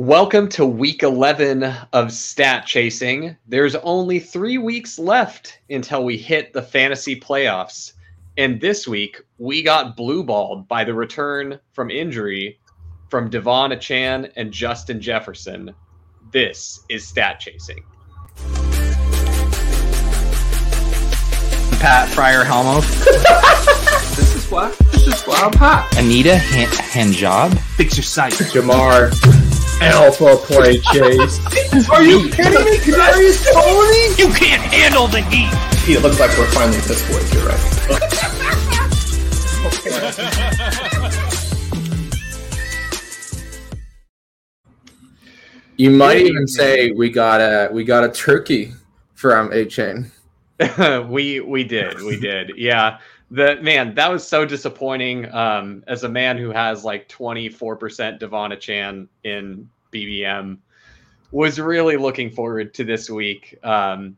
Welcome to week 11 of stat chasing. There's only three weeks left until we hit the fantasy playoffs. And this week, we got blue balled by the return from injury from De'Von Achane and Justin Jefferson. This is stat chasing. Pat Fryer Helmo. this is why. This is why I'm hot. Anita Han- Hanjob. Fix your sight. Jamar. Alpha play chase. Are you kidding me? Kadarius Toney? You can't handle the heat. It looks like we're finally this boys. You're right. you might even say we got a we got a turkey from Achane. we we did we did yeah the man that was so disappointing um as a man who has like 24% De'Von Achane in BBM was really looking forward to this week um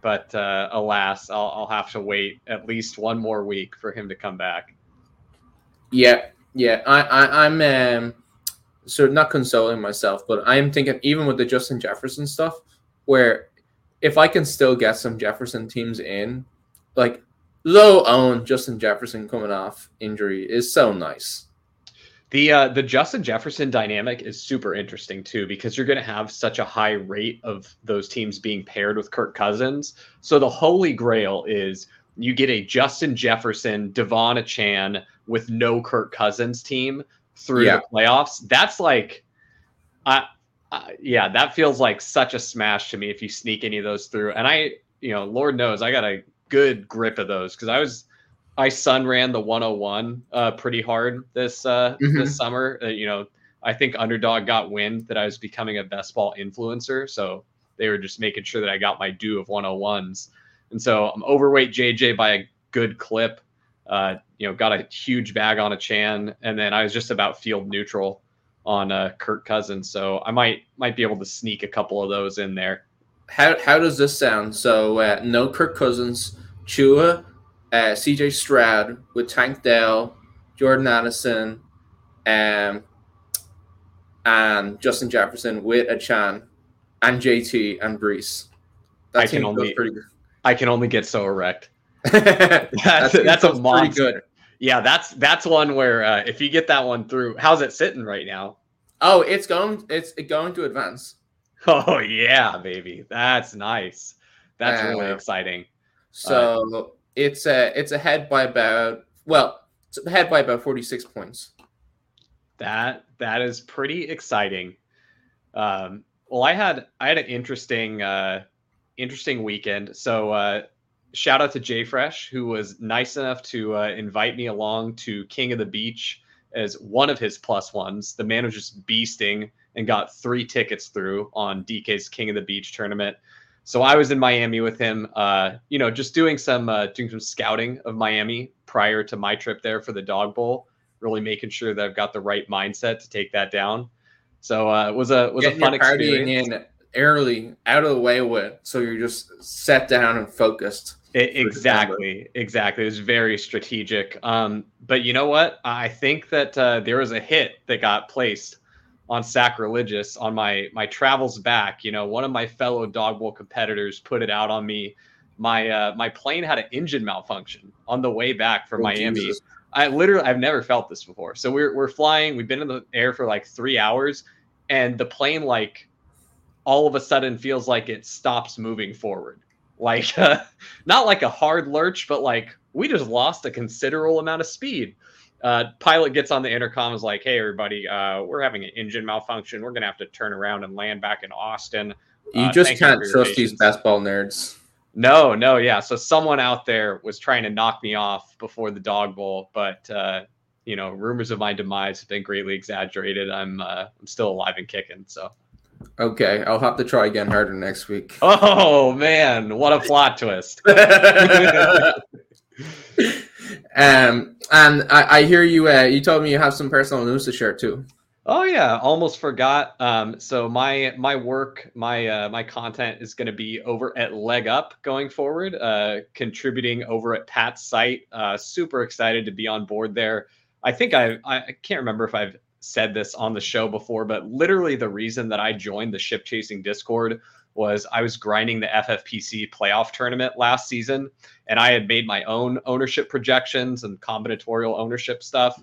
but uh alas I'll, I'll have to wait at least one more week for him to come back Yeah, yeah. I, I I'm um so not consoling myself, but I am thinking even with the Justin Jefferson stuff, where if I can still get some Jefferson teams in, like low own Justin Jefferson coming off injury is so nice. The uh, the Justin Jefferson dynamic is super interesting too because you're going to have such a high rate of those teams being paired with Kirk Cousins. So the holy grail is you get a Justin Jefferson, De'Von Achane with no Kirk Cousins team through Yeah. the playoffs. That's like, I, I yeah, that feels like such a smash to me if you sneak any of those through. And I, you know, Lord knows I got a good grip of those because I was I sun ran the 101 uh, pretty hard this uh, Mhm. this summer. Uh, you know, I think Underdog got wind that I was becoming a best ball influencer, so they were just making sure that I got my due of 101s. And so I'm overweight JJ by a good clip. Uh, you know, got a huge bag on Achane, and then I was just about field neutral on uh, Kirk Cousins. So I might might be able to sneak a couple of those in there. How how does this sound? So uh, no Kirk Cousins, Tua, uh, C.J. Stroud with Tank Dell, Jordan Addison, um, and Justin Jefferson with Achane, and JT and Breece. I That can team only- goes pretty good. I can only get so erect. that's That's, that's a pretty monster. good. Yeah, that's that's one where uh, if you get that one through, how's it sitting right now? Oh, it's going. It's going to advance. Oh yeah, baby, that's nice. That's really Uh, exciting. So it's a it's ahead by about well, it's ahead by about forty six points. That that is pretty exciting. Um, well, I had I had an interesting uh, interesting weekend. So uh, shout out to Jay Fresh who was nice enough to uh, invite me along to King of the Beach as one of his plus ones. The man was just beasting and got three tickets through on DK's King of the Beach tournament. So I was in Miami with him, uh, you know, just doing some uh, doing some scouting of Miami prior to my trip there for the Dog Bowl really making sure that I've got the right mindset to take that down. So uh, it was a was Getting a fun experience. in early, out of the way with, so you're just set down and focused. I- December. exactly, exactly. It was very strategic. Um, but you know what? I think that uh, there was a hit that got placed on Sackreligious on my my travels back. You know, one of my fellow dog bowl competitors put it out on me. My uh, my plane had an engine malfunction on the way back from Oh, Miami. Jesus. I literally I've never felt this before. So we're we're flying. We've been in the air for like three hours, and the plane like all of a sudden feels like it stops moving forward. Like uh, not like a hard lurch, but like we just lost a considerable amount of speed. Uh, pilot gets on the intercom is like, "Hey everybody, uh, we're having an engine malfunction. We're gonna have to turn around and land back in Austin." You Uh, just can't trust these patience. basketball nerds. No, no, yeah. So someone out there was trying to knock me off before the dog bowl, but uh, you know, rumors of my demise have been greatly exaggerated. I'm uh, I'm still alive and kicking. So, Okay, I'll have to try again harder next week. oh man, what a plot twist! um, and I, I hear you. Uh, you told me you have some personal news to share too. Oh yeah, almost forgot. Um, so my my work, my uh, my content is going to be over at Leg Up going forward, uh, contributing over at Pat's site. Uh, super excited to be on board there. I think I I can't remember if I've said this on the show before, but literally the reason that I joined the ship chasing Discord was I was grinding the FFPC playoff tournament last season, and I had made my own ownership projections and combinatorial ownership stuff.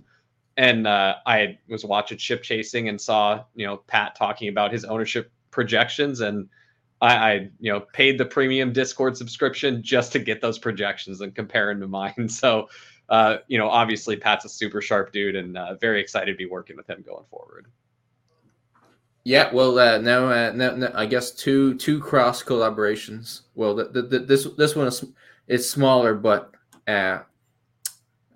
And uh, I was watching ship chasing and saw you know Pat talking about his ownership projections, and I, I you know paid the premium Discord subscription just to get those projections and compare them to mine. So uh, you know, obviously Pat's a super sharp dude, and uh, very excited to be working with him going forward. Yeah, well, uh, now, uh, now, now, I guess two two cross collaborations. Well, the, the, the, this this one is is smaller, but uh,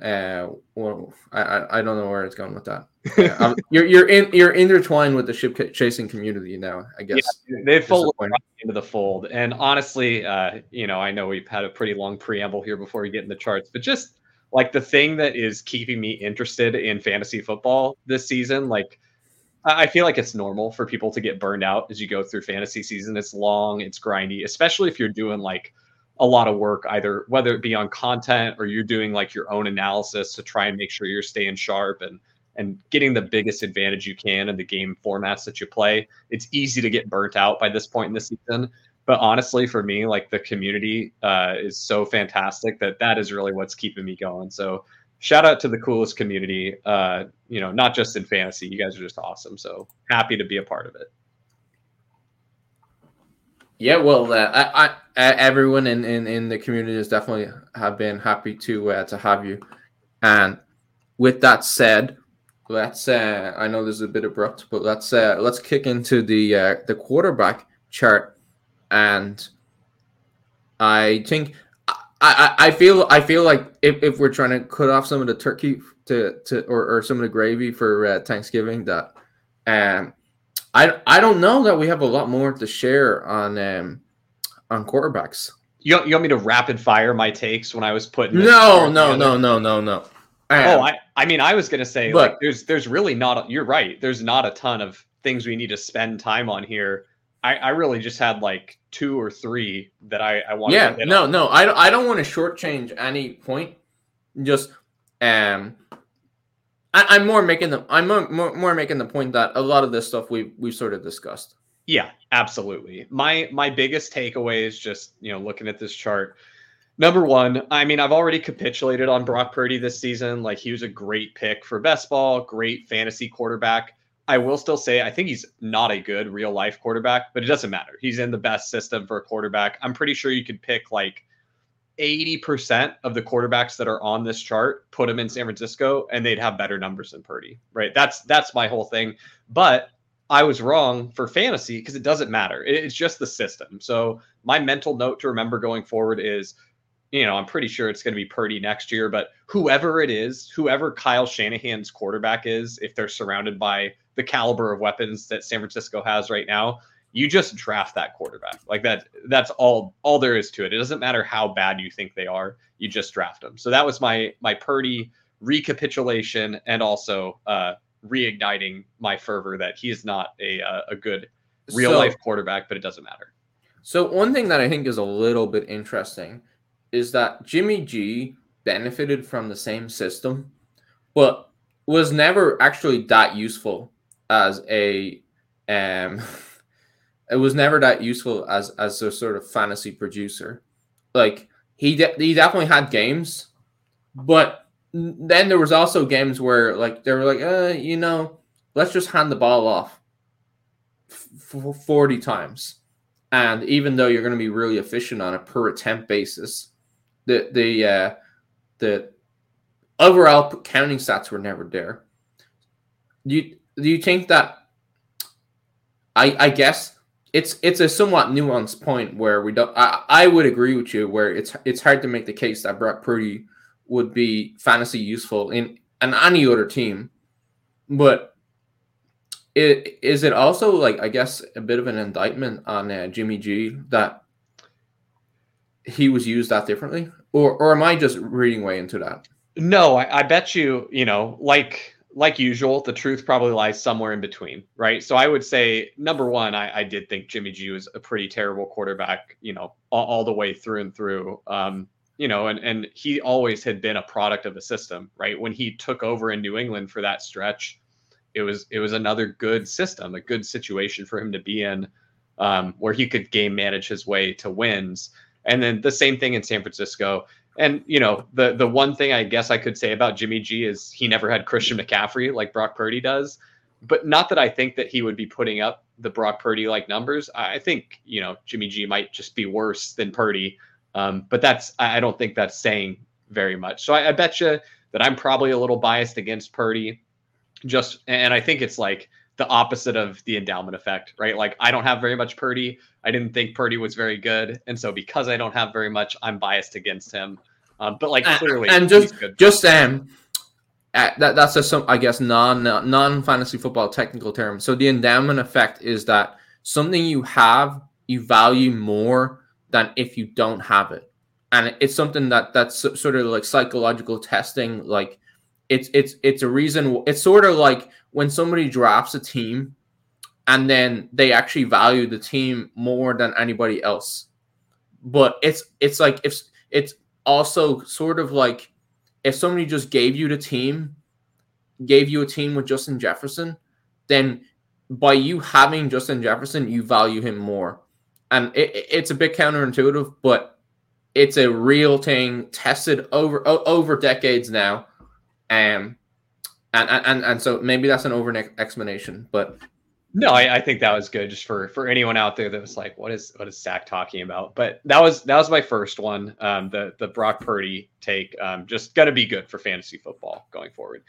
uh, well, I, I don't know where it's going with that. Yeah, um, you're you're in you're intertwined with the ship chasing community now. I guess yeah, they've folded into the fold, and honestly, uh, you know, I know we've had a pretty long preamble here before we get in the charts, but just like the thing that is keeping me interested in fantasy football this season, like I feel like it's normal for people to get burned out as you go through fantasy season. It's long, it's grindy, especially if you're doing like a lot of work, either whether it be on content or you're doing like your own analysis to try and make sure you're staying sharp and and getting the biggest advantage you can in the game formats that you play. It's easy to get burnt out by this point in the season. But honestly, for me, like the community uh, is so fantastic that that is really what's keeping me going. So shout out to the coolest community. Uh, you know, not just in fantasy. You guys are just awesome. So happy to be a part of it. Yeah, well, uh, I, I, everyone in, in, in the community has definitely have been happy to uh, to have you. And with that said, let's. Uh, I know this is a bit abrupt, but let's uh, let's kick into the uh, the quarterback chart. And I think I, I feel I feel like if, if we're trying to cut off some of the turkey to, to or, or some of the gravy for uh, Thanksgiving that um I I don't know that we have a lot more to share on um on quarterbacks. You, you want me to rapid fire my takes when I was putting no no no no no no. Um, oh I I mean I was gonna say but, like there's there's really not a, you're right. There's not a ton of things we need to spend time on here I, I really just had like two or three that I, I wanted. Yeah, no, on. no, I, I don't want to shortchange any point. Just um, I, am more making the I'm more, more, more making the point that a lot of this stuff we we've sort of discussed. Yeah, absolutely. My my biggest takeaway is just you know looking at this chart. Number one, I mean, I've already capitulated on Brock Purdy this season. Like he was a great pick for best ball, great fantasy quarterback. I will still say I think he's not a good real life quarterback, but it doesn't matter. He's in the best system for a quarterback. I'm pretty sure you could pick like 80% of the quarterbacks that are on this chart, put them in San Francisco, and they'd have better numbers than Purdy. Right. That's that's my whole thing. But I was wrong for fantasy because it doesn't matter. It's just the system. So my mental note to remember going forward is you know, I'm pretty sure it's going to be Purdy next year, but whoever it is, whoever Kyle Shanahan's quarterback is, if they're surrounded by the caliber of weapons that San Francisco has right now, you just draft that quarterback. Like that that's all all there is to it. It doesn't matter how bad you think they are, you just draft them. So that was my my Purdy recapitulation and also uh reigniting my fervor that he is not a uh, a good real so, life quarterback, but it doesn't matter. So one thing that I think is a little bit interesting is that Jimmy G benefited from the same system, but was never actually that useful as a um it was never that useful as as a sort of fantasy producer. Like he de- he definitely had games, but then there was also games where like they were like, uh, you know, let's just hand the ball off f- 40 times. And even though you're going to be really efficient on a per attempt basis, the the uh, the overall counting stats were never there. You do you think that? I I guess it's it's a somewhat nuanced point where we don't. I, I would agree with you where it's it's hard to make the case that Brock Purdy would be fantasy useful in an any other team, but it, is it also like I guess a bit of an indictment on uh, Jimmy G that he was used that differently, or or am I just reading way into that? No, I, I bet you, you know, like like usual, the truth probably lies somewhere in between, right? So I would say number one, I, I did think Jimmy G was a pretty terrible quarterback, you know, all, all the way through and through. Um, you know, and and he always had been a product of the system, right? When he took over in New England for that stretch, it was it was another good system, a good situation for him to be in, um, where he could game manage his way to wins. And then the same thing in San Francisco. And you know, the the one thing I guess I could say about Jimmy G is he never had Christian McCaffrey like Brock Purdy does. But not that I think that he would be putting up the Brock Purdy like numbers. I think you know Jimmy G might just be worse than Purdy. Um, but that's I don't think that's saying very much. So I, I bet you that I'm probably a little biased against Purdy. Just and I think it's like the opposite of the endowment effect, right? Like I don't have very much Purdy. I didn't think Purdy was very good, and so because I don't have very much, I'm biased against him. Um, but like clearly, and just just um, uh, that that's a some I guess non non fantasy football technical term. So the endowment effect is that something you have you value more than if you don't have it and it's something that that's sort of like psychological testing like it's it's it's a reason it's sort of like when somebody drafts a team and then they actually value the team more than anybody else. But it's it's like if it's also sort of like if somebody just gave you the team gave you a team with Justin Jefferson then by you having Justin Jefferson you value him more. And it, it's a bit counterintuitive but it's a real thing tested over over decades now. Um and and and so maybe that's an over explanation but no I, I, think that was good just for for anyone out there that was like what is what is zach talking about but that was that was my first one um the the brock purdy take um just gonna be good for fantasy football going forward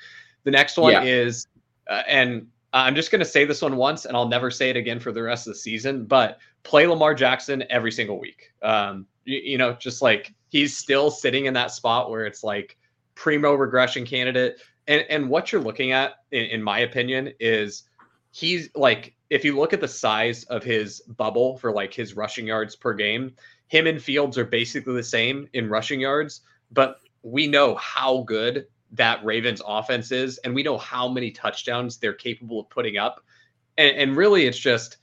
the next one yeah. is uh, and i'm just gonna say this one once and i'll never say it again for the rest of the season but play lamar jackson every single week um you, you know, just like he's still sitting in that spot where it's like primo regression candidate. And and what you're looking at, in, in my opinion, is he's like if you look at the size of his bubble for like his rushing yards per game, him and Fields are basically the same in rushing yards, but we know how good that Ravens offense is, and we know how many touchdowns they're capable of putting up. And, and really, it's just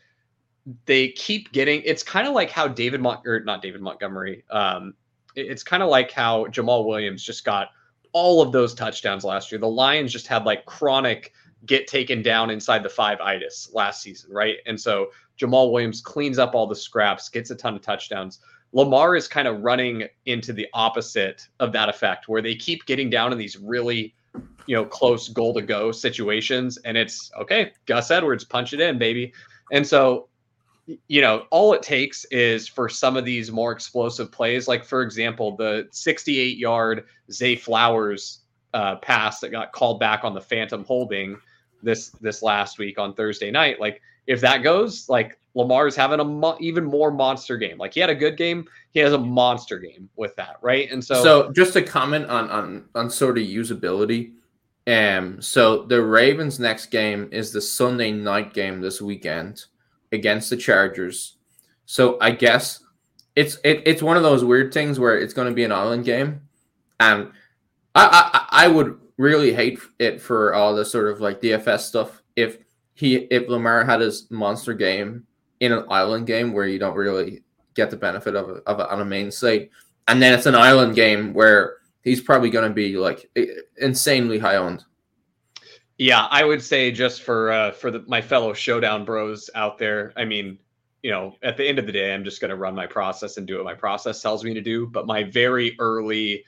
they keep getting it's kind of like how David Mont or not David Montgomery. Um, it's kind of like how Jamaal Williams just got all of those touchdowns last year. The Lions just had like chronic get taken down inside the five itis last season, right? And so Jamaal Williams cleans up all the scraps, gets a ton of touchdowns. Lamar is kind of running into the opposite of that effect, where they keep getting down in these really, you know, close goal to go situations, and it's okay. Gus Edwards, punch it in, baby. And so you know, all it takes is for some of these more explosive plays, like for example, the 68 yard Zay Flowers uh, pass that got called back on the Phantom holding this this last week on Thursday night. Like if that goes, like Lamar's having a mo- even more monster game. Like he had a good game, he has a monster game with that, right? And so, so just to comment on on on sort of usability. Um, so the Ravens' next game is the Sunday night game this weekend against the Chargers. So I guess it's it, it's one of those weird things where it's going to be an island game, and I, I I would really hate it for all the sort of like DFS stuff if he if Lamar had his monster game in an island game where you don't really get the benefit of, of on a main site, and then it's an island game where he's probably going to be like insanely high owned. Yeah, I would say just for uh, for the, my fellow showdown bros out there. I mean, you know, at the end of the day, I'm just going to run my process and do what my process tells me to do. But my very early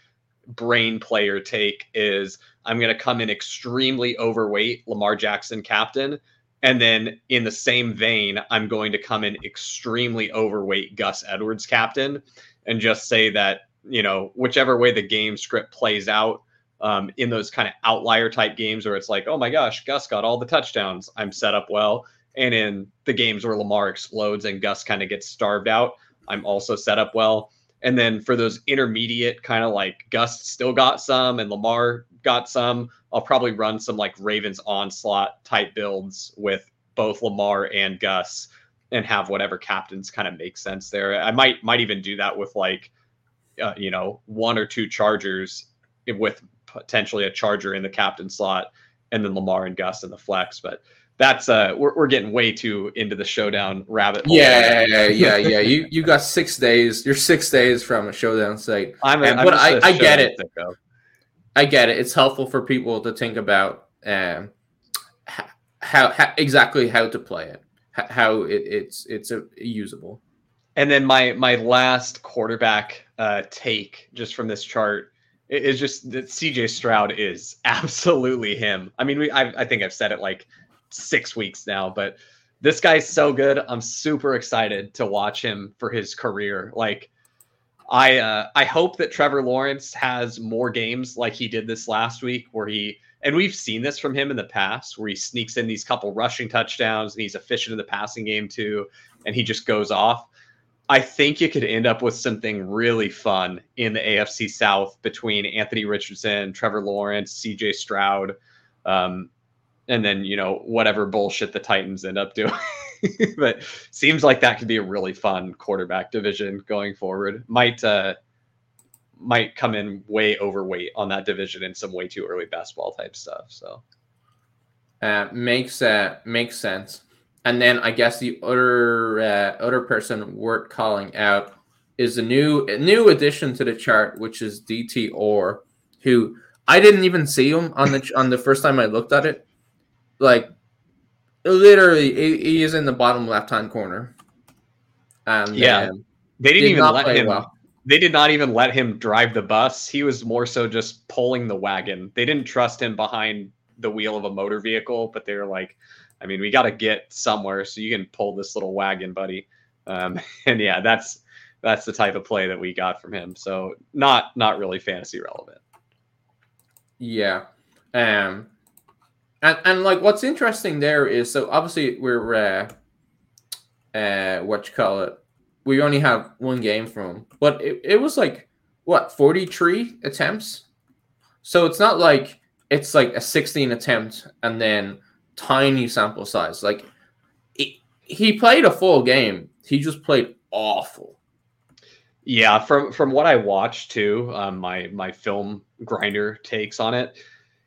brain player take is I'm going to come in extremely overweight, Lamar Jackson captain. And then in the same vein, I'm going to come in extremely overweight Gus Edwards captain and just say that, you know, whichever way the game script plays out, um, in those kind of outlier type games where it's like, oh my gosh, Gus got all the touchdowns. I'm set up well. And in the games where Lamar explodes and Gus kind of gets starved out, I'm also set up well. And then for those intermediate kind of like Gus still got some and Lamar got some, I'll probably run some like Ravens onslaught type builds with both Lamar and Gus and have whatever captains kind of make sense there. I might might even do that with like uh, you know one or two Chargers with potentially a Charger in the captain slot, and then Lamar and Gus in the flex. But that's uh, we're, we're getting way too into the showdown rabbit hole. Yeah, yeah, yeah, yeah. you you got six days. You're six days from a showdown site. I'm, a, but I, I get it. I get it. It's helpful for people to think about um, how, how exactly how to play it, how it, it's it's a, usable. And then my my last quarterback uh, take just from this chart i- is just that CJ Stroud is absolutely him. I mean, we I, I think I've said it like six weeks now, but this guy's so good. I'm super excited to watch him for his career. Like, I uh, I hope that Trevor Lawrence has more games like he did this last week, where he and we've seen this from him in the past, where he sneaks in these couple rushing touchdowns and he's efficient in the passing game too, and he just goes off. I think you could end up with something really fun in the AFC South between Anthony Richardson, Trevor Lawrence, CJ Stroud, um, and then you know whatever bullshit the Titans end up doing. but seems like that could be a really fun quarterback division going forward. Might uh, might come in way overweight on that division in some way too early best ball type stuff. So Uh, makes uh, makes sense. And then I guess the other uh, other person worth calling out is a new a new addition to the chart, which is DTR, who I didn't even see him on the on the first time I looked at it. Like literally, he, he is in the bottom left hand corner. And Yeah. um, they didn't did even let him. well. They did not even let him drive the bus. He was more so just pulling the wagon. They didn't trust him behind the wheel of a motor vehicle, but they were like, I mean, we got to get somewhere so you can pull this little wagon, buddy. Um, and yeah, that's that's the type of play that we got from him. So not not really fantasy relevant. Yeah. Um and and like what's interesting there is so obviously we're uh uh what you call it we only have one game from but it, it was like what 43 attempts so it's not like it's like a 16 attempt and then tiny sample size like he, he played a full game he just played awful Yeah, from from what I watched too, um, my my film grinder takes on it.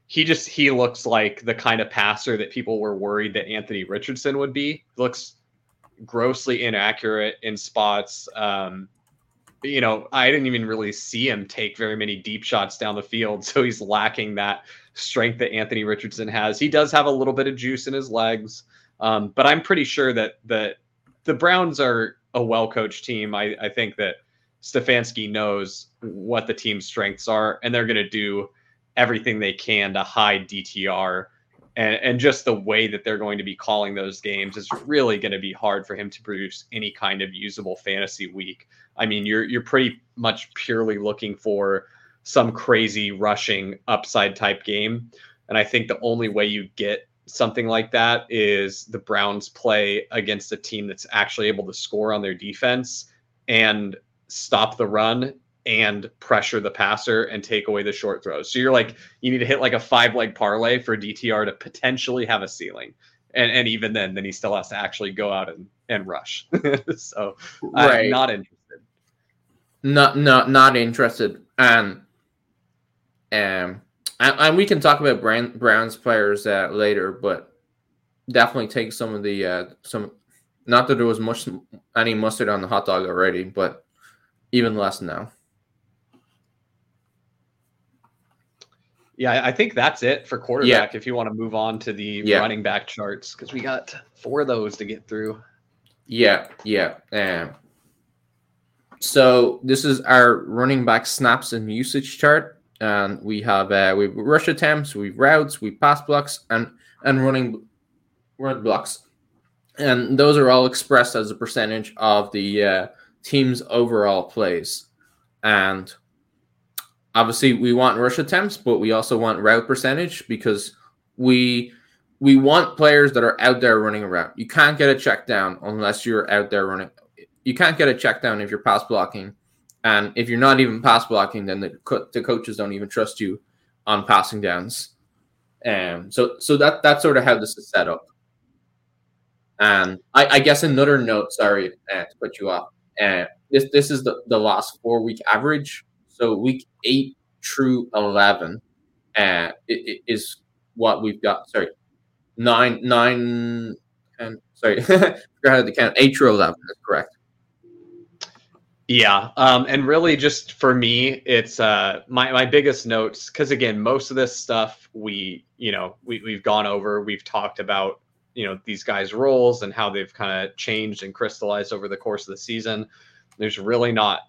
He just he looks like the kind of passer that people were worried that Anthony Richardson would be. Looks grossly inaccurate in spots. Um, you know, I didn't even really see him take very many deep shots down the field, so he's lacking that strength that Anthony Richardson has. He does have a little bit of juice in his legs, um, but I'm pretty sure that that the Browns are a well coached team. I, I think that Stefanski knows what the team's strengths are, and they're going to do everything they can to hide DTR. And, and just the way that they're going to be calling those games is really going to be hard for him to produce any kind of usable fantasy week. I mean, you're you're pretty much purely looking for some crazy rushing upside type game, and I think the only way you get something like that is the Browns play against a team that's actually able to score on their defense and stop the run and pressure the passer and take away the short throws. So you're like you need to hit like a five leg parlay for DTR to potentially have a ceiling. And and even then then he still has to actually go out and and rush. so I'm not interested. not not not interested and um and, and we can talk about Brown, Browns players uh, later but definitely take some of the uh some not that there was much any mustard on the hot dog already but even less now Yeah, I think that's it for quarterback. If you want to move on to the Yeah. running back charts, because we got four of those to get through. yeah yeah um so this is our running back snaps and usage chart and we have uh we rush attempts we routes we pass blocks and and running run blocks. And those are all expressed as a percentage of the uh, team's overall plays. And obviously we want rush attempts but we also want route percentage because we we want players that are out there running a route you can't get a check down unless you're out there running you can't get a check down if you're pass blocking and if you're not even pass blocking then the, co- the coaches don't even trust you on passing downs um so so that that's sort of how this is set up and I, I guess another note, sorry uh, to put you off. Uh, this this is the, the last four week average. So week eight through eleven uh, i- i- is what we've got. Sorry, nine nine and sorry, forgot how to count. Eight through eleven. That's correct. Yeah, um, and really, just for me, it's uh, my my biggest notes because again, most of this stuff we you know we we've gone over, we've talked about you know these guys' roles and how they've kind of changed and crystallized over the course of the season. There's really not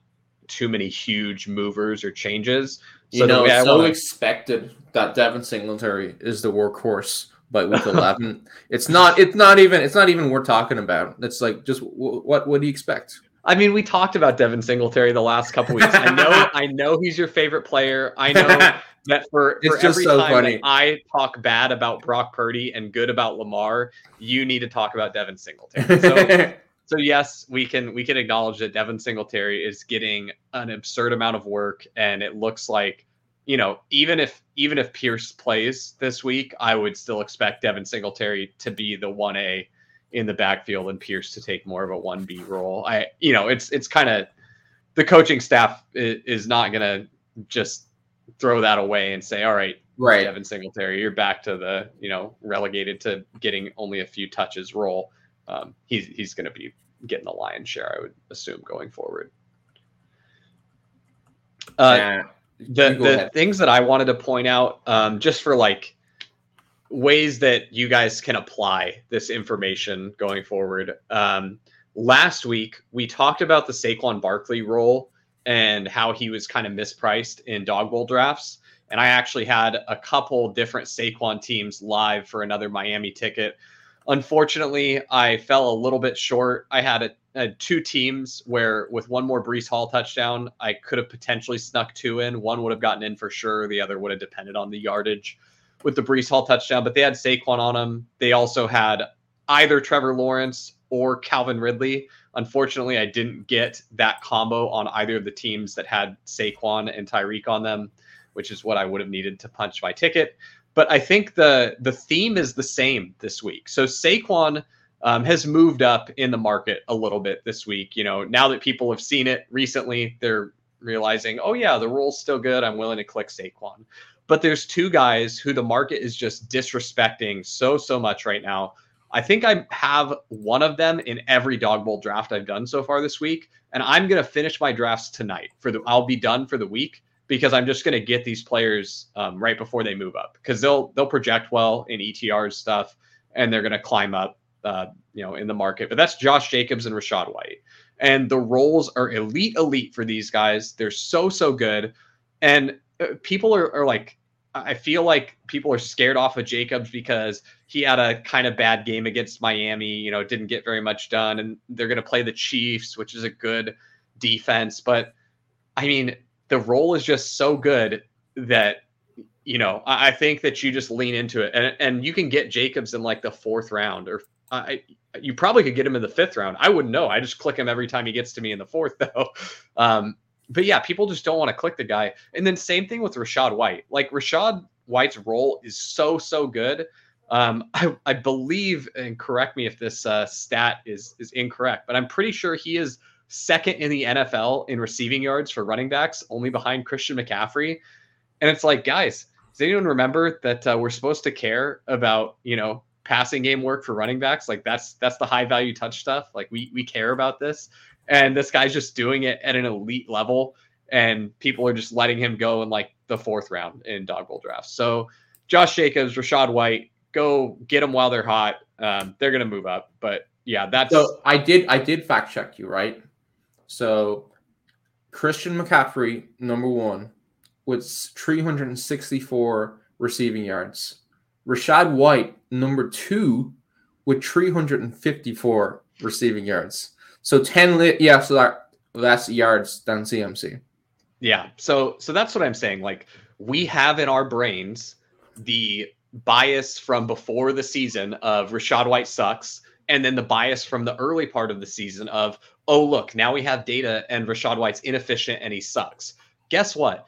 too many huge movers or changes. So you know, it's so wanna... expected that Devin Singletary is the workhorse by week 11. it's not. It's not even. It's not even worth talking about. It's like just what. What do you expect? I mean, we talked about Devin Singletary the last couple weeks. I know. I know he's your favorite player. I know that for, for every so time funny. I talk bad about Brock Purdy and good about Lamar, you need to talk about Devin Singletary. So, so yes, we can we can acknowledge that Devin Singletary is getting an absurd amount of work, and it looks like you know even if even if Pierce plays this week, I would still expect Devin Singletary to be the one A in the backfield and Pierce to take more of a one B role. I you know it's it's kind of the coaching staff is, is not going to just throw that away and say, all right, right, Devin Singletary, you're back to the you know relegated to getting only a few touches role. Um, he's he's going to be getting the lion's share, I would assume, going forward. Uh, yeah. The the ahead. things that I wanted to point out, um, just for like ways that you guys can apply this information going forward. Um, last week we talked about the Saquon Barkley role and how he was kind of mispriced in dog bowl drafts. And I actually had a couple different Saquon teams live for another Miami ticket. Unfortunately, I fell a little bit short. I had, a, two teams where, with one more Breece Hall touchdown, I could have potentially snuck two in. One would have gotten in for sure. The other would have depended on the yardage with the Breece Hall touchdown. But they had Saquon on them. They also had either Trevor Lawrence or Calvin Ridley. Unfortunately, I didn't get that combo on either of the teams that had Saquon and Tyreek on them, which is what I would have needed to punch my ticket. But I think the the theme is the same this week. So Saquon um, has moved up in the market a little bit this week. You know, now that people have seen it recently, they're realizing, oh yeah, the rule's still good. I'm willing to click Saquon. But there's two guys who the market is just disrespecting so so much right now I think I have one of them in every dog bowl draft I've done so far this week. And I'm going to finish my drafts tonight for the, I'll be done for the week because I'm just going to get these players um, right before they move up because they'll, they'll project well in ETRs stuff and they're going to climb up, uh, you know, in the market. But that's Josh Jacobs and Rachaad White. And the roles are elite, elite for these guys. They're so, so good. And people are, are like, I feel like people are scared off of Jacobs because he had a kind of bad game against Miami, you know, didn't get very much done. And they're going to play the Chiefs, which is a good defense. But I mean, the role is just so good that, you know, I, think that you just lean into it. And, and you can get Jacobs in like the fourth round, or I, you probably could get him in the fifth round. I wouldn't know. I just click him every time he gets to me in the fourth, though. Um, but yeah, people just don't want to click the guy. And then same thing with Rachaad White. Like Rachaad White's role is so so good. Um, I, I believe, and correct me if this uh, stat is is incorrect, but I'm pretty sure he is second in the NFL in receiving yards for running backs, only behind Christian McCaffrey. And it's like, guys, does anyone remember that uh, we're supposed to care about you know passing game work for running backs? Like that's that's the high value touch stuff. Like we we care about this and this guy's just doing it at an elite level and people are just letting him go in like the fourth round in dog bowl drafts. So josh jacobs rachaad white go get them while they're hot. Um, they're gonna move up but yeah that's so i did i did fact check you right? So christian mccaffrey number one with 364 receiving yards. Rachaad white number two with 354 receiving yards so 10 lit, yeah, so that, less yards than CMC. Yeah. So so that's what I'm saying. Like we have in our brains the bias from before the season of Rachaad White sucks, and then the bias from the early part of the season of, oh look, now we have data and Rachaad White's inefficient and he sucks. Guess what?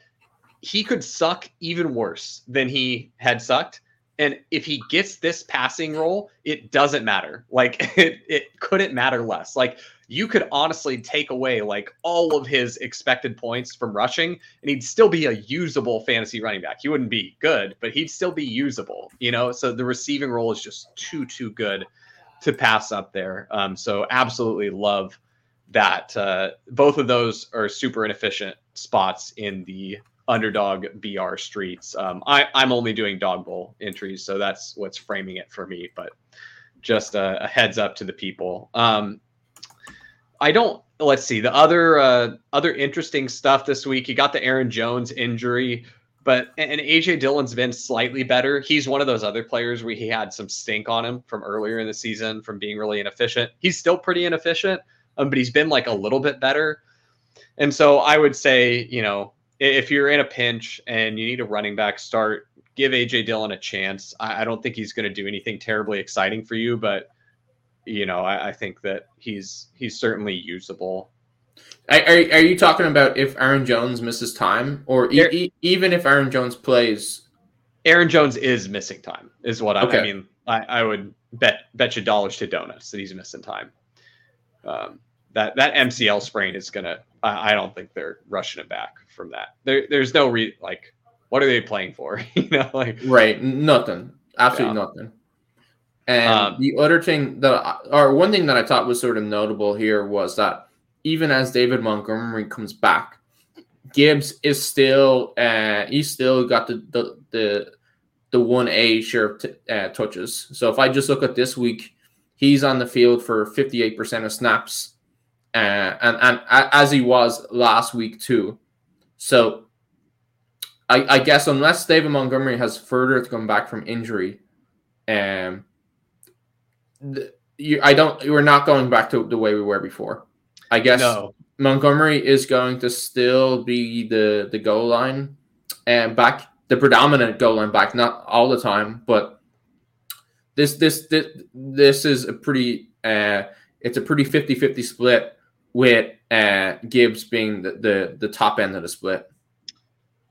He could suck even worse than he had sucked. And if he gets this passing role, it doesn't matter. Like it, it couldn't matter less. Like you could honestly take away like all of his expected points from rushing and he'd still be a usable fantasy running back. He wouldn't be good, but he'd still be usable, you know? So the receiving role is just too, too good to pass up there. Um, so absolutely love that. Uh, both of those are super inefficient spots in the underdog BR streets. Um, I, I'm only doing dog bowl entries, so that's what's framing it for me. But just a, a heads up to the people. Um, I don't. Let's see the other uh, other interesting stuff this week. You got the Aaron Jones injury, but and AJ Dillon's been slightly better. He's one of those other players where he had some stink on him from earlier in the season from being really inefficient. He's still pretty inefficient, um, but he's been like a little bit better. And so I would say, you know, if you're in a pinch and you need a running back start, give AJ Dillon a chance. I, I don't think he's going to do anything terribly exciting for you, but you know, I, I think that he's he's certainly usable. Are, are, are you talking about if Aaron Jones misses time, or e- e- even if Aaron Jones plays? Aaron Jones is missing time, is what I, Okay. I mean. I, I would bet bet you dollars to donuts that he's missing time. Um, that that MCL sprain is gonna. I, I don't think they're rushing it back from that. There, there's no re like. What are they playing for? you know, like Right, nothing, absolutely nothing. And Um, the other thing that, or one thing that I thought was sort of notable here was that even as David Montgomery comes back, Gibbs is still, uh, he's still got the the the, the one A share of t- uh, touches. So if I just look at this week, he's on the field for fifty eight percent of snaps, uh, and and as he was last week too. So I, I guess unless David Montgomery has further to come back from injury, um, you, I don't. We're not going back to the way we were before. I guess no, Montgomery is going to still be the the goal line and back, the predominant goal line back, not all the time, but this this this, this is a pretty uh, it's a pretty 50-50 split with uh, Gibbs being the, the the top end of the split.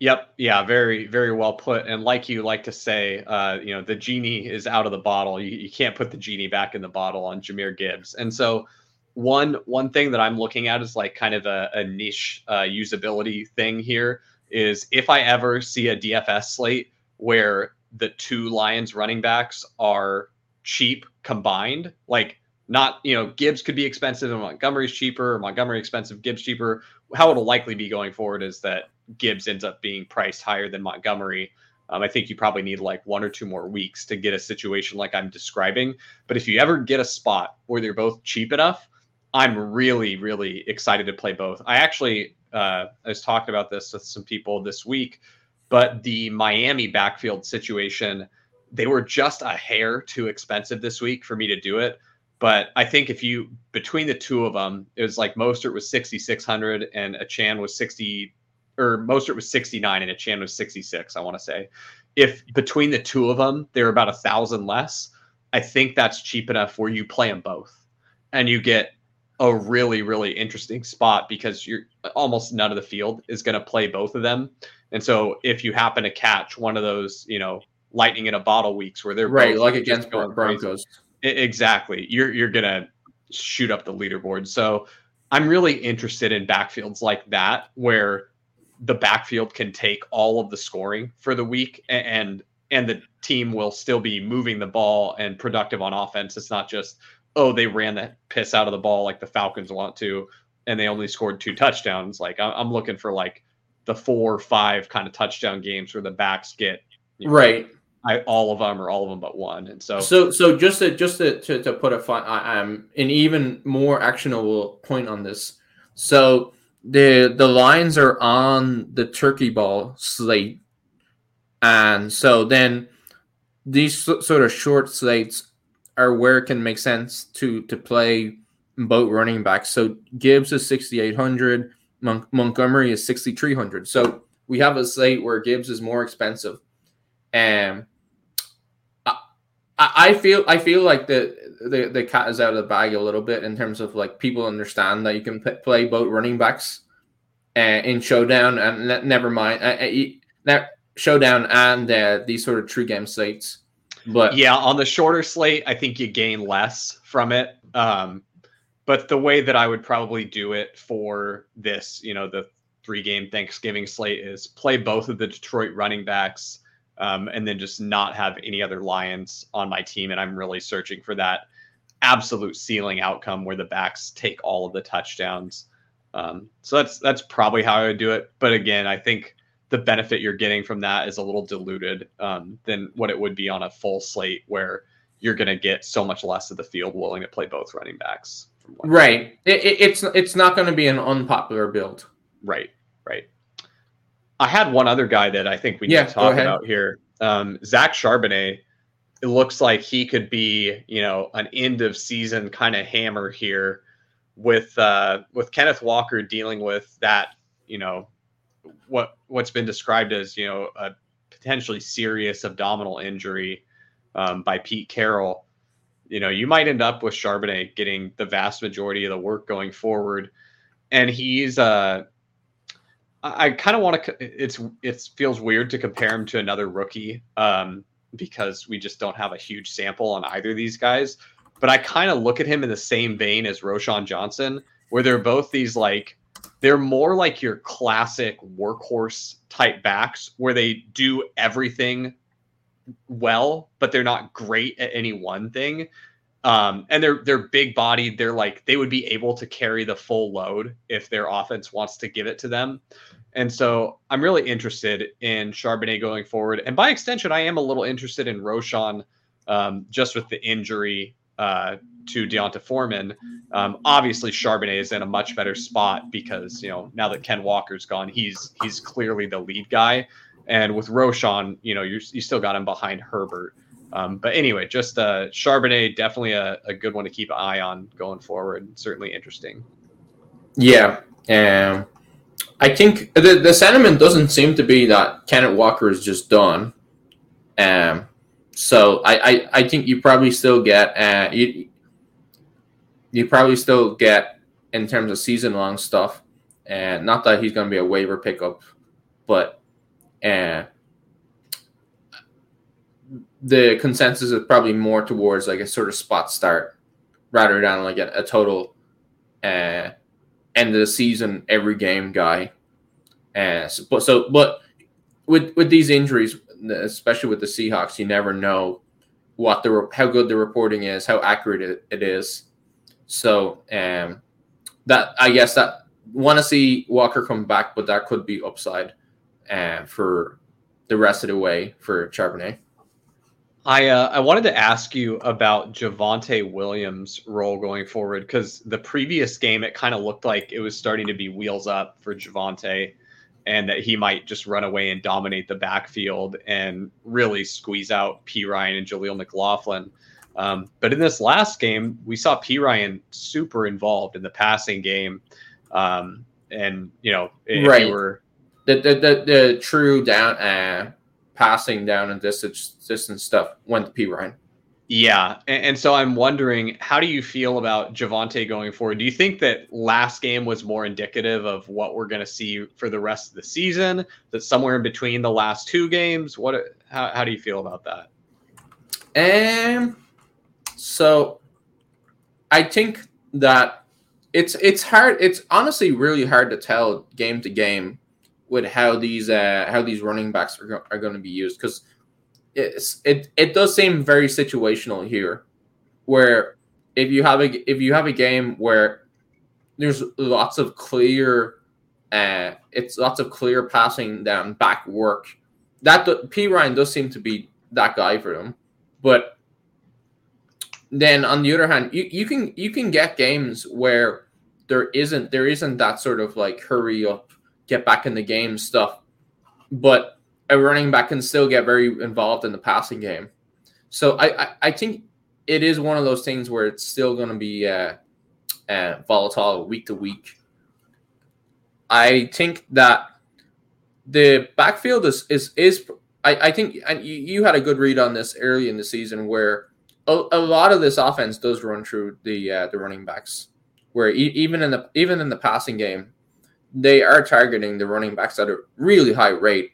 Yep. Yeah. Very, very well put. And like you like to say, uh, you know, the genie is out of the bottle. You, you can't put the genie back in the bottle on Jahmyr Gibbs. And so, one one thing that I'm looking at is like kind of a, a niche uh, usability thing here is if I ever see a DFS slate where the two Lions running backs are cheap combined, like not you know Gibbs could be expensive and Montgomery's cheaper, Montgomery expensive, Gibbs cheaper. How it'll likely be going forward is that Gibbs ends up being priced higher than Montgomery. Um, I think you probably need like one or two more weeks to get a situation like I'm describing. But if you ever get a spot where they're both cheap enough, I'm really, really excited to play both. I actually uh, I was talking about this with some people this week, but the Miami backfield situation, they were just a hair too expensive this week for me to do it. But I think if you between the two of them, it was like Mostert was 6,600 and Achane was 60 or Mostert was 69 and Achane was 66, I want to say. If between the two of them, they're about a thousand less, I think that's cheap enough where you play them both and you get a really, really interesting spot because you're almost none of the field is going to play both of them. And so if you happen to catch one of those, you know, lightning in a bottle weeks where they're Right, like against going Bron- crazy. Broncos. E, Exactly. You're you're gonna shoot up the leaderboard. So I'm really interested in backfields like that where the backfield can take all of the scoring for the week and and the team will still be moving the ball and productive on offense. It's not just oh they ran that piss out of the ball like the Falcons want to and they only scored two touchdowns. Like I'm looking for like the four or five kind of touchdown games where the backs get you know, Right. I, all of them or all of them but one. And so So, so just to just to, to, to put a fun, I- um, an even more actionable point on this. So the the Lions are on the Turkey Ball slate, and so then these sort of short slates are where it can make sense to to play both running backs. So Gibbs is sixty eight hundred, Mon- Montgomery is sixty three hundred. So we have a slate where Gibbs is more expensive, and I feel I feel like the, the the cat is out of the bag a little bit in terms of like people understand that you can p- play both running backs uh, in showdown and ne- never mind uh, uh, showdown and uh, these sort of true game slates. But yeah, on the shorter slate, I think you gain less from it. Um, but the way that I would probably do it for this, you know, the three game Thanksgiving slate is play both of the Detroit running backs um, and then just not have any other Lions on my team. And I'm really searching for that absolute ceiling outcome where the backs take all of the touchdowns. Um, so that's that's probably how I would do it. But again, I think the benefit you're getting from that is a little diluted um, than what it would be on a full slate where you're going to get so much less of the field willing to play both running backs. Right. It, it, it's it's not going to be an unpopular build. Right. Right. I had one other guy that I think we need Yeah, to talk about here. Um, Zach Charbonnet. It looks like he could be, you know, an end of season kind of hammer here, with uh, with Kenneth Walker dealing with that, you know, what what's been described as, you know, a potentially serious abdominal injury um, by Pete Carroll. You know, you might end up with Charbonnet getting the vast majority of the work going forward, and he's uh I, kind of want to. It's it feels weird to compare him to another rookie um, because we just don't have a huge sample on either of these guys. But I kind of look at him in the same vein as Roschon Johnson, where they're both these like they're more like your classic workhorse type backs, where they do everything well, but they're not great at any one thing. Um, and they're they're big bodied. They're like they would be able to carry the full load if their offense wants to give it to them. And so I'm really interested in Charbonnet going forward. And by extension, I am a little interested in Roschon um, just with the injury uh, to D'Onta Foreman. Um, obviously, Charbonnet is in a much better spot because you know now that Ken Walker's gone, he's he's clearly the lead guy. And with Roschon, you know, you you still got him behind Herbert. Um, but anyway, just uh, Charbonnet, definitely a, a good one to keep an eye on going forward. Certainly interesting. Yeah. Um, I think the, the sentiment doesn't seem to be that Kenneth Walker is just done. Um, so I, I, I think you probably still get uh, you, you probably still get in terms of season long stuff. And not that he's going to be a waiver pickup, but uh, the consensus is probably more towards like a sort of spot start rather than like a, a total uh, end of the season every game guy. Uh, so, but so but with with these injuries, especially with the Seahawks, you never know what the how good the reporting is, how accurate it, it is. So um, that I guess that want to see Walker come back, but that could be upside uh, for the rest of the way for Charbonnet. I uh, I wanted to ask you about Javonte Williams' role going forward because the previous game it kind of looked like it was starting to be wheels up for Javonte, and that he might just run away and dominate the backfield and really squeeze out Perine and Jaleel McLaughlin. Um, but in this last game, we saw Perine super involved in the passing game, um, and you know if Right. you were The the the, the true down uh, passing down and distance distance stuff went to Perine. Yeah, and, and so I'm wondering, how do you feel about Javonte going forward? Do you think that last game was more indicative of what we're going to see for the rest of the season? That somewhere in between the last two games? What? How, how do you feel about that? Um, so I think that it's it's hard. It's honestly really hard to tell game to game with how these uh how these running backs are, go- are going to be used because it it does seem very situational here, where if you have a if you have a game where there's lots of clear uh it's lots of clear passing down back work that do- Perine does seem to be that guy for them but then on the other hand, you, you can you can get games where there isn't there isn't that sort of like hurry up, get back in the game stuff, but a running back can still get very involved in the passing game. So I I, I think it is one of those things where it's still going to be uh, uh, volatile week to week. I think that the backfield is is is I, I think and you, you had a good read on this early in the season where a, a lot of this offense does run through the uh, the running backs where e- even in the even in the passing game they are targeting the running backs at a really high rate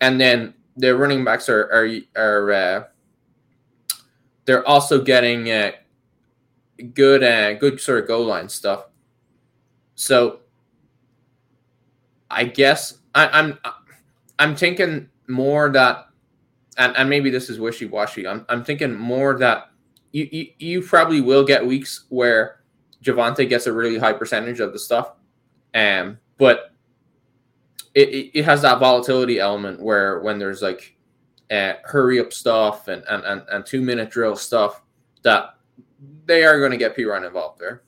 and then the running backs are are, are uh, they're also getting uh, good uh, good sort of goal line stuff so I guess I, I'm I'm thinking more that, and, and maybe this is wishy washy. I'm I'm thinking more that you, you you probably will get weeks where Javonte gets a really high percentage of the stuff, um, but it, it, it has that volatility element where when there's like uh, hurry up stuff and, and, and, and two minute drill stuff that they are going to get Perine involved there.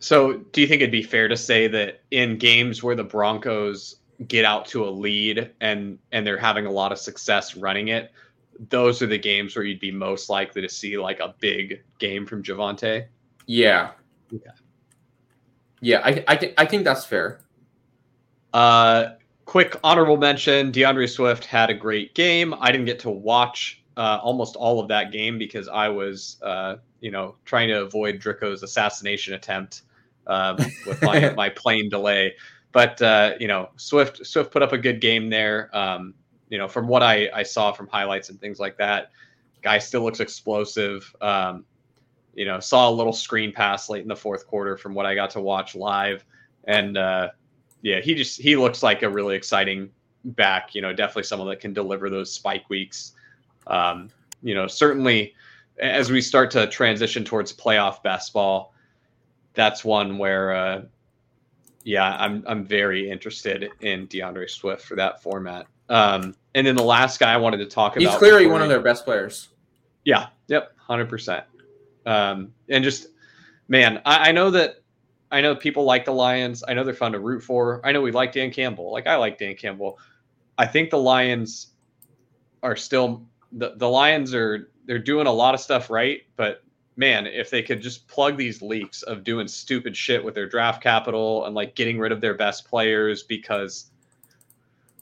So, do you think it'd be fair to say that in games where the Broncos get out to a lead and and they're having a lot of success running it, those are the games where you'd be most likely to see like a big game from Javonte? Yeah. Okay. Yeah, I I think I think that's fair. Uh, quick honorable mention: D'Andre Swift had a great game. I didn't get to watch uh, almost all of that game because I was, uh, you know, trying to avoid Drico's assassination attempt um, with my my plane delay. But uh, you know, Swift Swift put up a good game there. Um, you know, from what I I saw from highlights and things like that, guy still looks explosive. Um, you know, saw a little screen pass late in the fourth quarter from what I got to watch live, and uh, yeah, he just he looks like a really exciting back. You know, definitely someone that can deliver those spike weeks. Um, you know, certainly as we start to transition towards playoff basketball, that's one where, uh, yeah, I'm I'm very interested in D'Andre Swift for that format. Um, and then the last guy I wanted to talk about. He's clearly one of their best players. yeah. Yep. Hundred percent. Um, and just, man, I, I know that I know people like the Lions. I know they're fun to root for. I know we like Dan Campbell. Like I like Dan Campbell. I think the Lions are still the the Lions are they're doing a lot of stuff right, but man, if they could just plug these leaks of doing stupid shit with their draft capital and like getting rid of their best players because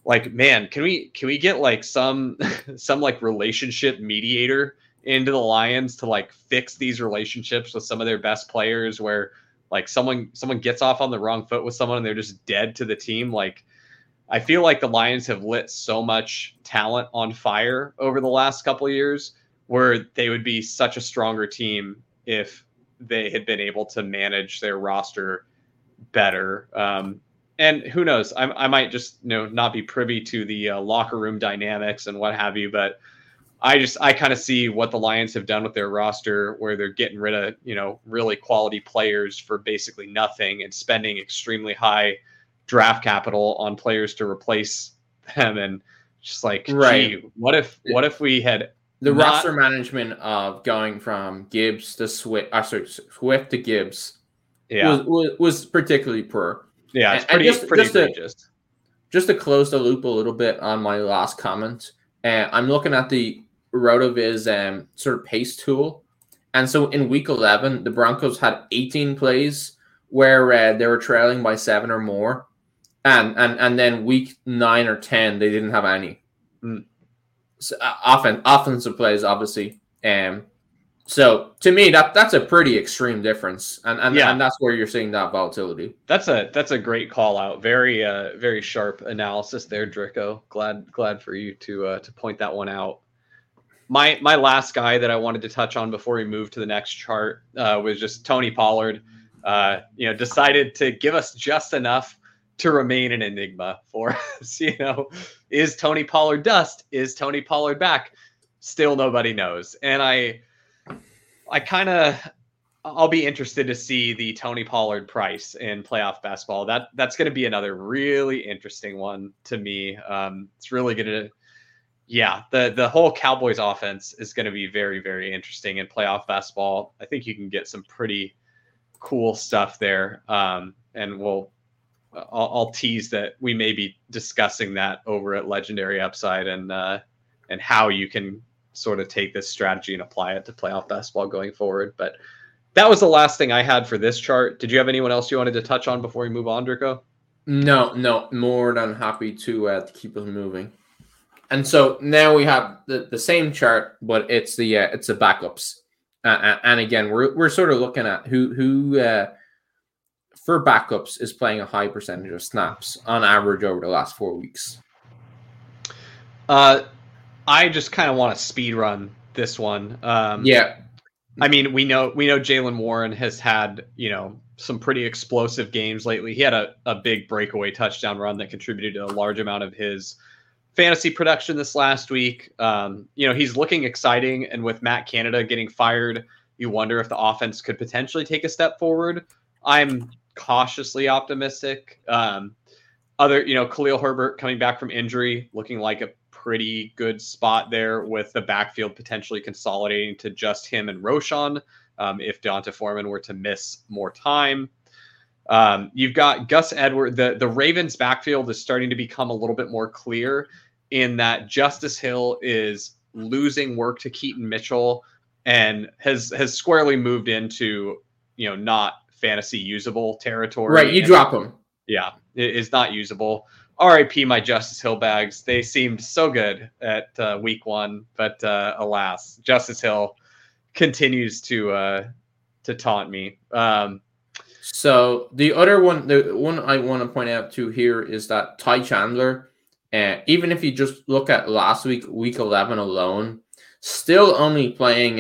like man, can we can we get like some some like relationship mediator into the Lions to like fix these relationships with some of their best players where like someone someone gets off on the wrong foot with someone and they're just dead to the team like I feel like the Lions have lit so much talent on fire over the last couple of years where they would be such a stronger team if they had been able to manage their roster better. Um, and who knows? I, I might just you know not be privy to the uh, locker room dynamics and what have you, but I just I kind of see what the Lions have done with their roster, where they're getting rid of you know really quality players for basically nothing and spending extremely high draft capital on players to replace them, and just like, Right. gee, what if what if we had The Not- roster management of going from Gibbs to Swift, uh, sorry, Swift to Gibbs yeah was, was was particularly poor. yeah it's and- and pretty just- pretty just to- Just to close the loop a little bit on my last comment, uh, I'm looking at the Rotoviz um, sort of pace tool, and so in Week 11, the Broncos had 18 plays where uh, they were trailing by seven or more, and and and then Week nine or 10 they didn't have any. Hmm. So, uh, often offensive plays, obviously. Um, so to me, that that's a pretty extreme difference, and and, Yeah. and that's where you're seeing that volatility. That's a that's a great call out. Very uh very sharp analysis there, Drico. Glad glad for you to uh, to point that one out. My my last guy that I wanted to touch on before we move to the next chart uh, was just Tony Pollard. Uh, you know, decided to give us just enough to remain an enigma for us. You know, is Tony Pollard dust? Is Tony Pollard back? Still nobody knows. And I I kind of I'll be interested to see the Tony Pollard price in playoff basketball. That that's going to be another really interesting one to me. Um, it's really going to, yeah, the the whole Cowboys offense is going to be very very interesting in playoff basketball. I think you can get some pretty cool stuff there, um, and we'll. I'll, I'll tease that we may be discussing that over at Legendary Upside and uh, and how you can sort of take this strategy and apply it to playoff basketball going forward. But that was the last thing I had for this chart. Did you have anyone else you wanted to touch on before we move on, Drico? No, no, more than happy to uh, keep us moving. And so now we have the, the same chart, but it's the uh, it's the backups. Uh, and again, we're we're sort of looking at who who uh, for backups is playing a high percentage of snaps on average over the last four weeks. Uh, I just kind of want to speed run this one. Um, Yeah, I mean, we know we know Jaylen Warren has had you know some pretty explosive games lately. He had a, a big breakaway touchdown run that contributed to a large amount of his fantasy production this last week. Um, you know, he's looking exciting, and with Matt Canada getting fired, you wonder if the offense could potentially take a step forward. I'm cautiously optimistic. Um, other, you know, Khalil Herbert coming back from injury, looking like a pretty good spot there with the backfield potentially consolidating to just him and Roschon um, if D'Onta Foreman were to miss more time. Um, you've got Gus Edward. The the Ravens backfield is starting to become a little bit more clear in that Justice Hill is losing work to Keaton Mitchell and has has squarely moved into you know not fantasy usable territory. Right, you And- drop him. yeah, it is not usable. RIP my Justice Hill bags. They seemed so good at uh, week one, but uh, alas, Justice Hill continues to uh, to taunt me. Um, So the other one, the one I want to point out too here is that Ty Chandler, uh, even if you just look at last week, week eleven alone, still only playing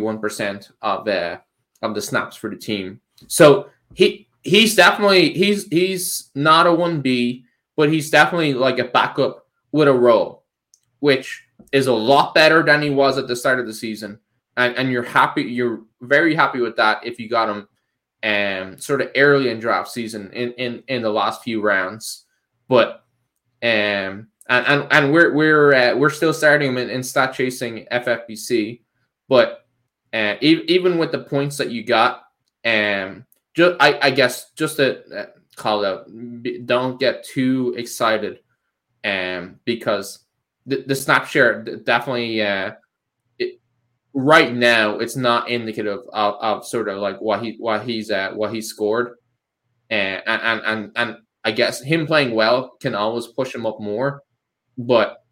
one percent of the of the snaps for the team. So he he's definitely he's he's not a one B, but he's definitely like a backup with a role, which is a lot better than he was at the start of the season. And and you're happy, you're very happy with that if you got him um sort of early in draft season in in in the last few rounds but um and and, and we're we're uh, we're still starting him in, in stat chasing ffbc but uh, e- even with the points that you got um just i i guess just to uh, call out don't get too excited um because the, the snap share definitely uh right now it's not indicative of, of sort of like what he what he's at what he scored. And and and and I guess him playing well can always push him up more but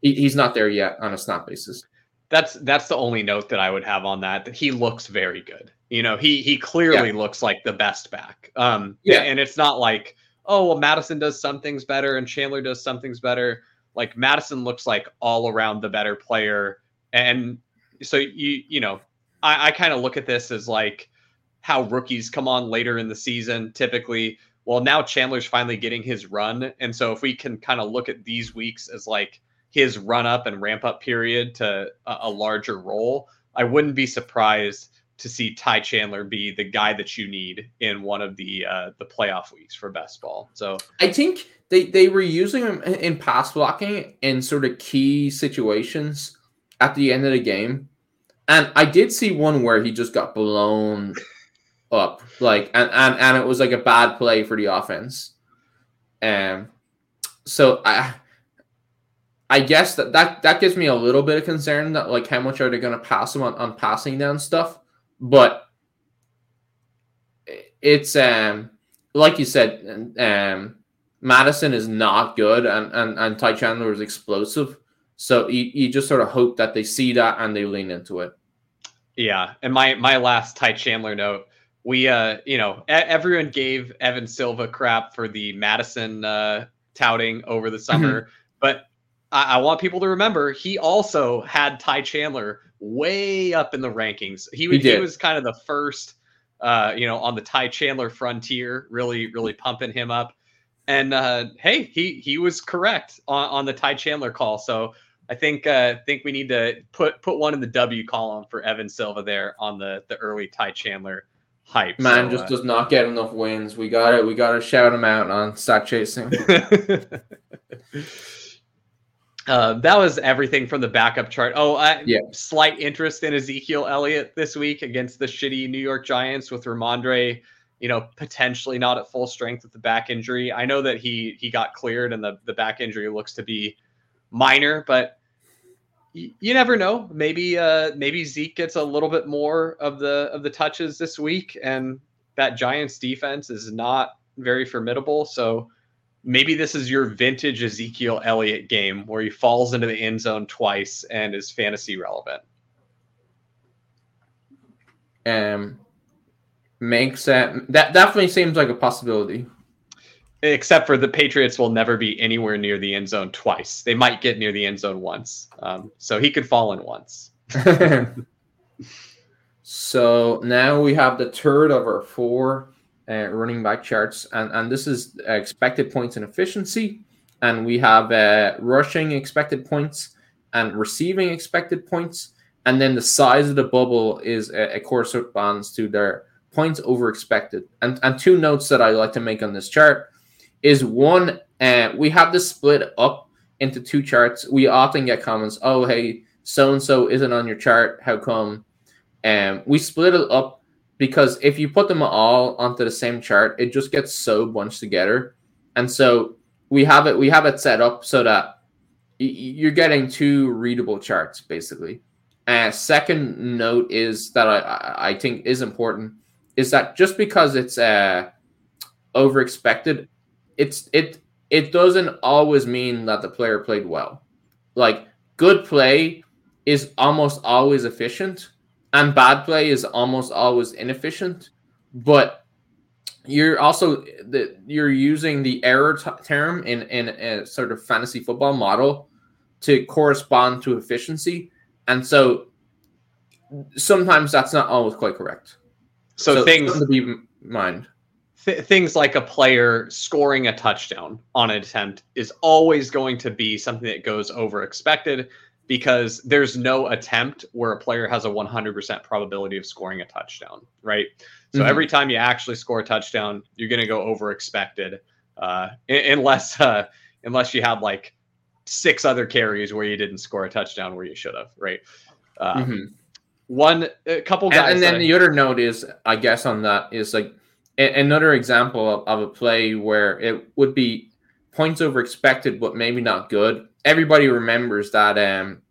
he, he's not there yet on a snap basis that's that's the only note that I would have on that. That he looks very good. You know, he he clearly looks like the best back. Um, Yeah. and it's not like oh well, Mattison does some things better and Chandler does some things better. Like Mattison looks like all around the better player, and so you you know I, I kind of look at this as like how rookies come on later in the season typically. Well, now Chandler's finally getting his run, and so if we can kind of look at these weeks as like his run up and ramp up period to a, a larger role, I wouldn't be surprised to see Ty Chandler be the guy that you need in one of the uh, the playoff weeks for best ball. So I think they they were using him in- pass blocking in sort of key situations at the end of the game, and I did see one where he just got blown up, like and and and it was like a bad play for the offense. Um, so I. I guess that, that that gives me a little bit of concern that like how much are they to pass him on, on passing down stuff, but it's um like you said, um, Mattison is not good, and and and Ty Chandler is explosive. So you, you just sort of hope that they see that and they lean into it. Yeah, and my my last Ty Chandler note, we uh you know everyone gave Evan Silva crap for the Mattison uh, touting over the summer, but I, I want people to remember he also had Ty Chandler way up in the rankings. He was he, did. was kind of the first uh you know on the Ty Chandler frontier, really really pumping him up. And uh, hey, he he was correct on, on the Ty Chandler call. So I think uh, think we need to put put one in the W column for Evan Silva there on the the early Ty Chandler hype. Man So, just uh, does not get enough wins. We got to We got to shout him out on stat chasing. uh, that was everything from the backup chart. Oh, uh, Yeah. slight interest in Ezekiel Elliott this week against the shitty New York Giants with Rhamondre. You know, potentially not at full strength with the back injury. I know that he he got cleared and the the back injury looks to be minor, but y- you never know. Maybe uh maybe Zeke gets a little bit more of the of the touches this week, and that Giants defense is not very formidable. So maybe this is your vintage Ezekiel Elliott game where he falls into the end zone twice and is fantasy relevant. um, makes that that definitely seems like a possibility. Except for the Patriots will never be anywhere near the end zone twice. They might get near the end zone once. Um, so he could fall in once. so now we have the third of our four uh, running back charts, and and this is expected points and efficiency, and we have uh, rushing expected points and receiving expected points, and then the size of the bubble is a, a corresponds to their points over expected. And and two notes that I like to make on this chart is one, uh, we have this split up into two charts, we often get comments, "Oh, hey, so and so isn't on your chart. How come?" And um, we split it up because if you put them all onto the same chart, it just gets so bunched together. And so we have it we have it set up so that you're getting two readable charts basically. And second note is that I I think is important is that just because it's uh over expected, it's it it doesn't always mean that the player played well. Like good play is almost always efficient, and bad play is almost always inefficient. But you're also the you're using the error t- term in in a sort of fantasy football model to correspond to efficiency, and so sometimes that's not always quite correct. So, so things to be mind. Th- things like a player scoring a touchdown on an attempt is always going to be something that goes over expected because there's no attempt where a player has a 100% probability of scoring a touchdown, right? So mm-hmm. every time you actually score a touchdown, you're going to go over expected, uh, unless uh, unless you had like six other carries where you didn't score a touchdown where you should have, right? Uh, mm-hmm. One, a couple guys, and, and then the other note is, I guess, on that is like another example of, a play where it would be points over expected, but maybe not good. Everybody remembers that um,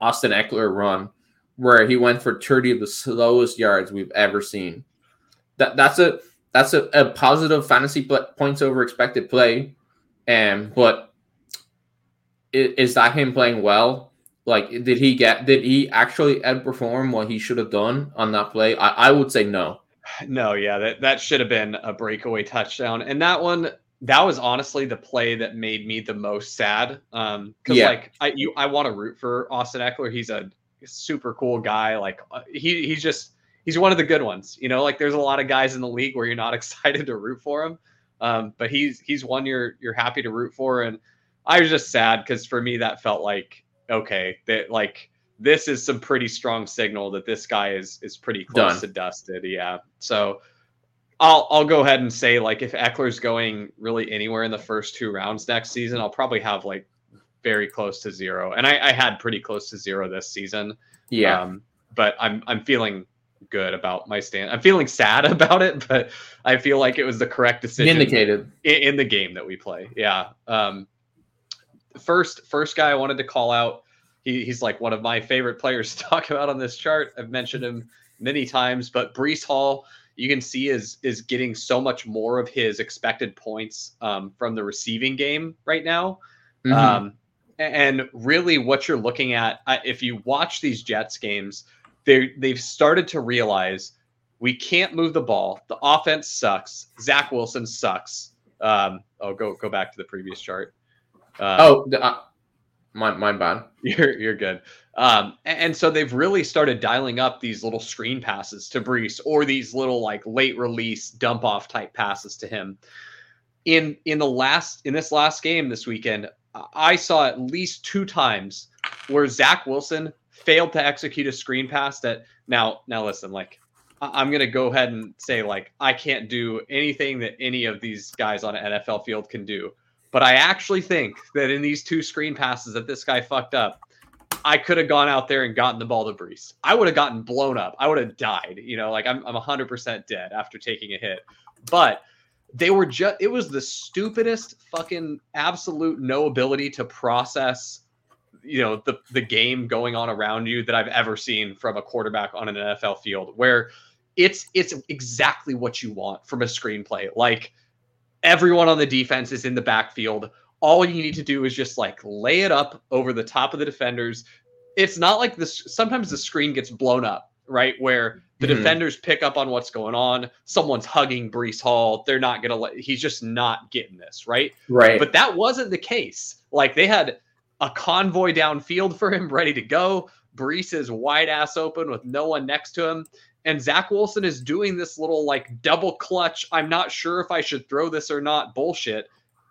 Austin Ekeler run where he went for 30 of the slowest yards we've ever seen. That that's a that's a, a positive fantasy play, points over expected play. Um, but is, is that him playing well? Like, did he get? Did he actually outperform what he should have done on that play? I, I would say no. No, yeah, that that should have been a breakaway touchdown, and that one that was honestly the play that made me the most sad. Um, because yeah. like I you I want to root for Austin Ekeler. He's a super cool guy. Like uh, he he's just he's one of the good ones. You know, like there's a lot of guys in the league where you're not excited to root for him. Um, but he's he's one you're you're happy to root for, and I was just sad because for me that felt like okay that like this is some pretty strong signal that this guy is is pretty close Done. to dusted. Yeah, so I'll I'll go ahead and say like if Ekeler's going really anywhere in the first two rounds next season, I'll probably have like very close to zero. And I, I had pretty close to zero this season. Yeah. Um, but I'm I'm feeling good about my stand. I'm feeling sad about it, but I feel like it was the correct decision. Indicated in, in the game that we play. Yeah. Um, first first guy I wanted to call out. He, he's like one of my favorite players to talk about on this chart. I've mentioned him many times, but Breece Hall you can see is is getting so much more of his expected points um, from the receiving game right now. Mm-hmm. Um, and really, what you're looking at, if you watch these Jets games, they they've started to realize we can't move the ball. The offense sucks. Zach Wilson sucks. Um, oh, go go back to the previous chart. Um, oh, uh, my my bad. You're you're good. Um, and, and, so they've really started dialing up these little screen passes to Breece or these little like late release dump off type passes to him. In in the last in this last game this weekend, I saw at least two times where Zach Wilson failed to execute a screen pass that now now listen like I'm gonna go ahead and say like I can't do anything that any of these guys on an NFL field can do. But I actually think that in these two screen passes that this guy fucked up, I could have gone out there and gotten the ball to Breece. I would have gotten blown up. I would have died. You know, like I'm, I'm 100% dead after taking a hit. But they were just, it was the stupidest fucking absolute no ability to process, you know, the, the game going on around you that I've ever seen from a quarterback on an NFL field where it's, it's exactly what you want from a screenplay. Like everyone on the defense is in the backfield all you need to do is just like lay it up over the top of the defenders. It's not like this. Sometimes the screen gets blown up, right? Where the mm-hmm. defenders pick up on what's going on. Someone's hugging Breece Hall. They're not going to let, he's just not getting this, right? Right. But that wasn't the case. Like they had a convoy downfield for him ready to go. Breece is wide ass open with no one next to him. And Zach Wilson is doing this little like double clutch. I'm not sure if I should throw this or not bullshit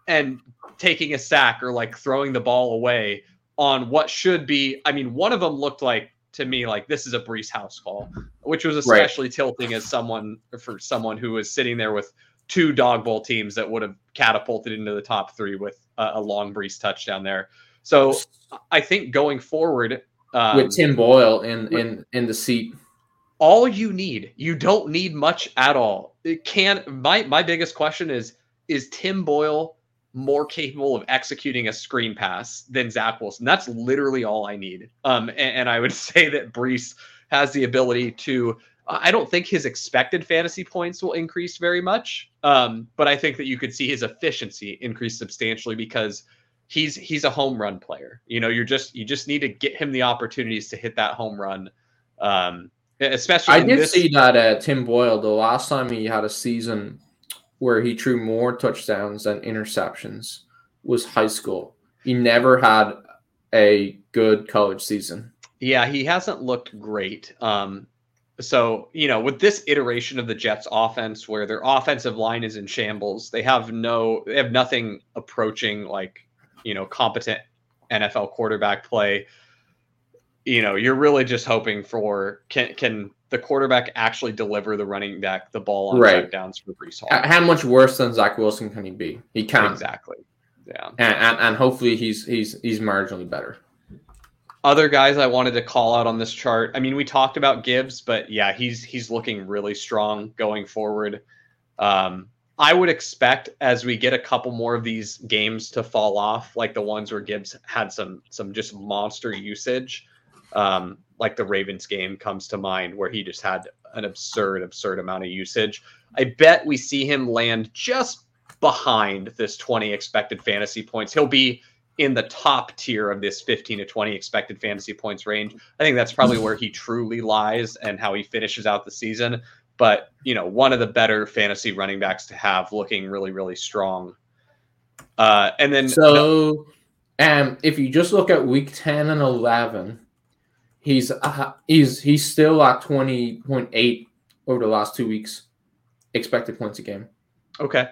and taking a sack or like throwing the ball away on what should be. I mean, one of them looked like to me like this is a Breece House call, which was especially right. tilting as someone for someone who was sitting there with two dog bowl teams that would have catapulted into the top three with a, a long Breece touchdown there. So I think going forward, um, with Tim Boyle in in in the seat. All you need, you don't need much at all. It can my my biggest question is is Tim Boyle more capable of executing a screen pass than Zach Wilson? That's literally all I need. Um, and, and I would say that Breece has the ability to. I don't think his expected fantasy points will increase very much, um, but I think that you could see his efficiency increase substantially because he's he's a home run player. You know, you're just you just need to get him the opportunities to hit that home run. Um, especially I did this- see that uh, Tim Boyle the last time he had a season where he threw more touchdowns than interceptions was high school. He never had a good college season. Yeah, he hasn't looked great. Um, so you know, with this iteration of the Jets offense, where their offensive line is in shambles, they have no, they have nothing approaching like you know competent NFL quarterback play. You know, you're really just hoping for can can the quarterback actually deliver the running back the ball on Right. downs for Breece Hall? How much worse than Zach Wilson can he be? He can't Exactly. Yeah. and, and and hopefully he's he's he's marginally better. other guys I wanted to call out on this chart. I mean, we talked about Gibbs, but yeah, he's he's looking really strong going forward. Um, I would expect as we get a couple more of these games to fall off, like the ones where Gibbs had some some just monster usage. Um, like the Ravens game comes to mind where he just had an absurd, absurd amount of usage. I bet we see him land just behind this 20 expected fantasy points. He'll be in the top tier of this 15 to 20 expected fantasy points range. I think that's probably where he truly lies and how he finishes out the season. But, you know, one of the better fantasy running backs to have looking really, really strong. Uh, and then, So, um, if you just look at week ten and eleven, he's uh, he's he's still at twenty point eight over the last two weeks expected points a game. okay.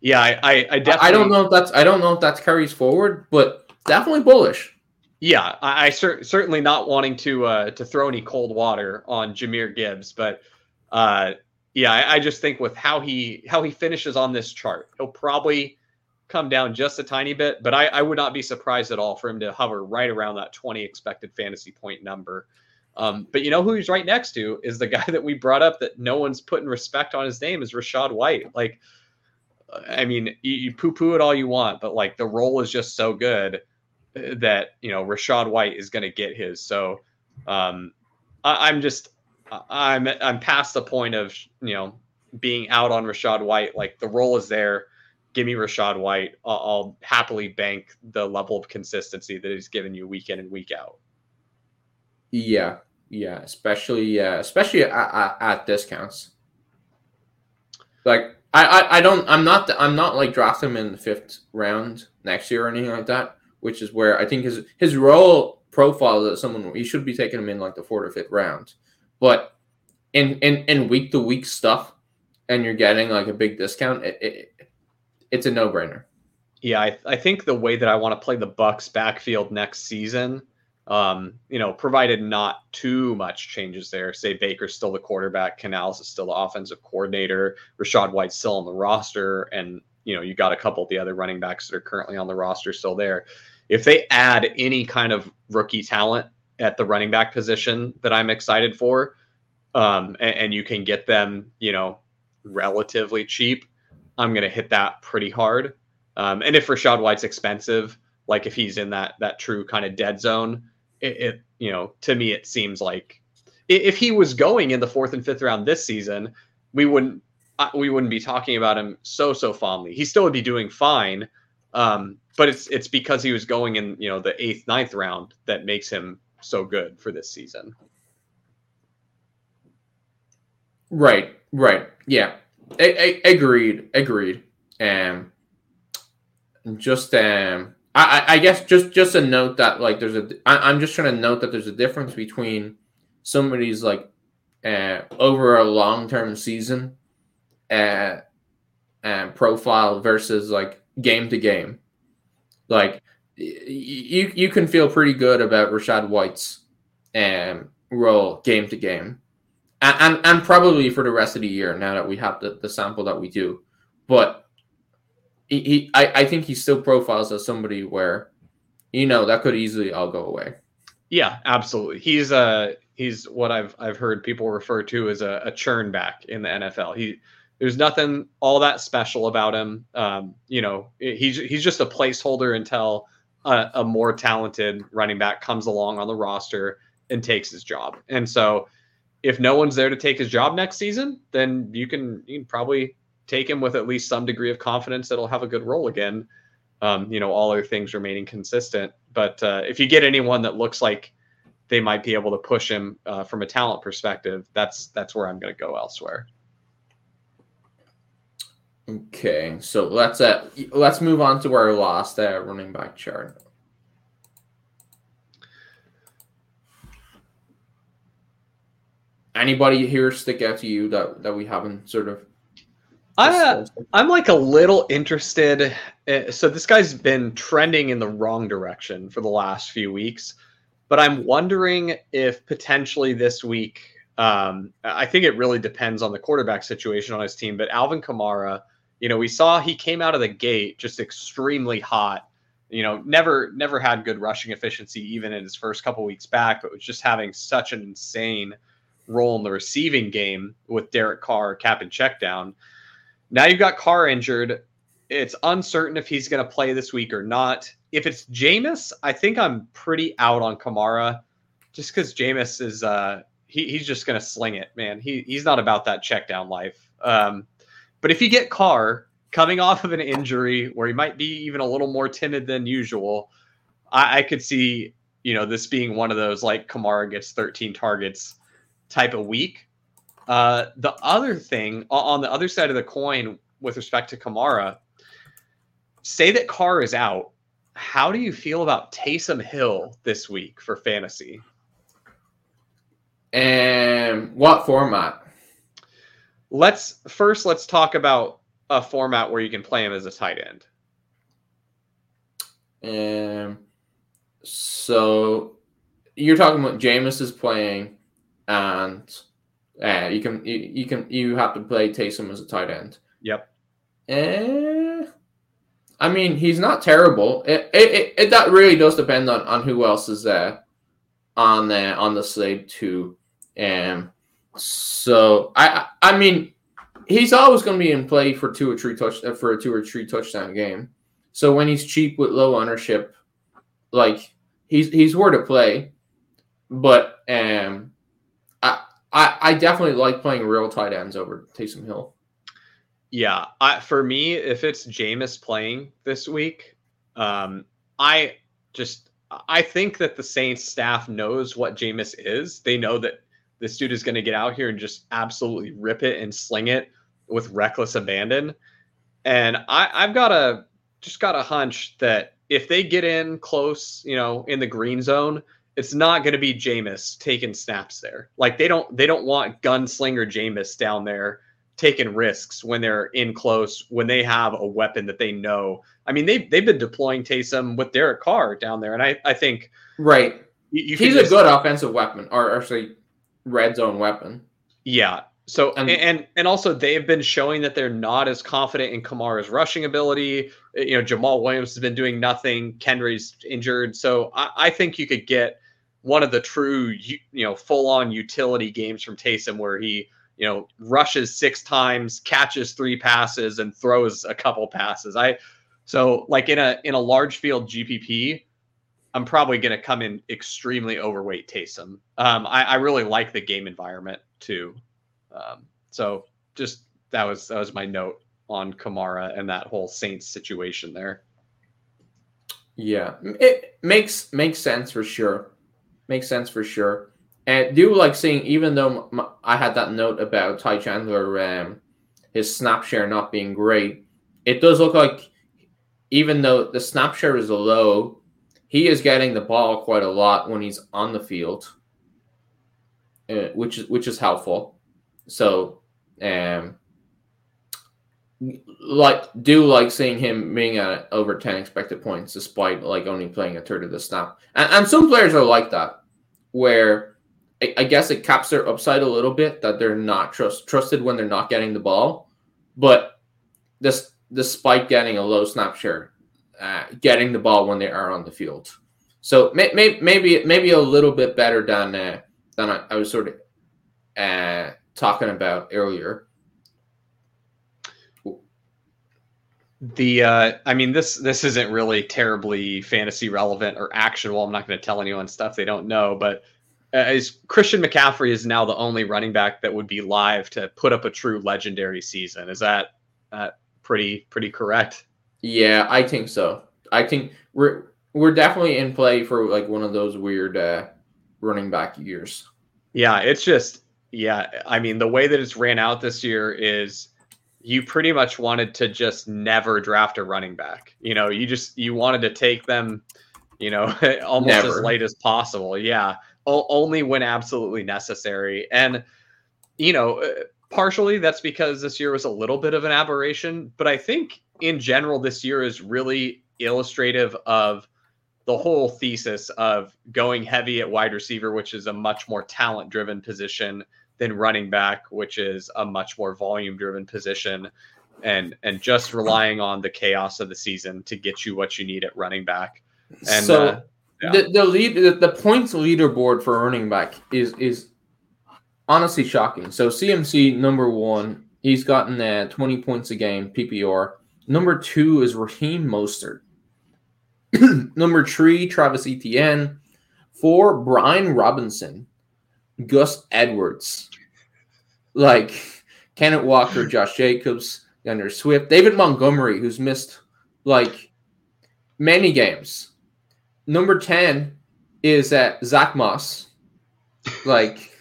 Yeah, I, I, I definitely. I don't know if that's I don't know if that carries forward, but definitely bullish. Yeah, I, I cer- certainly not wanting to uh, to throw any cold water on Jahmyr Gibbs, but uh, yeah, I, I just think with how he how he finishes on this chart, he'll probably come down just a tiny bit. But I, I would not be surprised at all for him to hover right around that twenty expected fantasy point number. Um, but you know who he's right next to is the guy that we brought up that no one's putting respect on his name is Rachaad White. Like, I mean, you, you poo poo it all you want, but like the role is just so good that you know Rachaad White is going to get his. So um, I, I'm just I'm I'm past the point of you know being out on Rachaad White. Like the role is there. Give me Rachaad White. I'll, I'll happily bank the level of consistency that he's given you week in and week out. Yeah, yeah, especially yeah, especially at, at, discounts. Like I, I, I don't I'm not I'm not like drafting him in the fifth round next year or anything like that. Which is where I think his his role profile as someone he should be taking him in like the fourth or fifth round. But in in in week to week stuff, and you're getting like a big discount, it, it it's a no brainer. Yeah, I, I think the way that I want to play the Bucks backfield next season, um, you know, provided not too much changes there. Say Baker's still the quarterback, Canales is still the offensive coordinator, Rachaad White's still on the roster, and you know, you got a couple of the other running backs that are currently on the roster still there. If they add any kind of rookie talent at the running back position that I'm excited for, um, and, and you can get them, you know, relatively cheap, I'm going to hit that pretty hard. Um, and if Rachaad White's expensive, like if he's in that that true kind of dead zone, it, it you know to me it seems like if he was going in the fourth and fifth round this season, we wouldn't uh, we wouldn't be talking about him so so fondly. He still would be doing fine, um, but it's it's because he was going in you know the eighth ninth round that makes him so good for this season. Right, right. Yeah. A- a- agreed. Agreed. Um just um I, I guess just just a note that like there's a I, I'm just trying to note that there's a difference between somebody's like uh over a long term season uh, uh profile versus like game to game. Like you you can feel pretty good about Rachaad White's um role game to game and, and and probably for the rest of the year now that we have the, the sample that we do but he, he I, I think he still profiles as somebody where, you know, that could easily all go away. Yeah, absolutely. He's uh he's what I've I've heard people refer to as a, a churn back in the NFL. He there's nothing all that special about him. Um, you know, he's he's just a placeholder until a, a more talented running back comes along on the roster and takes his job. And so, if no one's there to take his job next season, then you can you can probably take him with at least some degree of confidence that he'll have a good role again. Um, you know, all other things remaining consistent. But uh, if you get anyone that looks like they might be able to push him uh, from a talent perspective, that's that's where I'm going to go elsewhere. Okay, so let's uh let's move on to our last uh, running back chart. Anybody here stick out to you that that we haven't sort of? I, uh, I'm like a little interested. uh, So this guy's been trending in the wrong direction for the last few weeks, but I'm wondering if potentially this week. Um, I think it really depends on the quarterback situation on his team. But Alvin Kamara, you know, we saw he came out of the gate just extremely hot. You know, never never had good rushing efficiency even in his first couple weeks back, but was just having such an insane role in the receiving game with Derek Carr cap and check down. Now you've got Carr injured. It's uncertain if he's going to play this week or not. If it's Jameis, I think I'm pretty out on Kamara, just because Jameis is uh, he, he's just going to sling it, man. He he's not about that check down life. Um, but if you get Carr coming off of an injury where he might be even a little more timid than usual, I, I could see you know this being one of those like Kamara gets 13 targets type of week. Uh, the other thing on the other side of the coin with respect to Kamara, say that Carr is out. How do you feel about Taysom Hill this week for fantasy? And what format? Let's first let's talk about a format where you can play him as a tight end. Um, so you're talking about Jameis is playing, and uh, you can you, you can you have to play Taysom as a tight end. Yep. Eh, I mean, he's not terrible. It, it, it, it that really does depend on, on who else is there on uh, on the slate too. Um, so I I I mean, he's always going to be in play for two or three touch uh, for a two or three touchdown game. So when he's cheap with low ownership, like he's he's worth a play. But um, I I, definitely like playing real tight ends over Taysom Hill. Yeah, I, for me, if it's Jameis playing this week, um, I just I think that the Saints staff knows what Jameis is. They know that this dude is going to get out here and just absolutely rip it and sling it with reckless abandon. And I, I've got a just got a hunch that if they get in close, you know, in the green zone, it's not going to be Jameis taking snaps there. Like they don't they don't want gunslinger Jameis down there taking risks when they're in close when they have a weapon that they know. I mean, they they've been deploying Taysom with Derek Carr down there, and I I think Right. you, you He's a just- good offensive weapon, or actually, red zone weapon. Yeah. So And- and, and also they've been showing that they're not as confident in Kamara's rushing ability. You know, Jamaal Williams has been doing nothing. Kendre's injured, so I, I think you could get one of the true you, know full on utility games from Taysom where he you know rushes six times, catches three passes, and throws a couple passes. I so like in a in a large field GPP. I'm probably going to come in extremely overweight Taysom. Um, I, I really like the game environment too. Um, so just that was that was my note on Kamara and that whole Saints situation there. Yeah, it makes makes sense for sure. Makes sense for sure. And do like seeing, even though I had that note about Ty Chandler, um, his snap share not being great, it does look like even though the snap share is low, he is getting the ball quite a lot when he's on the field, uh, which is which is helpful. So, um, like do like seeing him being at over 10 expected points despite like only playing a third of the snap and, and some players are like that where I, I guess it caps their upside a little bit that they're not trust trusted when they're not getting the ball but this despite getting a low snap share, uh, getting the ball when they are on the field. So may, may, maybe maybe a little bit better than uh, than I, I was sort of uh, talking about earlier. The uh, I mean this this isn't really terribly fantasy relevant or actionable. I'm not going to tell anyone stuff they don't know, but uh, is Christian McCaffrey is now the only running back that would be live to put up a true legendary season. Is that uh, pretty pretty correct? Yeah, I think so. I think we're we're definitely in play for like one of those weird uh, running back years. Yeah, it's just yeah. I mean, the way that it's ran out this year is you pretty much wanted to just never draft a running back. You know, you just you wanted to take them, you know, almost never. as late as possible. Yeah, o- only when absolutely necessary. And you know, uh, partially that's because this year was a little bit of an aberration, but I think in general this year is really illustrative of the whole thesis of going heavy at wide receiver, which is a much more talent driven position than running back, which is a much more volume driven position, and and just relying on the chaos of the season to get you what you need at running back. And so uh, yeah. the the lead the, the points leaderboard for running back is is honestly shocking. So CMC number one, he's gotten uh, 20 points a game PPR. Number two is Raheem Mostert. number three, Travis Etienne. Four, Brian Robinson. Gus Edwards, like Kenneth Walker, Josh Jacobs, Gunner Swift, David Montgomery, who's missed like many games. Number 10 is at Zack Moss. Like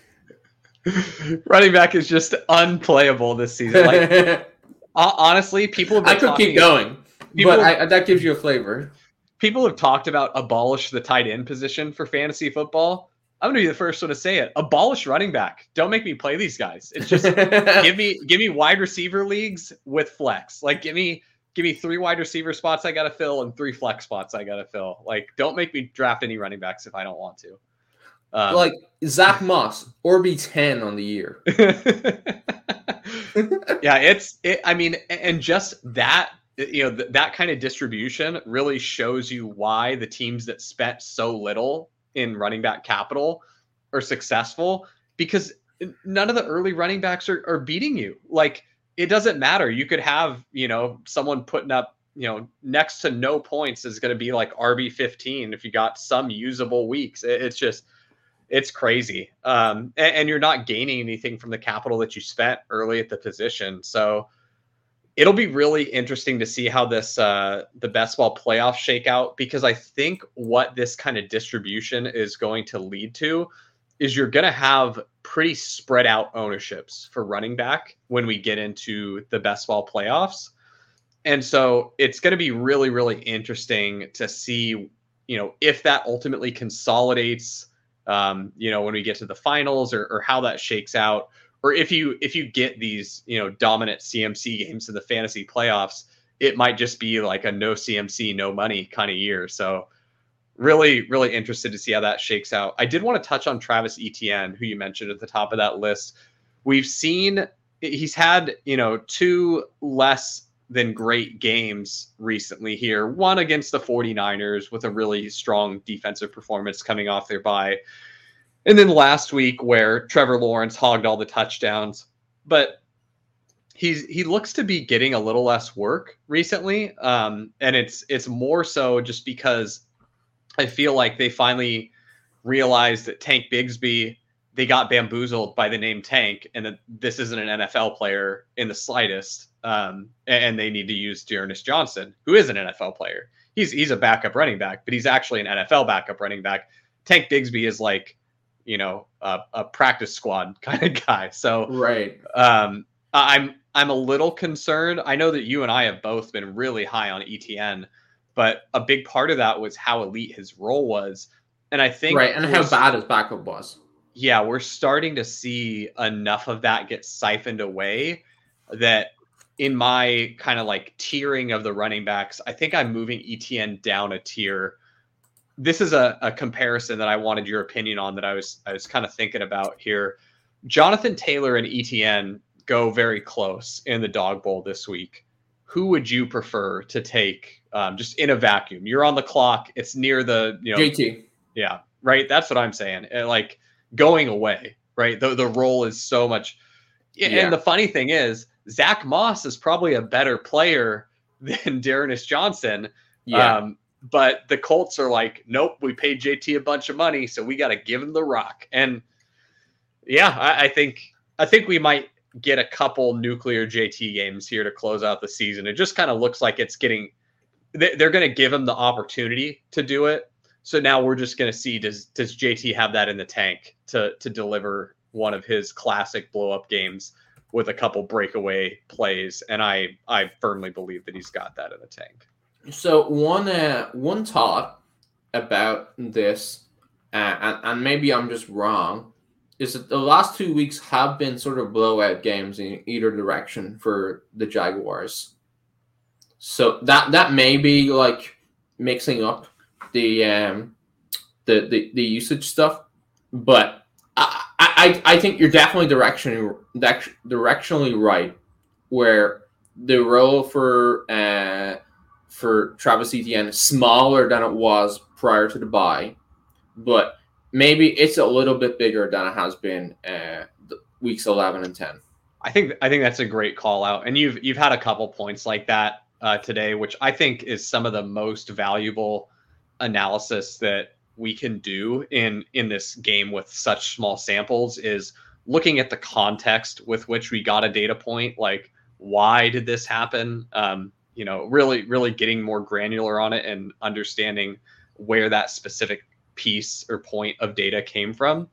running back is just unplayable this season. Like honestly, people I could keep going. People, but I, that gives you a flavor. People have talked about abolish the tight end position for fantasy football. I'm gonna be the first one to say it. Abolish running back. Don't make me play these guys. It's just give me give me wide receiver leagues with flex. Like give me give me three wide receiver spots I gotta fill and three flex spots I gotta fill. Like don't make me draft any running backs if I don't want to. Um, like Zack Moss, RB ten on the year. yeah, it's it. I mean, and just that you know th- that kind of distribution really shows you why the teams that spent so little in running back capital are successful because none of the early running backs are, are beating you. Like it doesn't matter. You could have, you know, someone putting up, you know, next to no points is going to be like RB 15 if you got some usable weeks. It, it's just, it's crazy. Um, and, and you're not gaining anything from the capital that you spent early at the position. So, it'll be really interesting to see how this uh, the best ball playoffs shake out because I think what this kind of distribution is going to lead to is you're going to have pretty spread out ownerships for running back when we get into the best ball playoffs. And so it's going to be really, really interesting to see, you know, if that ultimately consolidates, um, you know, when we get to the finals or, or how that shakes out or if you if you get these you know dominant CMC games in the fantasy playoffs, it might just be like a no CMC, no money kind of year. So really, really interested to see how that shakes out. I did want to touch on Travis Etienne, who you mentioned at the top of that list. We've seen he's had you know two less than great games recently here. One against the 49ers with a really strong defensive performance coming off their bye. And then last week where Trevor Lawrence hogged all the touchdowns, but he's he looks to be getting a little less work recently, um, and it's it's more so just because I feel like they finally realized that Tank Bigsby they got bamboozled by the name Tank, and that this isn't an NFL player in the slightest, um, and they need to use D'Ernest Johnson, who is an NFL player. He's he's a backup running back, but he's actually an NFL backup running back. Tank Bigsby is like you know a, a practice squad kind of guy. So right, um, I'm I'm a little concerned. I know that you and I have both been really high on ETN, but a big part of that was how elite his role was, and I think right, and how bad his backup was. Yeah, we're starting to see enough of that get siphoned away that in my kind of like tiering of the running backs, I think I'm moving ETN down a tier this is a, a comparison that I wanted your opinion on that I was I was kind of thinking about here. Jonathan Taylor and Etienne go very close in the dog bowl this week. who would you prefer to take um, just in a vacuum? You're on the clock. It's near the you know JT. yeah right. That's what I'm saying. Like going away right. The the role is so much. Yeah, Yeah. And the funny thing is, Zack Moss is probably a better player than D'Ernest Johnson. Yeah. Um, but the Colts are like, nope, we paid JT a bunch of money, so we got to give him the rock. And yeah, I, I think I think we might get a couple nuclear JT games here to close out the season. It just kind of looks like it's getting. they- They're going to give him the opportunity to do it. So now we're just going to see does does JT have that in the tank to to deliver one of his classic blow up games with a couple breakaway plays, and I I firmly believe that he's got that in the tank. So one uh, one thought about this, uh, and, and maybe I'm just wrong, is that the last two weeks have been sort of blowout games in either direction for the Jaguars. So that that may be like mixing up the um the the, the usage stuff, but I, I I think you're definitely directionally directionally right, where the role for uh for Travis Etienne smaller than it was prior to the bye, but maybe it's a little bit bigger than it has been uh, weeks 11 and 10. I think I think that's a great call out, and you've you've had a couple points like that uh, today, which I think is some of the most valuable analysis that we can do in in this game with such small samples. Is looking at the context with which we got a data point, like why did this happen? Um, you know, really really getting more granular on it and understanding where that specific piece or point of data came from.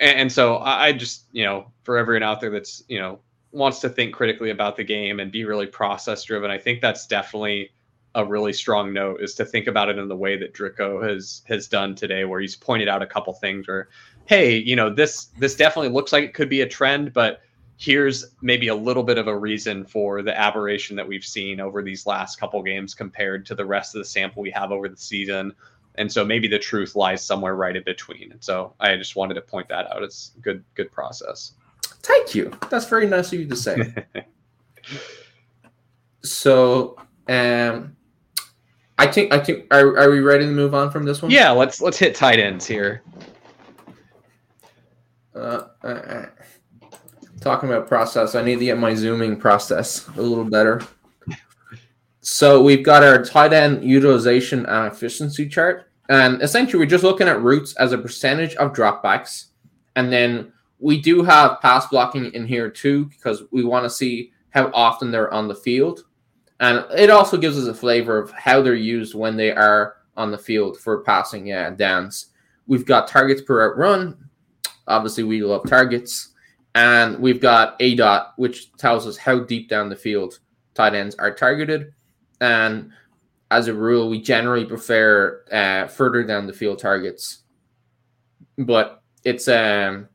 And, and so I, I just you know for everyone out there that's you know wants to think critically about the game and be really process driven i think that's definitely a really strong note is to think about it in the way that Drico has has done today where he's pointed out a couple things where hey you know this this definitely looks like it could be a trend but here's maybe a little bit of a reason for the aberration that we've seen over these last couple games compared to the rest of the sample we have over the season and so maybe the truth lies somewhere right in between and so i just wanted to point that out it's good good process Thank you. That's very nice of you to say. so, um, I think I think are, are we ready to move on from this one? yeah let's let's hit tight ends here Uh, uh, uh, talking about process, I need to get my zooming process a little better. So we've got our tight end utilization and efficiency chart, and essentially we're just looking at routes as a percentage of dropbacks, and then we do have pass blocking in here too because we want to see how often they're on the field, and it also gives us a flavor of how they're used when they are on the field for passing uh, downs. We've got targets per run, obviously we love targets and we've got aDOT which tells us how deep down the field tight ends are targeted. And as a rule we generally prefer uh, further down the field targets. But it's um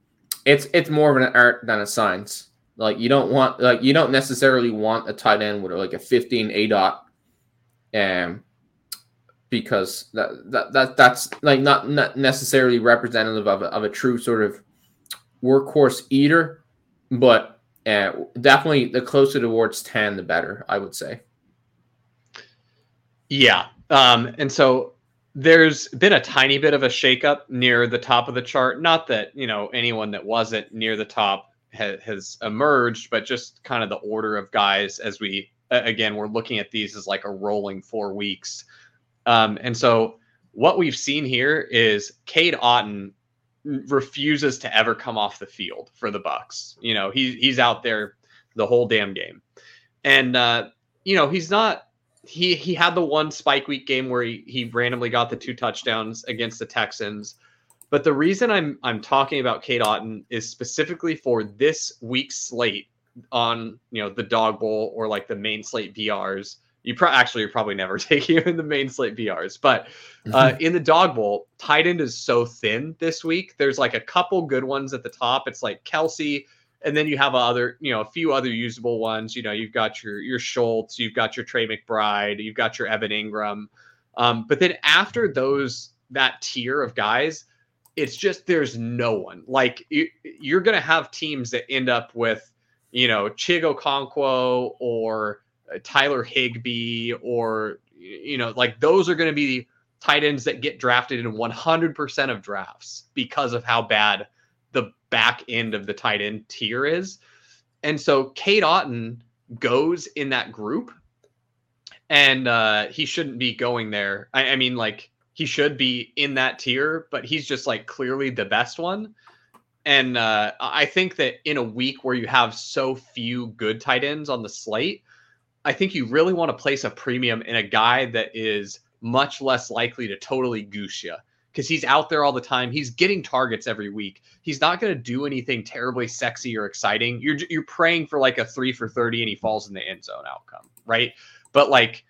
it's it's more of an art than a science. Like you don't want like you don't necessarily want a tight end with like a 15 aDOT um because that, that, that that's like not, not necessarily representative of a, of a true sort of workhorse eater, but uh, definitely the closer towards 10, the better, I would say. Yeah. Um, and so there's been a tiny bit of a shakeup near the top of the chart. Not that, you know, anyone that wasn't near the top ha- has emerged, but just kind of the order of guys as we, again, we're looking at these as like a rolling four weeks. Um, and so what we've seen here is Cade Otton refuses to ever come off the field for the Bucks. You know, he, he's out there the whole damn game. And, uh, you know, he's not he he had the one spike week game where he, he randomly got the two touchdowns against the Texans. But the reason I'm I'm talking about Cade Otton is specifically for this week's slate on you know the dog bowl or like the main slate BRs. You pro- actually you're probably never taking him in the main slate BRs, but uh, in the dog bowl, tight end is so thin this week. There's like a couple good ones at the top. It's like Kelce, and then you have other, you know, a few other usable ones. You know, you've got your your Schultz, you've got your Trey McBride, you've got your Evan Engram. Um, but then after those that tier of guys, it's just there's no one. Like you, you're gonna have teams that end up with, you know, Chig Okonkwo or Tyler Higbee or you know like those are going to be tight ends that get drafted in 100% of drafts because of how bad the back end of the tight end tier is. And so Cade Otton goes in that group and uh, he shouldn't be going there. I, I mean, like, he should be in that tier, but he's just like clearly the best one. And uh, I think that in a week where you have so few good tight ends on the slate, I think you really want to place a premium in a guy that is much less likely to totally goose you because he's out there all the time. He's getting targets every week. He's not going to do anything terribly sexy or exciting. You're you're praying for like a three for thirty and he falls in the end zone outcome, right? But like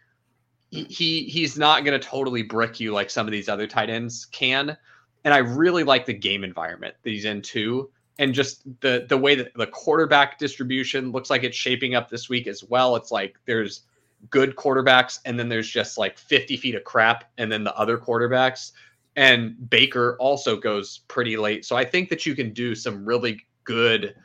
he he's not going to totally brick you like some of these other tight ends can. And I really like the game environment that he's in too, and just the the way that the quarterback distribution looks like it's shaping up this week as well. It's like there's good quarterbacks, and then there's just like 50 feet of crap, and then the other quarterbacks. And Baker also goes pretty late. So I think that you can do some really good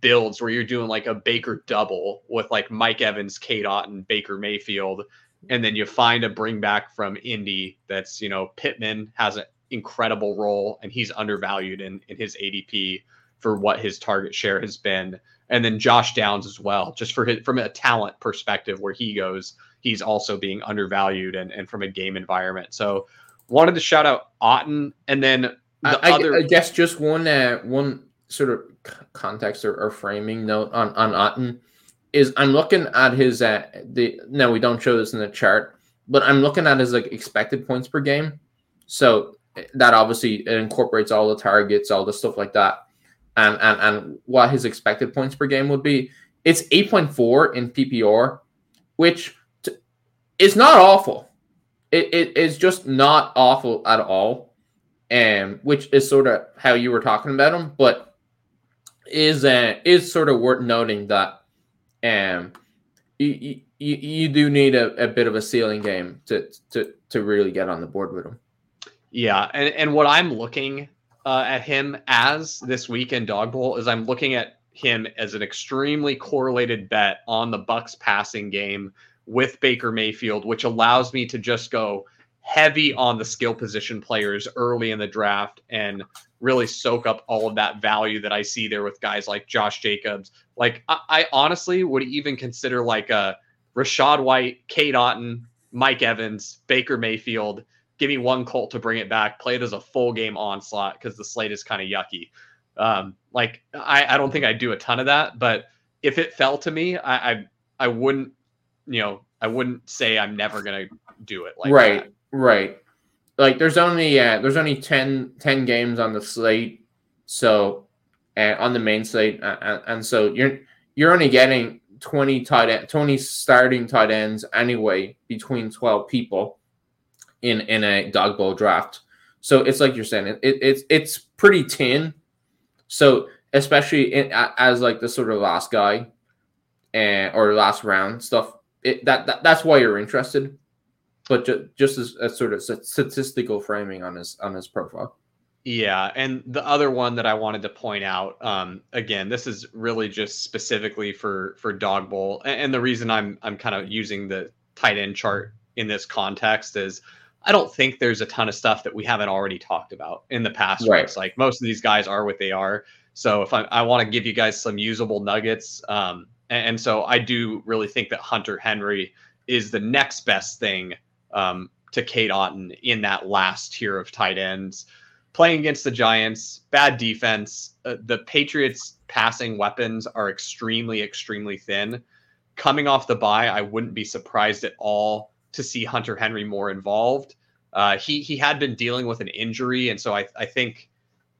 builds where you're doing like a Baker double with like Mike Evans, Cade Otton, Baker Mayfield, and then you find a bring back from Indy that's, you know, Pittman has an incredible role and he's undervalued in, in his ADP for what his target share has been. And then Josh Downs as well, just for his, from a talent perspective where he goes, he's also being undervalued and, and from a game environment. So wanted to shout out Otton and then the I, other I guess just one uh, one sort of context or, or framing note on on Otton is I'm looking at his uh, the no we don't show this in the chart, but I'm looking at his like expected points per game. So that obviously it incorporates all the targets, all the stuff like that and and and what his expected points per game would be. It's 8.4 in PPR, which t- is not awful. It, it is just not awful at all. Um, which is sort of how you were talking about him, but is uh, is sort of worth noting that um you, you, you do need a, a bit of a ceiling game to to to really get on the board with him. Yeah, and and what I'm looking uh, at him as this weekend dog bowl is I'm looking at him as an extremely correlated bet on the Bucks passing game with Baker Mayfield, which allows me to just go heavy on the skill position players early in the draft and really soak up all of that value that I see there with guys like Josh Jacobs. Like I, I honestly would even consider like a Rachaad White, Cade Otton, Mike Evans, Baker Mayfield give me one Colt to bring it back, play it as a full game onslaught because the slate is kind of yucky. Um, like I, I don't think I'd do a ton of that, but if it fell to me, I, I, I wouldn't, you know, I wouldn't say I'm never gonna do it. Like right, that. right. Like there's only uh, there's only 10, 10 games on the slate, so uh, on the main slate, uh, and so you're you're only getting 20 tight end, 20 starting tight ends anyway between 12 people in in a dog bowl draft. So it's like you're saying, it, it it's it's pretty tin. So especially in, as like the sort of last guy, and or last round stuff. It, that, that that's why you're interested, but ju- just as a sort of statistical framing on his on his profile. Yeah, and the other one that I wanted to point out, um, again, this is really just specifically for for dog bowl, and, and the reason I'm I'm kind of using the tight end chart in this context is I don't think there's a ton of stuff that we haven't already talked about in the past Right. weeks. Like most of these guys are what they are. So if I, I want to give you guys some usable nuggets, um, and, and so I do really think that Hunter Henry is the next best thing um, to Cade Otton in that last tier of tight ends. Playing against the Giants, bad defense. Uh, the Patriots' passing weapons are extremely, extremely thin. Coming off the bye, I wouldn't be surprised at all to see Hunter Henry more involved. Uh, he he had been dealing with an injury, and so I I think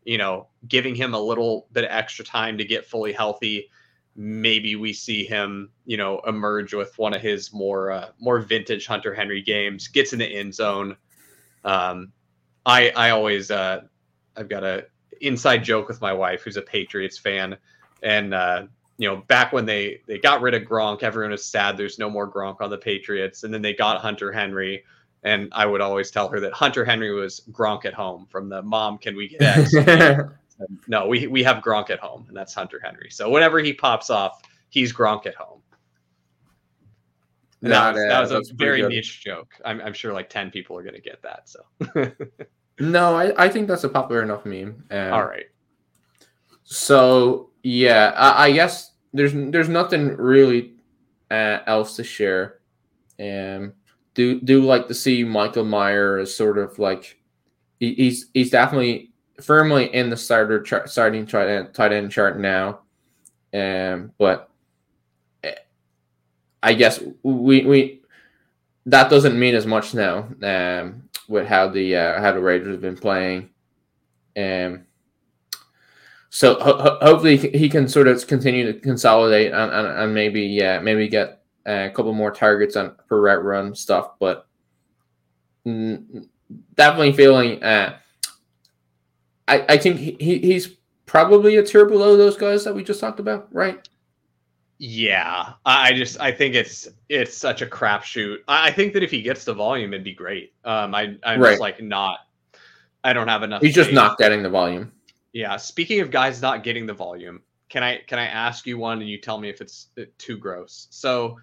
you know giving him a little bit of extra time to get fully healthy, maybe we see him you know emerge with one of his more uh, more vintage Hunter Henry games, gets in the end zone. Um, I I always uh, I've got a inside joke with my wife who's a Patriots fan, and uh, you know, back when they they got rid of Gronk, everyone was sad there's no more Gronk on the Patriots, and then they got Hunter Henry, and I would always tell her that Hunter Henry was Gronk at home from the mom. Can we get X? no, we we have Gronk at home, and that's Hunter Henry. So whenever he pops off, he's Gronk at home. That That, was, that was that's a very good. niche joke. I'm, I'm sure like 10 people are going to get that. So, No, I, I think that's a popular enough meme. Um, all right. So yeah, I, I guess there's there's nothing really uh, else to share. Um, do do like to see Michael Mayer as sort of like he, he's he's definitely firmly in the starter chart, starting tight end, tight end chart now. Um, but eh, I guess we we that doesn't mean as much now. Um, with how the uh, how the Raiders have been playing. Um. So ho- ho- hopefully he can sort of continue to consolidate and, and, and maybe yeah maybe get a couple more targets on per route run stuff, but definitely feeling. Uh, I I think he, he- he's probably a tier below those guys that we just talked about, right? Yeah, I just I think it's it's such a crapshoot. I I think that if he gets the volume, it'd be great. Um, I I'm Right. just like not. I don't have enough. He's just not getting the volume. Yeah. Speaking of guys not getting the volume, can I can I ask you one and you tell me if it's uh, too gross? So,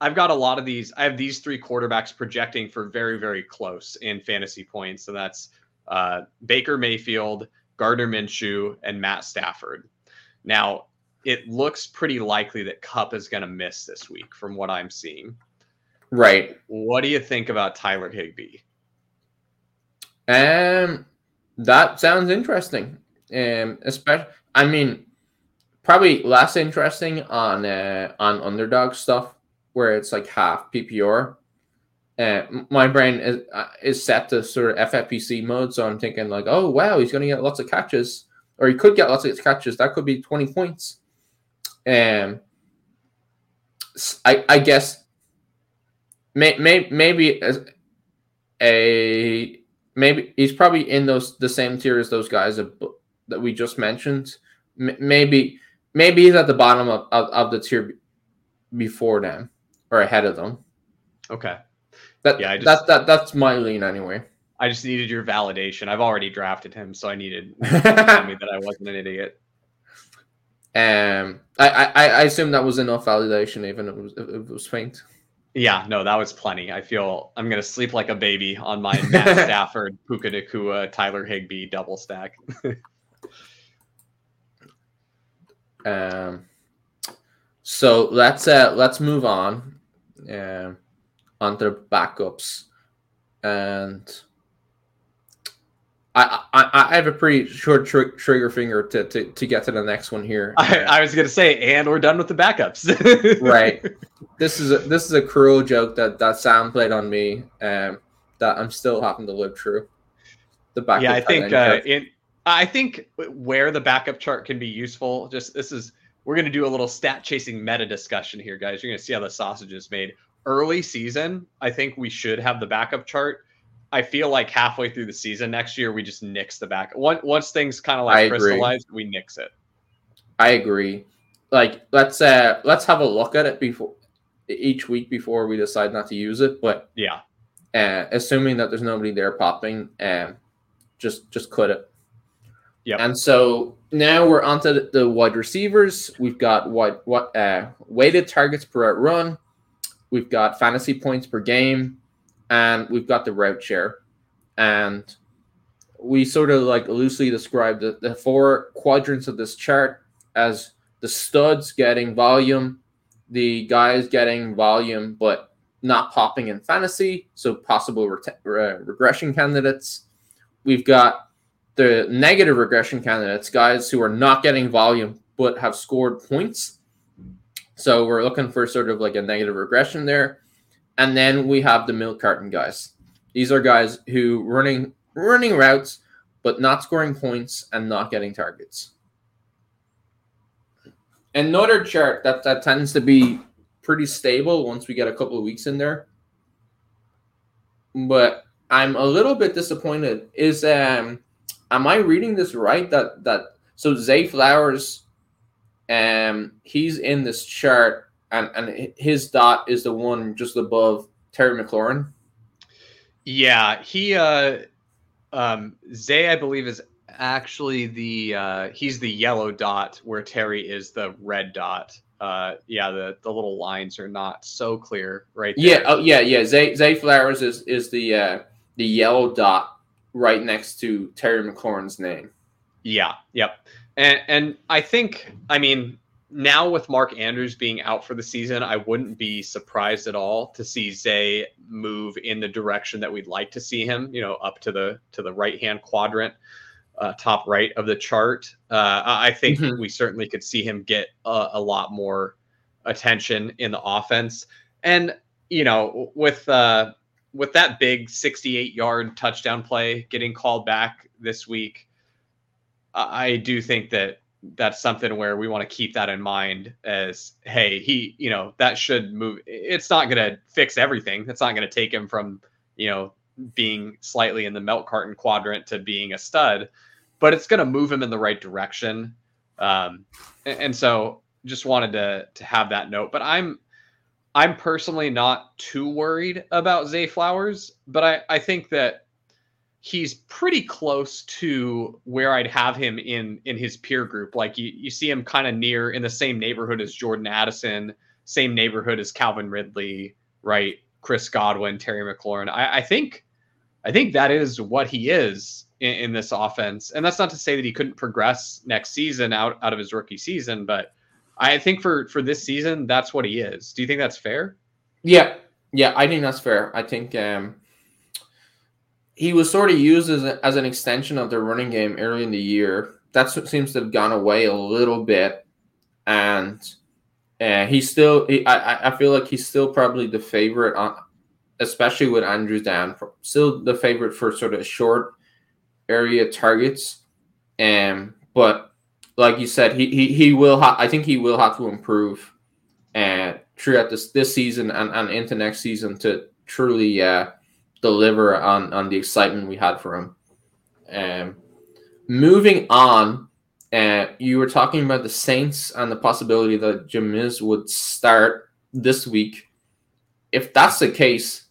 I've got a lot of these. I have these three quarterbacks projecting for very very close in fantasy points. So that's uh, Baker Mayfield, Gardner Minshew, and Matt Stafford. Now, it looks pretty likely that Kupp is going to miss this week from what I'm seeing. Right. What do you think about Tyler Higbee? Um, that sounds interesting. Um, especially, I mean, probably less interesting on uh, on underdog stuff where it's like half PPR. Uh, my brain is uh, is set to sort of FFPC mode, so I'm thinking like, oh wow, he's going to get lots of catches, or he could get lots of catches. That could be twenty points. Um, I guess may, may, maybe as a maybe he's probably in those the same tier as those guys that, that we just mentioned. M- maybe maybe he's at the bottom of, of, of the tier before them or ahead of them. Okay. That Yeah, I just- that, that that's my lean anyway. I just needed your validation. I've already drafted him, so I needed to tell me that I wasn't an idiot. um, I, I I assume that was enough validation, even if it was, if it was faint. Yeah, no, that was plenty. I feel I'm gonna sleep like a baby on my Matt Stafford, Puka Nacua, Tyler Higbee double stack. Um, so let's uh let's move on, um, onto the backups, and I I, I have a pretty short tr- trigger finger to, to to get to the next one here. I, Uh, I was gonna say, and we're done with the backups. right. This is a, this is a cruel joke that that Sam played on me. Um, that I'm still having to live through. The backup. yeah, I think uh, in I think where the backup chart can be useful. Just this is we're gonna do a little stat chasing meta discussion here, guys. You're gonna see how the sausage is made. Early season, I think we should have the backup chart. I feel like halfway through the season next year, we just nix the back. Once once things kind of like crystallize, we nix it. I agree. Like let's uh let's have a look at it before each week before we decide not to use it. But Yeah. uh, assuming that there's nobody there popping, um, just just quit it. Yep. And so now we're onto the, wide receivers. We've got what what uh, weighted targets per out run. We've got fantasy points per game, and we've got the route share. And we sort of like loosely described the, the four quadrants of this chart as the studs getting volume, the guys getting volume but not popping in fantasy, so possible ret- re- regression candidates. We've got the negative regression candidates, guys who are not getting volume but have scored points. So we're looking for sort of like a negative regression there. And then we have the milk carton guys. These are guys who running running routes but not scoring points and not getting targets. Another chart that, that tends to be pretty stable once we get a couple of weeks in there. But I'm a little bit disappointed. Is um am I reading this right? That that so Zay Flowers um he's in this chart and, and his dot is the one just above Terry McLaurin. Yeah, he uh um Zay, I believe, is actually the uh he's the yellow dot where Terry is the red dot. uh, yeah, the the little lines are not so clear right Yeah, oh yeah, yeah. Zay Zay Flowers is is the uh, the yellow dot right next to Terry McLaurin's name. Yeah, yep. And and I think I mean now with Mark Andrews being out for the season, I wouldn't be surprised at all to see Zay move in the direction that we'd like to see him. You know, up to the to the right hand quadrant, uh, top right of the chart. Uh, I think Mhm. we certainly could see him get a, a lot more attention in the offense. And you know, with uh, with that big 68 yard touchdown play getting called back this week, I do think that that's something where we want to keep that in mind as hey he you know that should move it's not going to fix everything. It's not going to take him from you know being slightly in the milk carton quadrant to being a stud but it's going to move him in the right direction. Um and so just wanted to to have that note but i'm i'm personally not too worried about zay flowers but i i think that he's pretty close to where I'd have him in in his peer group. Like you, you see him kind of near in the same neighborhood as Jordan Addison, same neighborhood as Calvin Ridley, right? Chris Godwin, Terry McLaurin. I, I think I think that is what he is in, in this offense. And that's not to say that he couldn't progress next season out, out of his rookie season, but I think for for this season, that's what he is. Do you think that's fair? Yeah, yeah, I think that's fair. I think um, he was sort of used as, a, as an extension of the running game early in the year. That seems to have gone away a little bit, and uh, he's still. He, I I feel like he's still probably the favorite on, especially with Andrews down. Still the favorite for sort of short area targets, um, but like you said, he he, he will. Ha- I think he will have to improve, uh, throughout this this season and, and into next season to truly uh, deliver on on the excitement we had for him. Um, moving on, uh, you were talking about the Saints and the possibility that Jameis would start this week. If that's the case,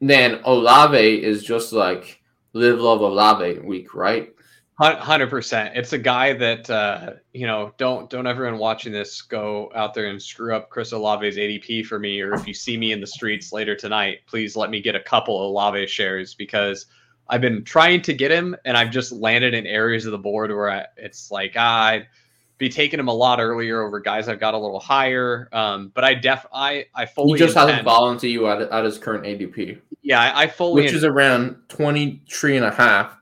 then Olave is just like live love Olave week, right? Hundred percent. It's a guy that uh, you know. Don't don't everyone watching this go out there and screw up Chris Olave's ADP for me. Or if you see me in the streets later tonight, please let me get a couple Olave shares because I've been trying to get him, and I've just landed in areas of the board where I, it's like ah, I'd be taking him a lot earlier over guys I've got a little higher. Um, but I def I I fully He just intend, hasn't fallen to you at, at his current ADP, yeah I, I fully which is around 23 and a half.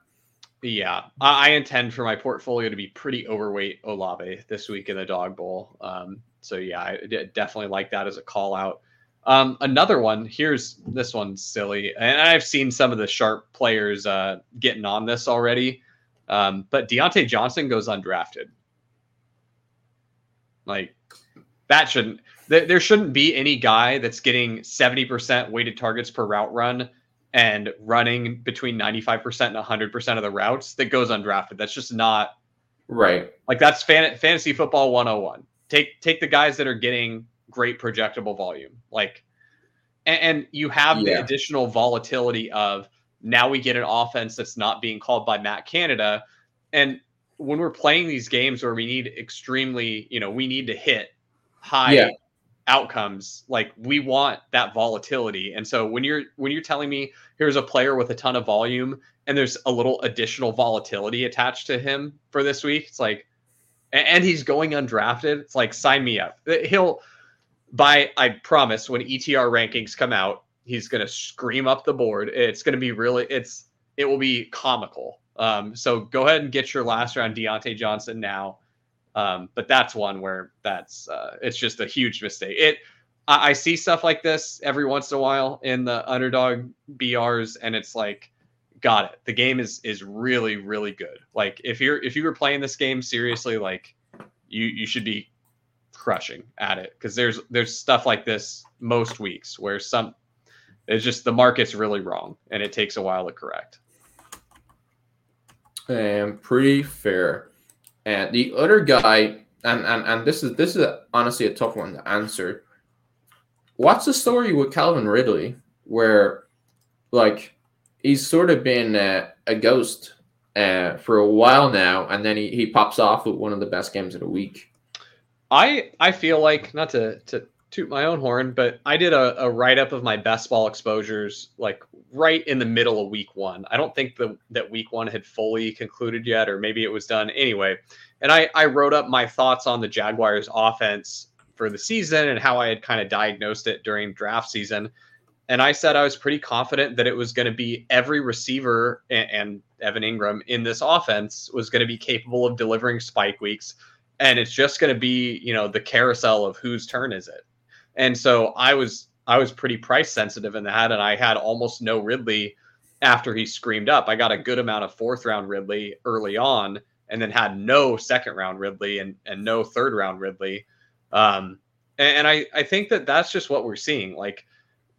Yeah, I, I intend for my portfolio to be pretty overweight Olave this week in the dog bowl. Um, so yeah, I definitely like that as a call out. Um, another one here's this one's silly, and I've seen some of the sharp players uh, getting on this already. Um, but Diontae Johnson goes undrafted. Like that shouldn't. There, there shouldn't be any guy that's getting seventy percent weighted targets per route run and running between 95% and 100% of the routes that goes undrafted. That's just not Right. like that's fan, fantasy football 101. Take take the guys that are getting great projectable volume. Like and, and you have the additional volatility of now we get an offense that's not being called by Matt Canada and when we're playing these games where we need extremely, you know, we need to hit high Yeah. Outcomes like we want that volatility. And so when you're when you're telling me here's a player with a ton of volume and there's a little additional volatility attached to him for this week it's like and he's going undrafted it's like sign me up. He'll by i promise when etr rankings come out he's going to scream up the board. It's going to be really it's it will be comical. Um so go ahead and get your last round Diontae Johnson now um, but that's one where that's uh, it's just a huge mistake. It I, I see stuff like this every once in a while in the underdog BRs, and it's like, got it. The game is is really really good. Like if you're if you were playing this game seriously, like you you should be crushing at it because there's there's stuff like this most weeks where some it's just the market's really wrong and it takes a while to correct. Um, pretty fair. And the other guy, and, and and this is this is honestly a tough one to answer. What's the story with Calvin Ridley, where like he's sort of been uh, a ghost uh, for a while now, and then he, he pops off with one of the best games of the week. I I feel like not to to toot my own horn, but I did a, a write up of my best ball exposures like right in the middle of week one. I don't think the, that week one had fully concluded yet, or maybe it was done anyway. And I, I wrote up my thoughts on the Jaguars offense for the season and how I had kind of diagnosed it during draft season. And I said I was pretty confident that it was going to be every receiver and, and Evan Engram in this offense was going to be capable of delivering spike weeks. And it's just going to be, you know, the carousel of whose turn is it. And so I was I was pretty price sensitive in that, and I had almost no Ridley after he screamed up. I got a good amount of fourth round Ridley early on, and then had no second round Ridley and and no third round Ridley. Um, and, and I I think that that's just what we're seeing. Like,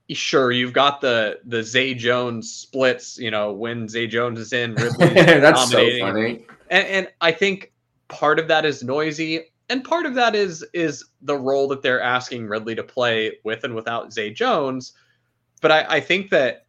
sure, you've got the the Zay Jones splits. You know, when Zay Jones is in, Ridley that's so funny. And, and I think part of that is noisy and part of that is is the role that they're asking Ridley to play with and without Zay Jones. But I, I think that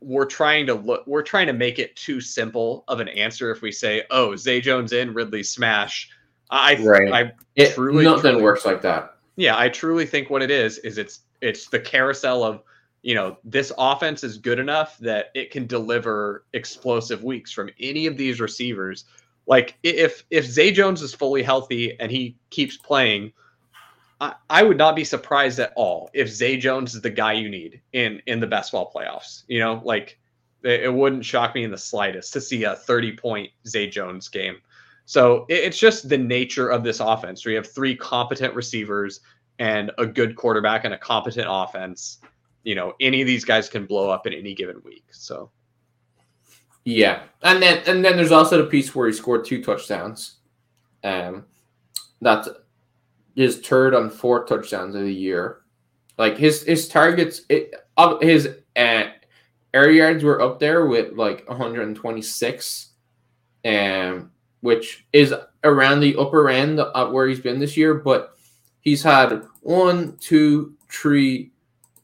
we're trying to look we're trying to make it too simple of an answer if we say, oh, Zay Jones in, Ridley smash. I right. I it, truly nothing truly, works like that. Yeah, I truly think what it is is it's it's the carousel of you know this offense is good enough that it can deliver explosive weeks from any of these receivers like if if Zay Jones is fully healthy and he keeps playing, I, I would not be surprised at all if Zay Jones is the guy you need in in the best ball playoffs. You know, like it, it wouldn't shock me in the slightest to see a 30 point Zay Jones game. So it, it's just the nature of this offense. We have three competent receivers and a good quarterback and a competent offense. You know, any of these guys can blow up in any given week. So yeah, and then and then there's also the piece where he scored two touchdowns. Um, that's his third on four touchdowns of the year. Like his his targets, it, his uh, air yards were up there with like 126, um, which is around the upper end of where he's been this year. But he's had one, two, three,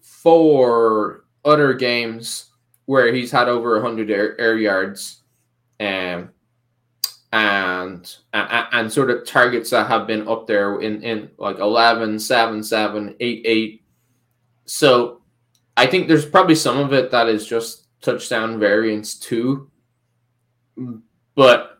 four other games where he's had over 100 air, air yards um, and, and and sort of targets that have been up there in, in like 11, 7, 7, 8, 8. So I think there's probably some of it that is just touchdown variance too. But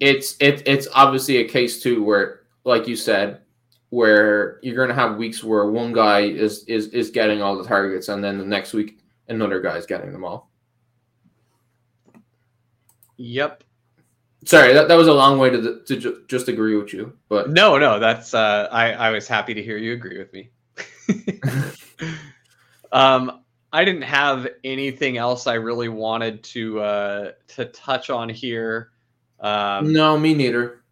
it's it, it's obviously a case too where, like you said, where you're going to have weeks where one guy is is is getting all the targets and then the next week another guy's getting them all. Yep. Sorry, that, that was a long way to to ju- just agree with you, but no, no, that's uh, I I was happy to hear you agree with me. um, I didn't have anything else I really wanted to uh to touch on here. Um, no, me neither.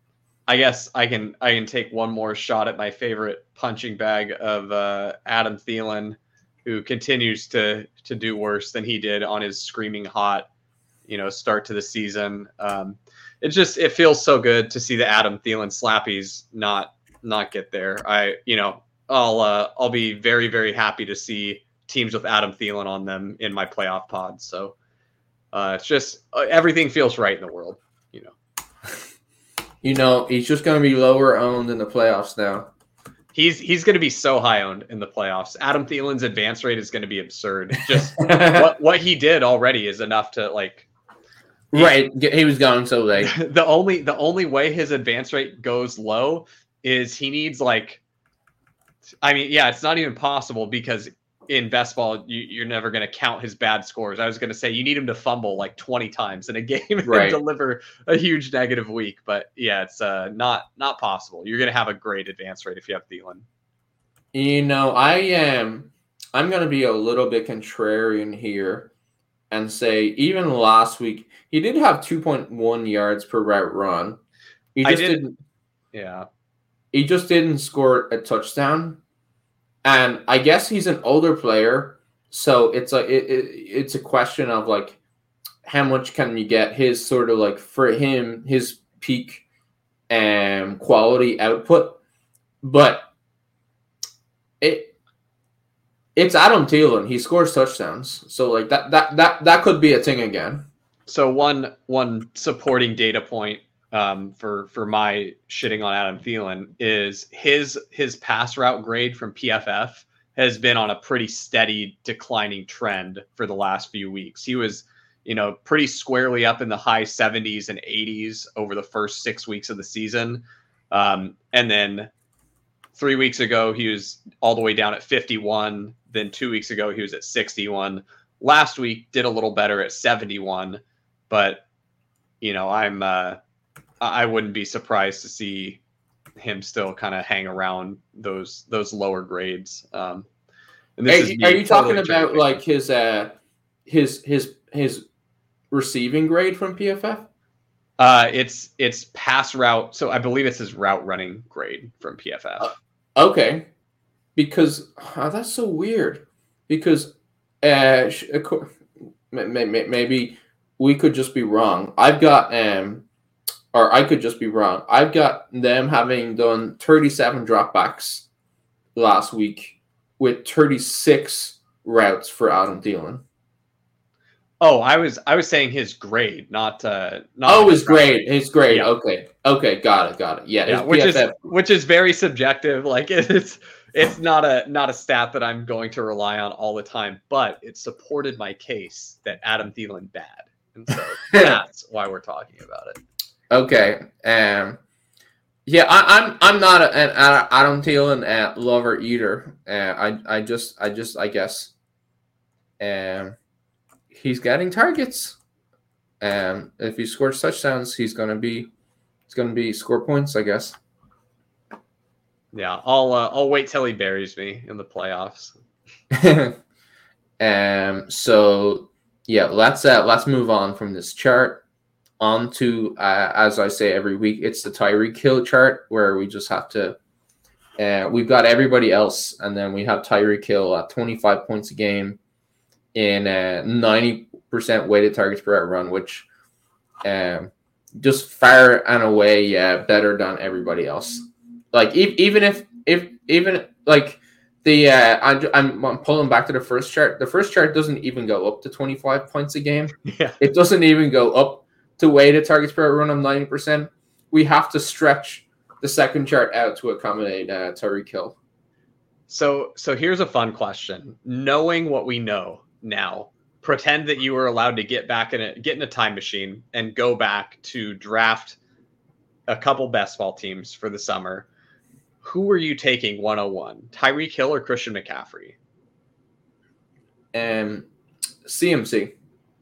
I guess I can I can take one more shot at my favorite punching bag of uh, Adam Thielen who continues to to do worse than he did on his screaming hot, you know, start to the season. Um, it just it feels so good to see the Adam Thielen slappies not not get there. I you know I'll uh, I'll be very very happy to see teams with Adam Thielen on them in my playoff pod. So uh, it's just uh, everything feels right in the world, you know. You know, he's just going to be lower owned in the playoffs now. He's he's going to be so high owned in the playoffs. Adam Thielen's advance rate is going to be absurd. Just what what he did already is enough to like. Right, he was going so late. the only the only way his advance rate goes low is he needs like. I mean, yeah, it's not even possible because in best ball, you, are never going to count his bad scores. I was going to say you need him to fumble like 20 times in a game right. and deliver a huge negative week. But yeah, it's uh, not not possible. You're going to have a great advance rate if you have Thielen. You know, I am. I'm going to be a little bit contrarian here and say even last week he did have 2.1 yards per route run. He just did, didn't. Yeah. He just didn't score a touchdown and I guess he's an older player, so it's a it, it, it's a question of like how much can you get his sort of like for him his peak um quality output, but it it's Adam Thielen. He scores touchdowns, so like that that that that could be a thing again. So one one supporting data point um, for for my shitting on Adam Thielen is his his pass route grade from PFF has been on a pretty steady declining trend for the last few weeks. He was, you know, pretty squarely up in the high 70s and 80s over the first six weeks of the season, um, and then three weeks ago he was all the way down at 51. Then two weeks ago he was at 61. Last week did a little better at 71, but you know I'm. Uh, I wouldn't be surprised to see him still kind of hang around those those lower grades. Um, and this are, are you talking about like his uh his his his receiving grade from PFF? Uh, it's it's pass route. So I believe it's his route running grade from PFF. Uh, okay, because oh, that's so weird. Because uh, maybe we could just be wrong. I've got um or I could just be wrong. I've got them having done 37 dropbacks last week with 36 routes for Adam Thielen. Oh, I was I was saying his grade, not uh not Oh, his grade, his grade. Yeah. Okay. Okay, got it, got it. Yeah, yeah which is which is very subjective. Like it's it's not a not a stat that I'm going to rely on all the time, but it supported my case that Adam Thielen bad. And so that's why we're talking about it. Okay. Um. Yeah, I, am I'm, I'm not an Adam Thielen uh, lover either. Uh, I I just I just I guess. Um, he's getting targets. Um, if he scores touchdowns, he's gonna be he's gonna be score points, I guess. Yeah, I'll uh, I'll wait till he buries me in the playoffs. um. So yeah, let's uh, let's move on from this chart on to, uh, as I say every week, it's the Tyreek Hill chart where we just have to. Uh, we've got everybody else, and then we have Tyreek Hill at 25 points a game in uh, 90% weighted targets per run, which um, just far and away, yeah, better than everybody else. Like e- even if if even like the uh, I'm, I'm, I'm pulling back to the first chart. The first chart doesn't even go up to 25 points a game. Yeah, it doesn't even go up to weighted targets per run of 90%, we have to stretch the second chart out to accommodate uh, Tyreek Hill. So, so here's a fun question. Knowing what we know now, pretend that you were allowed to get back in a get in a time machine and go back to draft a couple best ball teams for the summer. Who are you taking 101? Tyreek Hill or Christian McCaffrey? Um, CMC.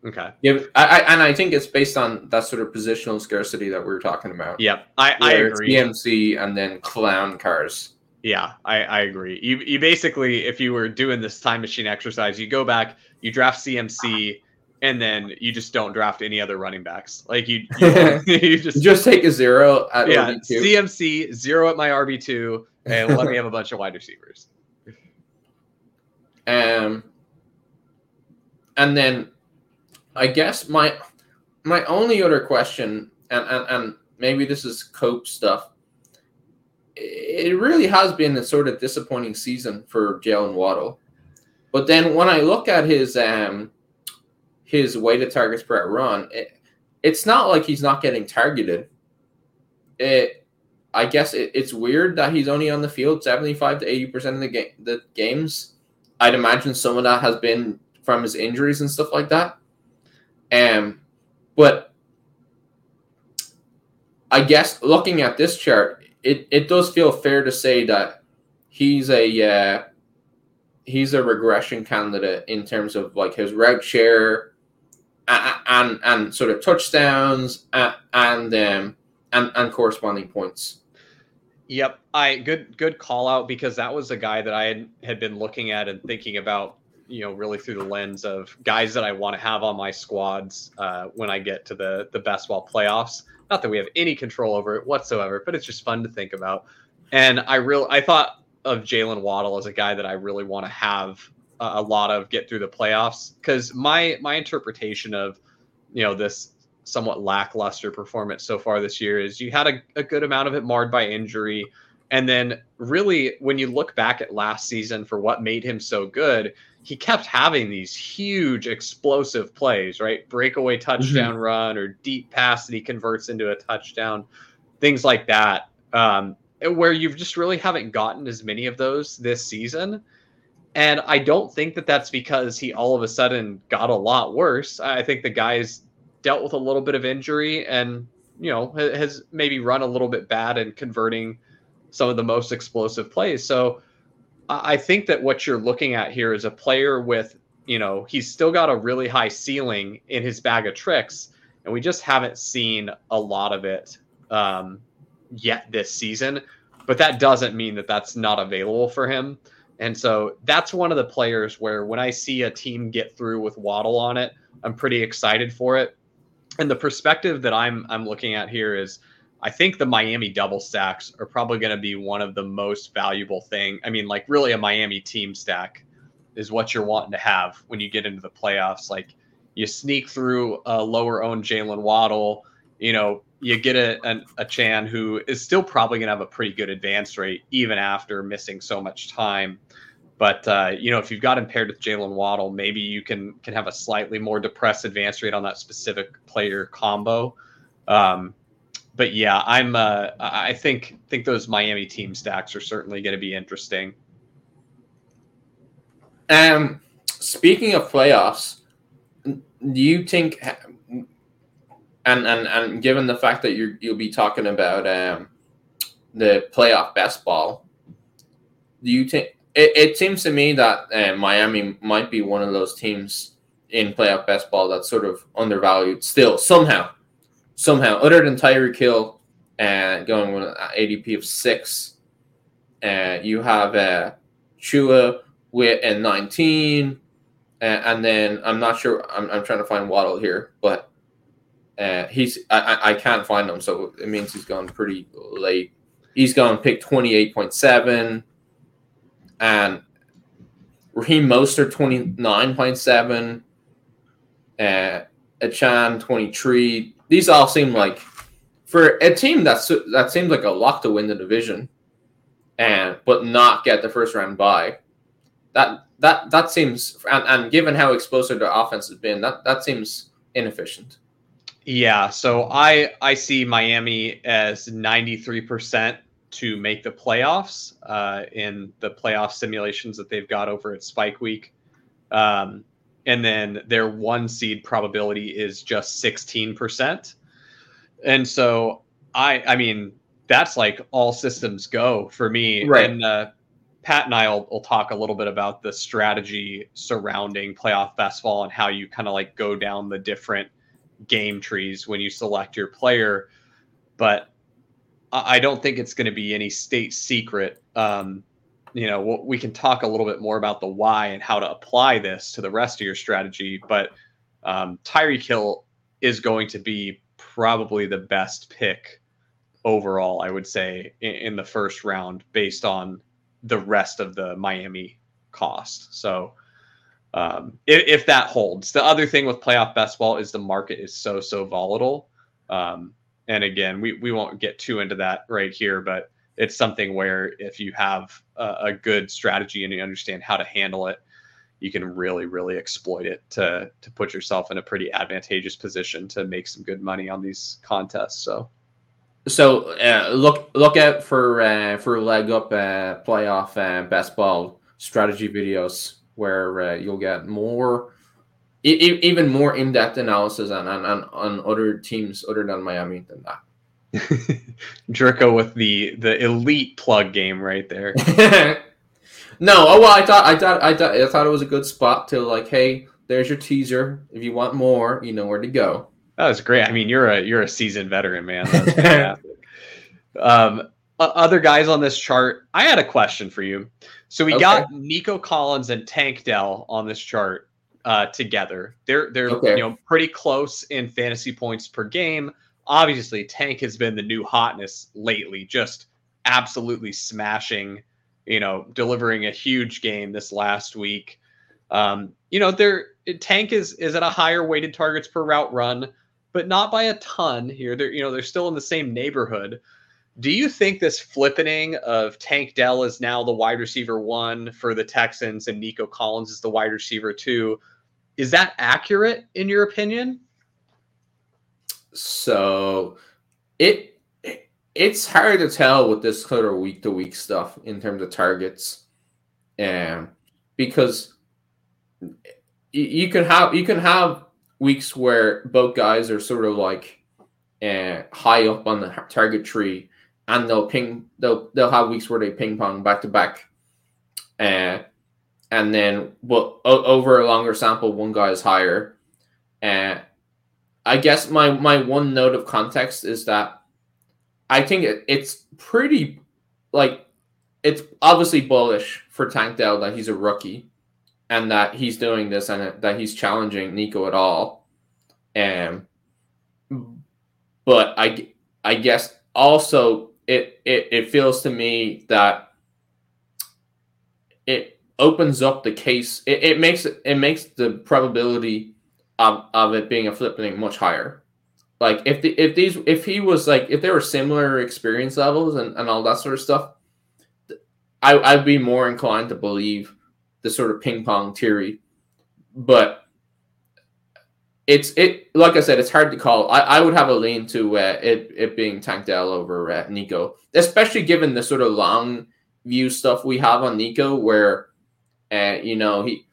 Okay. Yeah, I, I, and I think it's based on that sort of positional scarcity that we were talking about. Yep, I, I agree. CMC and then clown cars. Yeah, I, I agree. You you basically, if you were doing this time machine exercise, you go back, you draft CMC, and then you just don't draft any other running backs. Like you, you, you just just take a zero at yeah, RB2. CMC zero at my RB two, and let me have a bunch of wide receivers. Um, and then I guess my my only other question, and, and, and maybe this is cope stuff. It really has been a sort of disappointing season for Jalen Waddle. But then when I look at his um his weighted targets per run, it, it's not like he's not getting targeted. It I guess it, it's weird that he's only on the field 75 to 80% of the game the games. I'd imagine some of that has been from his injuries and stuff like that. Um, but I guess looking at this chart, it, it does feel fair to say that he's a uh, he's a regression candidate in terms of like his route share and and, and sort of touchdowns and and, um, and and corresponding points. Yep, I good good call out because that was a guy that I had, had been looking at and thinking about you know really through the lens of guys that I want to have on my squads uh, when I get to the the best ball playoffs. Not that we have any control over it whatsoever, but it's just fun to think about. And I real I thought of Jalen Waddle as a guy that I really want to have a, a lot of get through the playoffs because my my interpretation of you know this somewhat lackluster performance so far this year is you had a, a good amount of it marred by injury. And then, really, when you look back at last season for what made him so good, he kept having these huge explosive plays, right? Breakaway touchdown mm-hmm. run or deep pass that he converts into a touchdown, things like that. Um, where you just really haven't gotten as many of those this season. And I don't think that that's because he all of a sudden got a lot worse. I think the guy's dealt with a little bit of injury and, you know, has maybe run a little bit bad in converting some of the most explosive plays. So I think that what you're looking at here is a player with, you know, he's still got a really high ceiling in his bag of tricks. And we just haven't seen a lot of it um, yet this season. But that doesn't mean that that's not available for him. And so that's one of the players where when I see a team get through with Waddle on it, I'm pretty excited for it. And the perspective that I'm I'm looking at here is I think the Miami double stacks are probably going to be one of the most valuable thing. I mean, like really a Miami team stack is what you're wanting to have when you get into the playoffs. Like you sneak through a lower owned Jalen Waddle, you know, you get a, a, Achane who is still probably going to have a pretty good advance rate even after missing so much time. But uh, you know, if you've got him paired with Jalen Waddle, maybe you can can have a slightly more depressed advance rate on that specific player combo. Um, but yeah, I'm uh, I think think those Miami team stacks are certainly going to be interesting. Um, speaking of playoffs, do you think, and and and given the fact that you you'll be talking about um, the playoff best ball, do you think it, it seems to me that uh, Miami might be one of those teams in playoff best ball that's sort of undervalued still somehow, somehow. Other than Tyreek Hill and uh, going with an ADP of six, uh, you have uh, Tua with a 19, uh, and then I'm not sure. I'm, I'm trying to find Waddle here, but uh, he's I, I can't find him, so it means he's gone pretty late. He's gone pick 28.7 and Raheem Mostert 29.7, uh, Achane 23. These all seem like for a team that's that seems like a lock to win the division, and but not get the first round bye. That that that seems and, and given how explosive their offense has been, that that seems inefficient. Yeah, so I I see Miami as 93% to make the playoffs uh, in the playoff simulations that they've got over at Spike Week. Um, and then their one seed probability is just 16%. And so I I mean that's like all systems go for me. Right. And uh, Pat and I will, will talk a little bit about the strategy surrounding playoff best ball and how you kind of like go down the different game trees when you select your player. But I don't think it's going to be any state secret. Um, you know, we can talk a little bit more about the why and how to apply this to the rest of your strategy. But um, Tyreek Hill is going to be probably the best pick overall, I would say, in, in the first round based on the rest of the Miami cost. So um, if, if, that holds, the other thing with playoff best ball is the market is so so volatile. Um, and again, we, we won't get too into that right here, but it's something where if you have a, a good strategy and you understand how to handle it, you can really, really exploit it to to put yourself in a pretty advantageous position to make some good money on these contests. So, so uh, look look out for uh, for leg up uh, playoff uh, best ball strategy videos where uh, you'll get more even more in-depth analysis on, on, on, on other teams other than Miami than that. Drico with the the elite plug game right there. no, oh well, I thought I thought I thought I thought it was a good spot to like, hey, there's your teaser. If you want more, you know where to go. That was great. I mean, you're a you're a seasoned veteran, man. Um, other guys on this chart, I had a question for you. So we okay. got Nico Collins and Tank Dell on this chart uh, together. They're they're okay. you know pretty close in fantasy points per game. Obviously, Tank has been the new hotness lately, just absolutely smashing. You know, delivering a huge game this last week. Um, you know, they're Tank is is at a higher weighted targets per route run, but not by a ton here. They're you know they're still in the same neighborhood. Do you think this flippening of Tank Dell is now the wide receiver one for the Texans and Nico Collins is the wide receiver two? Is that accurate in your opinion? So it it's hard to tell with this sort of week to week stuff in terms of targets, um, because you can have you can have weeks where both guys are sort of like uh, high up on the target tree, and they'll ping they'll they'll have weeks where they ping pong back to back, uh, and then well o- over a longer sample, one guy is higher. Uh, I guess my my one note of context is that I think it, it's pretty like it's obviously bullish for Tank Dell that he's a rookie and that he's doing this and that he's challenging Nico at all. Um, but I I guess also it it, it feels to me that it opens up the case. It, it makes it makes the probability of, of it being a flipping much higher. Like if the if these if he was like if there were similar experience levels and, and all that sort of stuff, I I'd be more inclined to believe the sort of ping pong theory. But it's it like I said, it's hard to call. I, I would have a lean to uh, it it being Tank Dell over uh, Nico, especially given the sort of long view stuff we have on Nico, where uh, you know he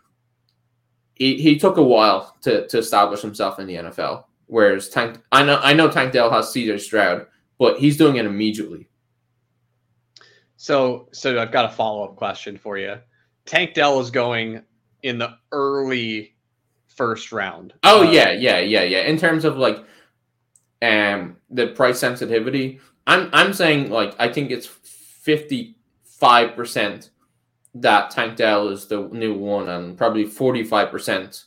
he, he took a while to, to establish himself in the NFL. Whereas Tank, I know I know Tank Dell has CJ Stroud, but he's doing it immediately. So, so I've got a follow up question for you. Tank Dell is going in the early first round. Oh Uh, yeah, yeah, yeah, yeah. In terms of like, um, the price sensitivity, I'm I'm saying like I think it's fifty five percent that Tank Dell is the new one, and probably forty five percent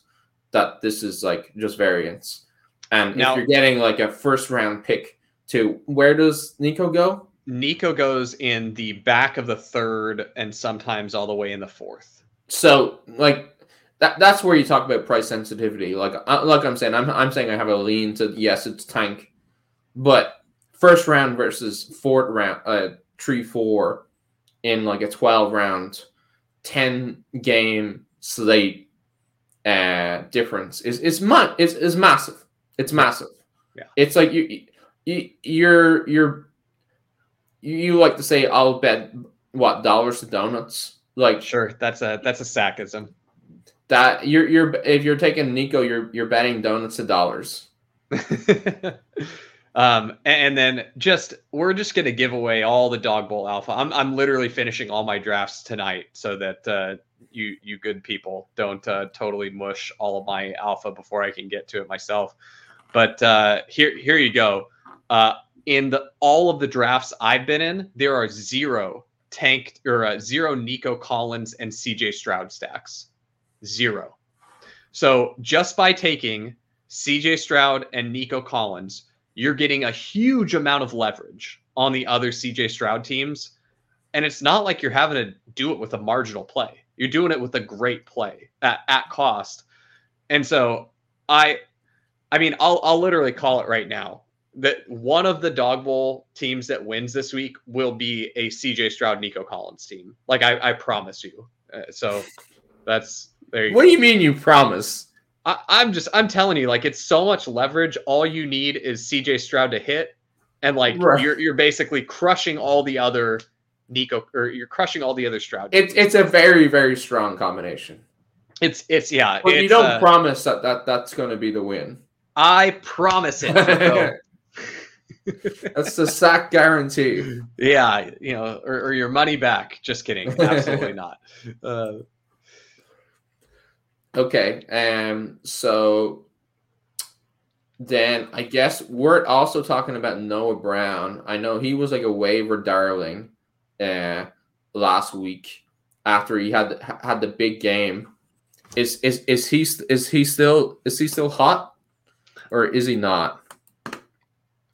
that this is like just variance. And Now- if you're getting like a first round pick to where does Nico go? Nico goes in the back of the third and sometimes all the way in the fourth. So like that that's where you talk about price sensitivity. Like uh, like I'm saying, I'm I'm saying I have a lean to yes, it's tank, but first round versus fourth round, uh, tree four in like a twelve round, ten game slate uh difference is is mu- is is massive. It's massive. Yeah. It's like you you you're you're you like to say I'll bet what dollars to donuts like Sure, that's a that's a sackism. that you're you're if you're taking Nico, you're you're betting donuts to dollars. um, and then just we're just gonna give away all the dog bowl alpha. I'm I'm literally finishing all my drafts tonight so that uh, you you good people don't uh, totally mush all of my alpha before I can get to it myself. But uh, here here you go. Uh, in the all of the drafts I've been in, there are zero tank or uh, zero Nico Collins and CJ Stroud stacks. Zero. So just by taking CJ Stroud and Nico Collins, you're getting a huge amount of leverage on the other CJ Stroud teams. And it's not like you're having to do it with a marginal play. You're doing it with a great play at, at cost. And so I I mean I'll I'll literally call it right now that one of the dog bowl teams that wins this week will be a CJ Stroud Nico Collins team. Like I, I promise you. Uh, so that's there you What go. do you mean you promise? I, I'm just I'm telling you, like it's so much leverage. All you need is CJ Stroud to hit, and like Right. you're you're basically crushing all the other Nico or you're crushing all the other Stroud. It's it's a very very strong combination. it's it's yeah. But you don't uh, promise that, that that's going to be the win. I promise it. That's the sack guarantee. yeah, you know, or, or your money back. Just kidding. Absolutely not. Uh, Okay, um, so then I guess we're also talking about Noah Brown. I know he was like a waiver darling uh, last week after he had had the big game. Is is is he is he still is he still hot or is he not?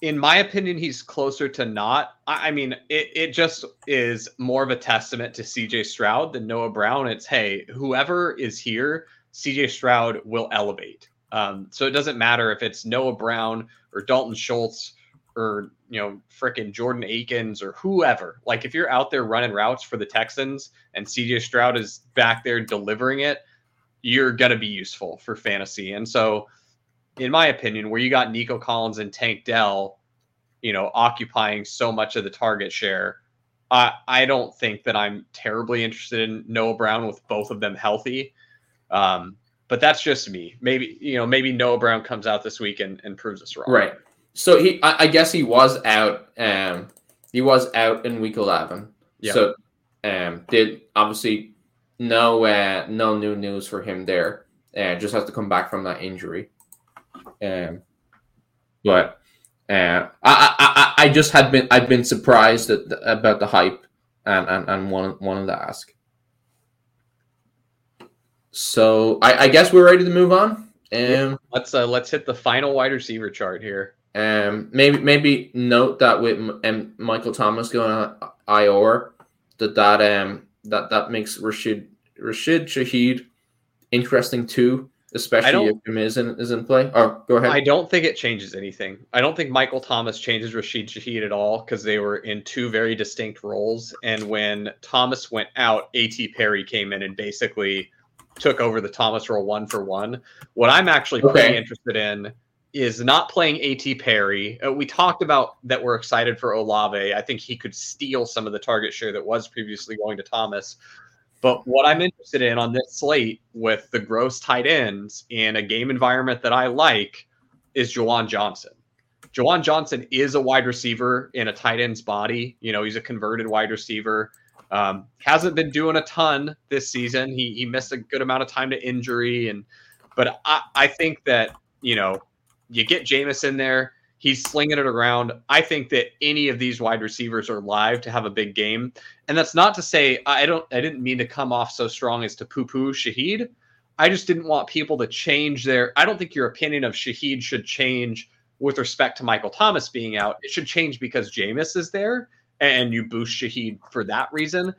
in my opinion, he's closer to not. I, I mean, it, it just is more of a testament to CJ Stroud than Noah Brown. It's hey, whoever is here, CJ Stroud will elevate. Um, so it doesn't matter if it's Noah Brown or Dalton Schultz or you know freaking Jordan Akins or whoever. Like if you're out there running routes for the Texans and CJ Stroud is back there delivering it, you're to be useful for fantasy. And so in my opinion, where you got Nico Collins and Tank Dell, you know, occupying so much of the target share, I I don't think that I'm terribly interested in Noah Brown with both of them healthy. Um, but that's just me. Maybe you know, maybe Noah Brown comes out this week and, and proves us wrong. Right. So he, I, I guess he was out. Um, he was out in week eleven. Yeah. So, um, did obviously no, uh, no new news for him there. Uh, just has to come back from that injury. Um, but uh, I, I, I, just had been, I've been surprised at the, about the hype, and and and wanted wanted to ask. So I, I guess we're ready to move on. Um, Let's uh, let's hit the final wide receiver chart here. um, maybe maybe note that with um, Michael Thomas going on IR, that that um that that makes Rashid Rashid Shaheed interesting too, especially if him is in is in play. Oh, go ahead. I don't think it changes anything. I don't think Michael Thomas changes Rashid Shaheed at all because they were in two very distinct roles. And when Thomas went out, A.T. Perry came in and basically took over the Thomas role one for one. What I'm actually pretty interested in is not playing A.T. Perry. Uh, we talked about that we're excited for Olave. I think he could steal some of the target share that was previously going to Thomas. But what I'm interested in on this slate with the gross tight ends in a game environment that I like is Juwan Johnson. Juwan Johnson is a wide receiver in a tight end's body. You know, he's a converted wide receiver. Um, hasn't been doing a ton this season. He he missed a good amount of time to injury, and but I, I think that you know you get Jameis in there. He's slinging it around. I think that any of these wide receivers are live to have a big game, and that's not to say I don't. I didn't mean to come off so strong as to poo-poo Shaheed. I just didn't want people to change their. I don't think your opinion of Shaheed should change with respect to Michael Thomas being out. It should change because Jameis is there and you boost Shaheed for that reason.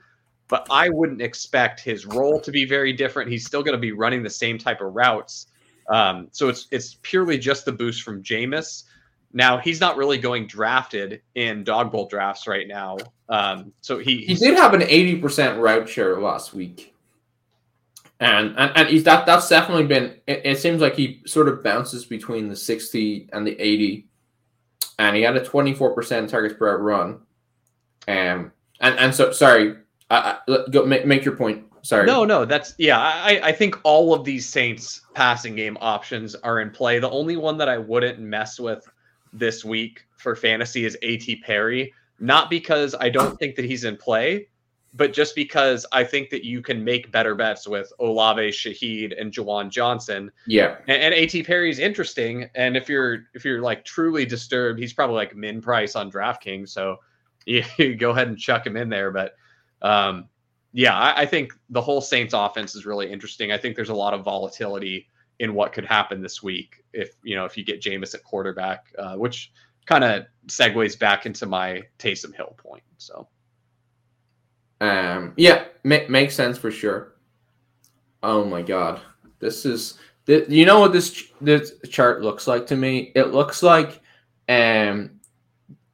But I wouldn't expect his role to be very different. He's still going to be running the same type of routes. Um, so it's it's purely just the boost from Jameis. Now he's not really going drafted in dog bowl drafts right now. Um, so he he did have an eighty percent route share last week, and and and he's that that's definitely been. It, it seems like he sort of bounces between the sixty and the eighty, and he had a twenty four percent targets per out run, um, and and so sorry, I, I, go make make your point. Sorry, No, no, that's yeah. I, I think all of these Saints passing game options are in play. The only one that I wouldn't mess with this week for fantasy is AT Perry. Not because I don't think that he's in play, but just because I think that you can make better bets with Olave, Shaheed, and Juwan Johnson. yeah, And, and AT Perry's interesting. And if you're if you're like truly disturbed, he's probably like min price on DraftKings. So you, go ahead and chuck him in there. But um, yeah, I, I think the whole Saints offense is really interesting. I think there's a lot of volatility in what could happen this week if you know if you get Jameis at quarterback, uh, which kind of segues back into my Taysom Hill point. So um, yeah, ma- makes sense for sure. Oh my god, this is you know what this this chart looks like to me? It looks like um,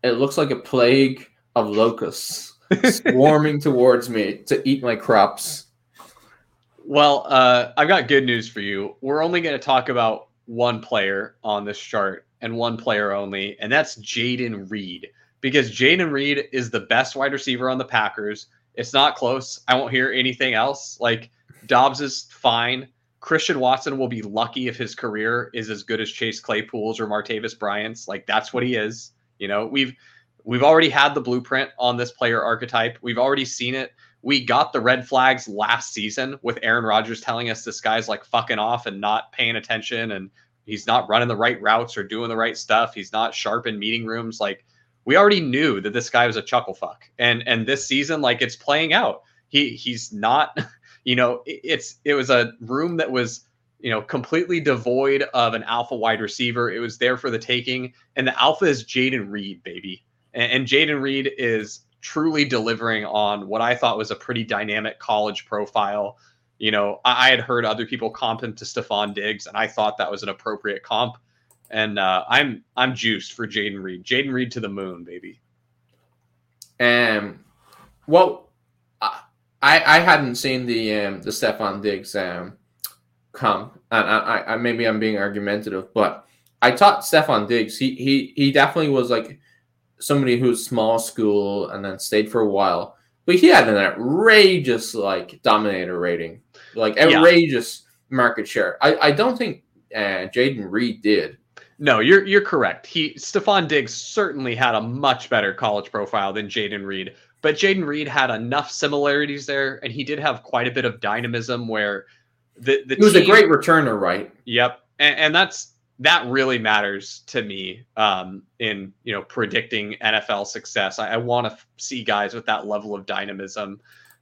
it looks like a plague of locusts swarming towards me to eat my crops. Well, uh, I've got good news for you. We're only going to talk about one player on this chart and one player only, and that's Jayden Reed. Because Jayden Reed is the best wide receiver on the Packers. It's not close. I won't hear anything else. Like Doubs is fine. Christian Watson will be lucky if his career is as good as Chase Claypool's or Martavis Bryant's. Like that's what he is. You know, we've we've already had the blueprint on this player archetype. We've already seen it we got the red flags last season with Aaron Rodgers telling us this guy's like fucking off and not paying attention and he's not running the right routes or doing the right stuff. He's not sharp in meeting rooms. Like we already knew that this guy was a chuckle fuck. And and this season, like it's playing out. He he's not, you know, it- it's it was a room that was you know completely devoid of an alpha wide receiver. It was there for the taking, and the alpha is Jayden Reed, baby. And, and Jayden Reed is truly delivering on what I thought was a pretty dynamic college profile. You know, I, I had heard other people comp him to Stefon Diggs, and I thought that was an appropriate comp. and uh, I'm I'm juiced for Jayden Reed. Jayden Reed to the moon, baby. Um, well, I I hadn't seen the um the Stefon Diggs um come, and I, I maybe I'm being argumentative, but I taught Stefon Diggs. He he he definitely was like somebody who's small school and then stayed for a while, but he had an outrageous like dominator rating, like Yeah. outrageous market share. I I don't think uh, Jayden Reed did. No, you're you're correct. He Stefon Diggs certainly had a much better college profile than Jayden Reed, but Jayden Reed had enough similarities there, and he did have quite a bit of dynamism where the the He was a great returner, right? Yep, and, and that's that really matters to me um, in you know predicting NFL success. I, I want to f- see guys with that level of dynamism,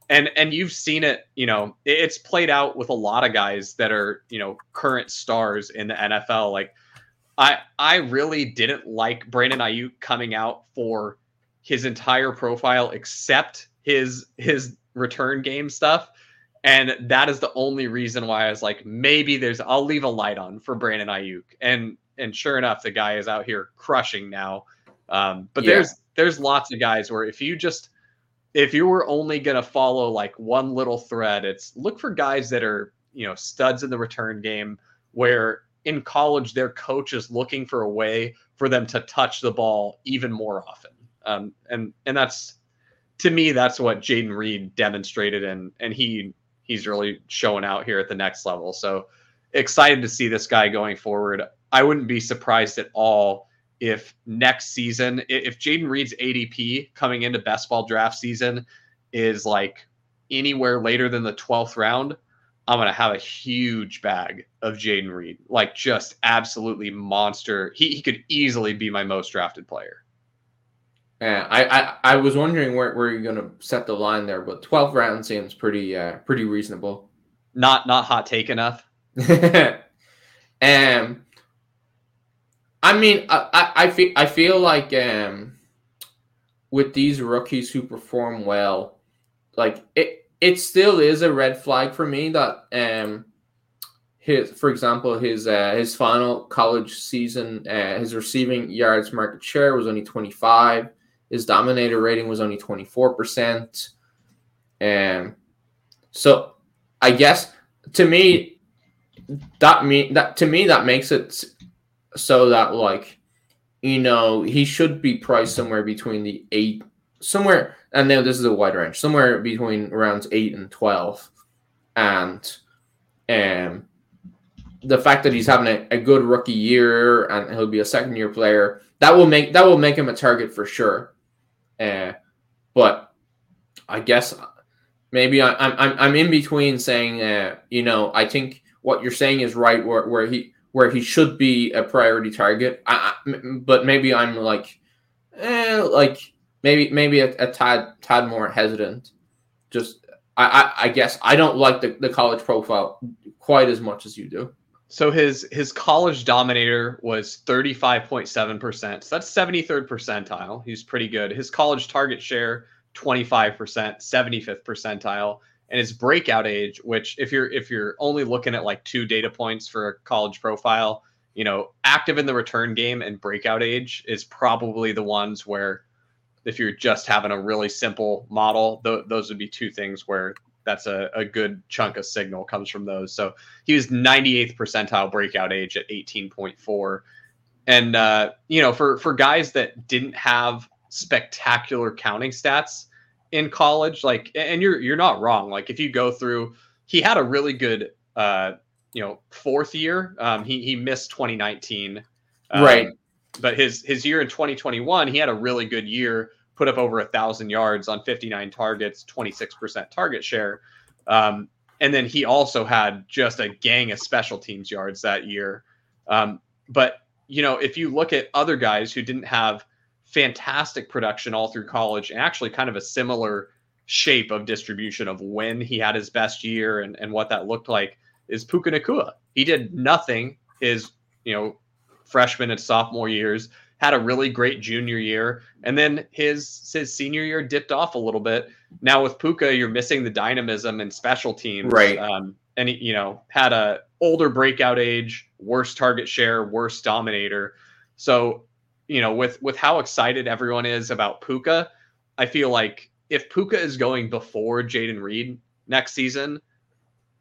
and and you've seen it. You know, it- it's played out with a lot of guys that are you know current stars in the NFL. Like I I really didn't like Brandon Aiyuk coming out for his entire profile except his his return game stuff. And that is the only reason why I was like, maybe there's I'll leave a light on for Brandon Aiyuk. And and sure enough, the guy is out here crushing now. Um, but Yeah. there's there's lots of guys where if you just if you were only gonna follow like one little thread, it's look for guys that are, you know, studs in the return game where in college their coach is looking for a way for them to touch the ball even more often. Um, and and that's to me that's what Jayden Reed demonstrated and and he he's really showing out here at the next level. So excited to see this guy going forward. I wouldn't be surprised at all if next season, if Jayden Reed's ADP coming into best ball draft season is like anywhere later than the 12th round, I'm going to have a huge bag of Jayden Reed. Like just absolutely monster. He, he could easily be my most drafted player. Yeah, I, I I was wondering where, where you're gonna set the line there, but 12 rounds seems pretty uh pretty reasonable. Not not hot take enough. um, I mean, I, I I feel I feel like um with these rookies who perform well, like it it still is a red flag for me that um his for example his uh his final college season uh his receiving yards market share was only 25 his dominator rating was only 24% And so i guess to me that mean that to me that makes it so that like you know he should be priced somewhere between the eight somewhere and now this is a wide range somewhere between rounds 8 and 12 and um the fact that he's having a, a good rookie year and he'll be a second year player that will make that will make him a target for sure uh, but i guess maybe I, I'm, I'm i'm in between saying uh, you know i think what you're saying is right where, where he where he should be a priority target. But maybe i'm like eh, like maybe maybe a, a tad tad more hesitant. Just I, I i guess i don't like the, the college profile quite as much as you do So his his college dominator was 35.7%. So that's 73rd percentile. He's pretty good. His college target share 25%, 75th percentile. And his breakout age, which if you're if you're only looking at like two data points for a college profile, you know, active in the return game and breakout age is probably the ones where if you're just having a really simple model, th- those would be two things where that's a, a good chunk of signal comes from those. So he was 98th percentile breakout age at 18.4 and uh, you know for for guys that didn't have spectacular counting stats in college like and you're you're not wrong. Like if you go through he had a really good uh you know fourth year. Um he he missed 2019 um, Right. but his his year in 2021 he had a really good year put up over a thousand yards on 59 targets 26% target share um and then he also had just a gang of special teams yards that year. Um, but you know, if you look at other guys who didn't have fantastic production all through college and actually kind of a similar shape of distribution of when he had his best year and, and what that looked like is Puka Nacua. He did nothing his, you know, freshman and sophomore years, had a really great junior year, and then his his senior year dipped off a little bit. Now with Puka, you're missing the dynamism and special teams. Right. Um, and he, you know had a older breakout age, worse target share, worse dominator. So you know with with how excited everyone is about Puka, I feel like if Puka is going before Jayden Reed next season,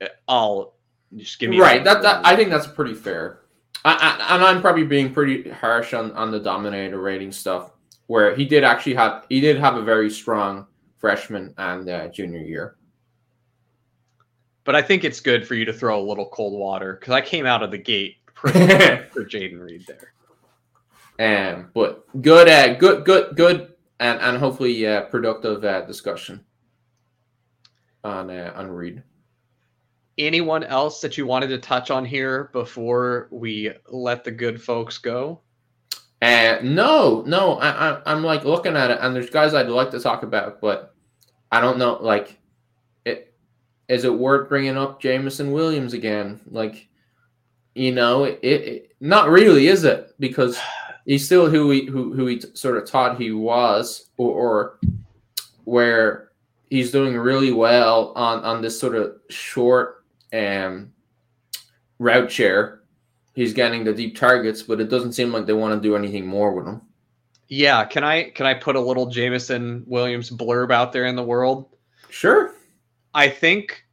eh, I'll just give me right. That, that I think that's pretty fair. I, I, and I'm probably being pretty harsh on on the dominator rating stuff, where he did actually have he did have a very strong freshman and uh, junior year. But I think it's good for you to throw a little cold water because I came out of the gate pretty for Jayden Reed there. Um, but good, uh, good, good, good, and and hopefully uh, productive uh, discussion on uh, on Reed. Anyone else that you wanted to touch on here before we let the good folks go? Uh, no, no. I, I I'm like looking at it, and there's guys I'd like to talk about, but I don't know. Like, it is it worth bringing up Jameson Williams again? Like, you know, it, it not really, is it? Because he's still who he who who he t- sort of thought he was, or, or where he's doing really well on on this sort of short um route share. He's getting the deep targets, but it doesn't seem like they want to do anything more with him. Yeah, can I can I put a little Jameson Williams blurb out there in the world? Sure. I think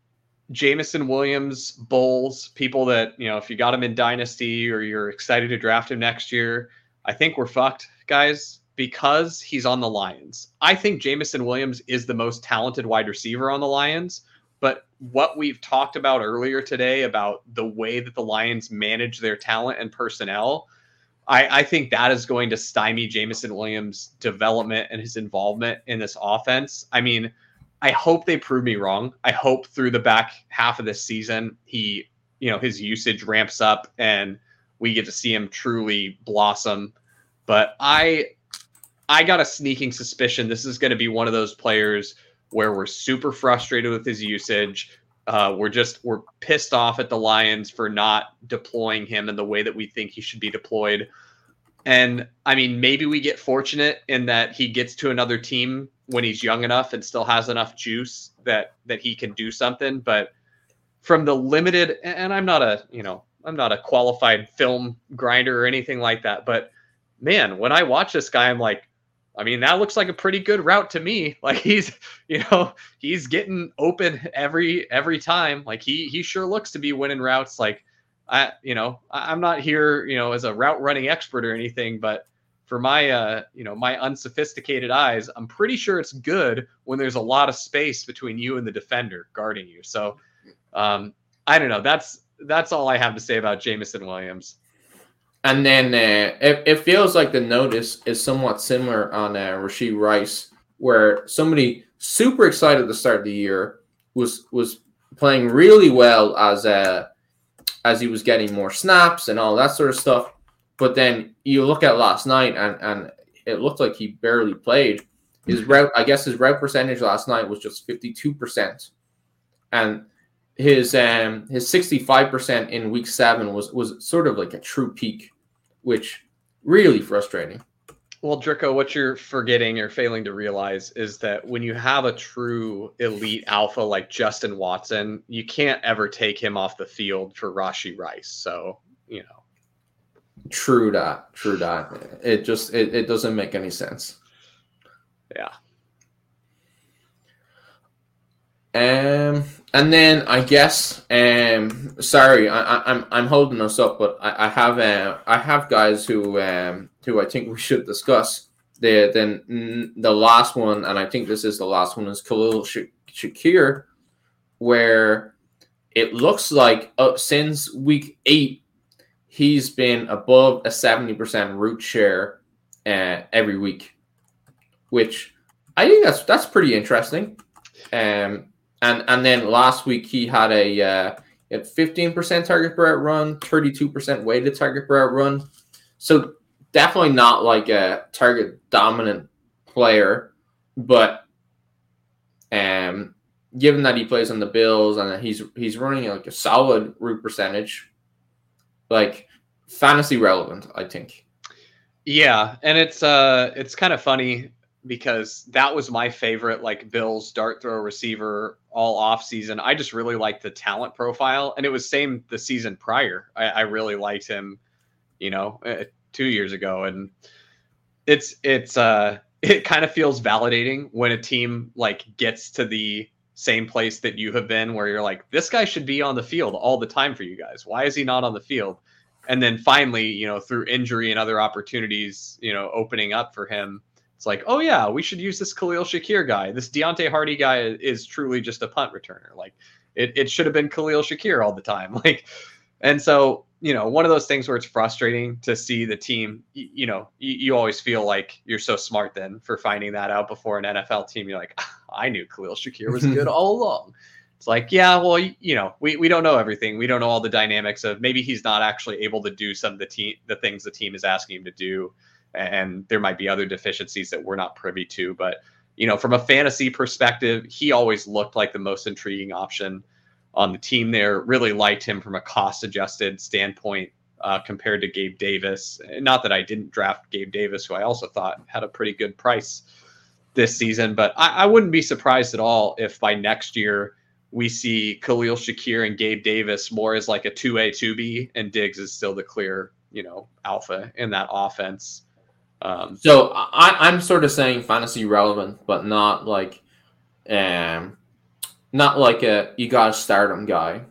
Jameson Williams Bulls, people that, you know, if you got him in Dynasty or you're excited to draft him next year, I think we're fucked, guys, because he's on the Lions. I think Jameson Williams is the most talented wide receiver on the Lions. But what we've talked about earlier today about the way that the Lions manage their talent and personnel, I, I think that is going to stymie Jameson Williams' development and his involvement in this offense. I mean, I hope they prove me wrong. I hope through the back half of this season, he, you know, his usage ramps up and we get to see him truly blossom. But I, I got a sneaking suspicion this is going to be one of those players where we're super frustrated with his usage. Uh, we're just we're pissed off at the Lions for not deploying him in the way that we think he should be deployed. And I mean, maybe we get fortunate in that he gets to another team when he's young enough and still has enough juice that that he can do something. But from the limited, and I'm not a you know I'm not a qualified film grinder or anything like that, but man, when I watch this guy, I'm like, I mean, that looks like a pretty good route to me. Like he's, you know, he's getting open every every time. Like he he sure looks to be winning routes. Like I, you know, I, I'm not here, you know, as a route running expert or anything, but for my uh, you know, my unsophisticated eyes, I'm pretty sure it's good when there's a lot of space between you and the defender guarding you. So um I don't know. That's that's all I have to say about Jameson Williams. And then uh, it, it feels like the notice is somewhat similar on uh, Rashee Rice, where somebody super excited to start the year was was playing really well as uh, as he was getting more snaps and all that sort of stuff. But then you look at last night and and it looked like he barely played. His route, I guess, his route percentage last night was just fifty two percent, and his um his 65% in week 7 was was sort of like a true peak which really frustrating Well, Drico, what you're forgetting or failing to realize is that when you have a true elite alpha like Justin Watson, you can't ever take him off the field for Rashee Rice. So, you know. true that true that it just it, it doesn't make any sense Yeah. Um and then i guess um sorry i, I i'm i'm holding us up but i, I have uh, i have guys who um who i think we should discuss. The then the last one and i think this is the last one is khalil Sha- shakir where it looks like uh, since week eight he's been above a 70% route share uh, every week which i think that's that's pretty interesting. Um and and then last week he had a uh, he had 15% target per out run, 32% weighted target per out run. So definitely not like a target dominant player, but um given that he plays on the Bills and he's he's running like a solid route percentage, like fantasy relevant, I think. Yeah, and it's uh it's kind of funny because that was my favorite like Bills dart throw receiver all off season. I just really liked the talent profile, and it was same the season prior. I, I really liked him, you know, uh, two years ago, and it's it's uh it kind of feels validating when a team like gets to the same place that you have been where you're like this guy should be on the field all the time for you guys why is he not on the field and then finally you know through injury and other opportunities you know opening up for him it's like oh yeah we should use this khalil shakir guy this Deonte Harty guy is truly just a punt returner like it, it should have been khalil shakir all the time like and so you know, one of those things where it's frustrating to see the team, you, you know, you, you, always feel like you're so smart then for finding that out before an NFL team. You're like, ah, I knew Khalil Shakir was good all along. It's like, yeah, well, you know, we, we don't know everything. We don't know all the dynamics of maybe he's not actually able to do some of the team, the things the team is asking him to do. And there might be other deficiencies that we're not privy to. But, you know, from a fantasy perspective, he always looked like the most intriguing option on the team there. Really liked him from a cost adjusted standpoint uh, compared to Gabe Davis. Not that I didn't draft Gabe Davis, who I also thought had a pretty good price this season, but I, I wouldn't be surprised at all if by next year we see Khalil Shakir and Gabe Davis more as like a 2A, 2B, and Diggs is still the clear, you know, alpha in that offense. Um, so I, I'm sort of saying fantasy relevant, but not like um, not like a you got to stardom guy.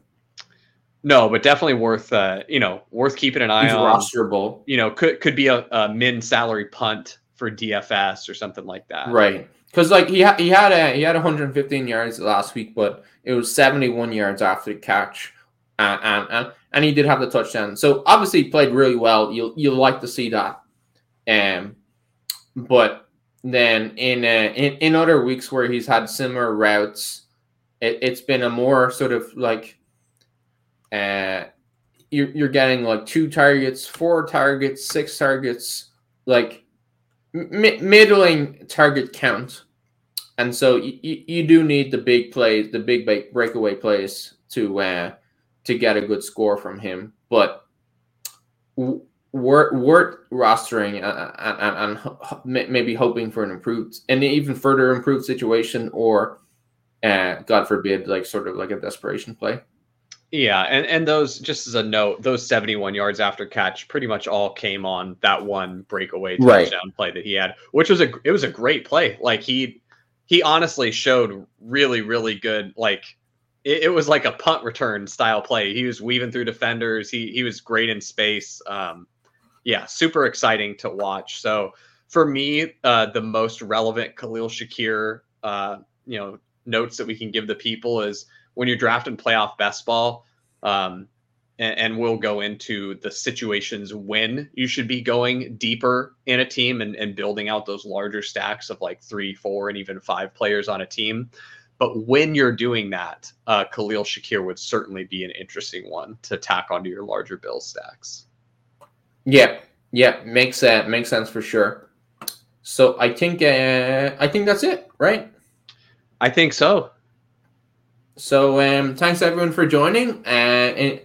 No, but definitely worth uh, you know worth keeping an eye He's on. Rosterable. You know, could could be a, a min salary punt for DFS or something like that. Right. Because like he ha- he had a he had 115 yards last week, but it was 71 yards after the catch, and and and, and he did have the touchdown. So obviously he played really well. You you like to see that, um, but then in uh, in in other weeks where he's had similar routes it, it's been a more sort of like uh you're, you're getting like two targets four targets six targets like middling target count. And so you, you do need the big plays the big breakaway plays to uh to get a good score from him. But worth worth rostering uh, uh, and, and, and, maybe hoping for an improved and even further improved situation or and God forbid, like sort of like a desperation play. Yeah, and and those just as a note, those 71 yards after catch pretty much all came on that one breakaway touchdown right. play that he had, which was a it was a great play. Like he he honestly showed really really good like it, it was like a punt return style play. He was weaving through defenders. He he was great in space. Um yeah, super exciting to watch. So for me, uh the most relevant Khalil Shakir uh you know notes that we can give the people is when you're drafting playoff best ball, um, and, and, we'll go into the situations when you should be going deeper in a team and, and building out those larger stacks of like three, four, and even five players on a team. But when you're doing that, uh, Khalil Shakir would certainly be an interesting one to tack onto your larger bill stacks. Yeah, yeah, makes uh, makes sense for sure. So I think uh, I think that's it, right? I think so. So um, thanks everyone for joining, and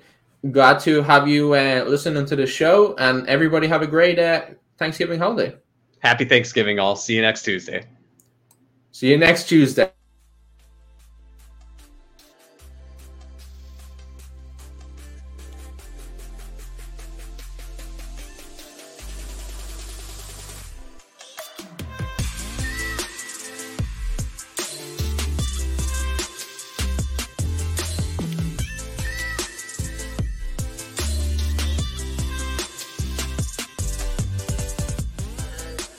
glad to have you uh, listening to the show. And everybody have a great uh, Thanksgiving holiday. Happy Thanksgiving, all. See you next Tuesday. See you next Tuesday.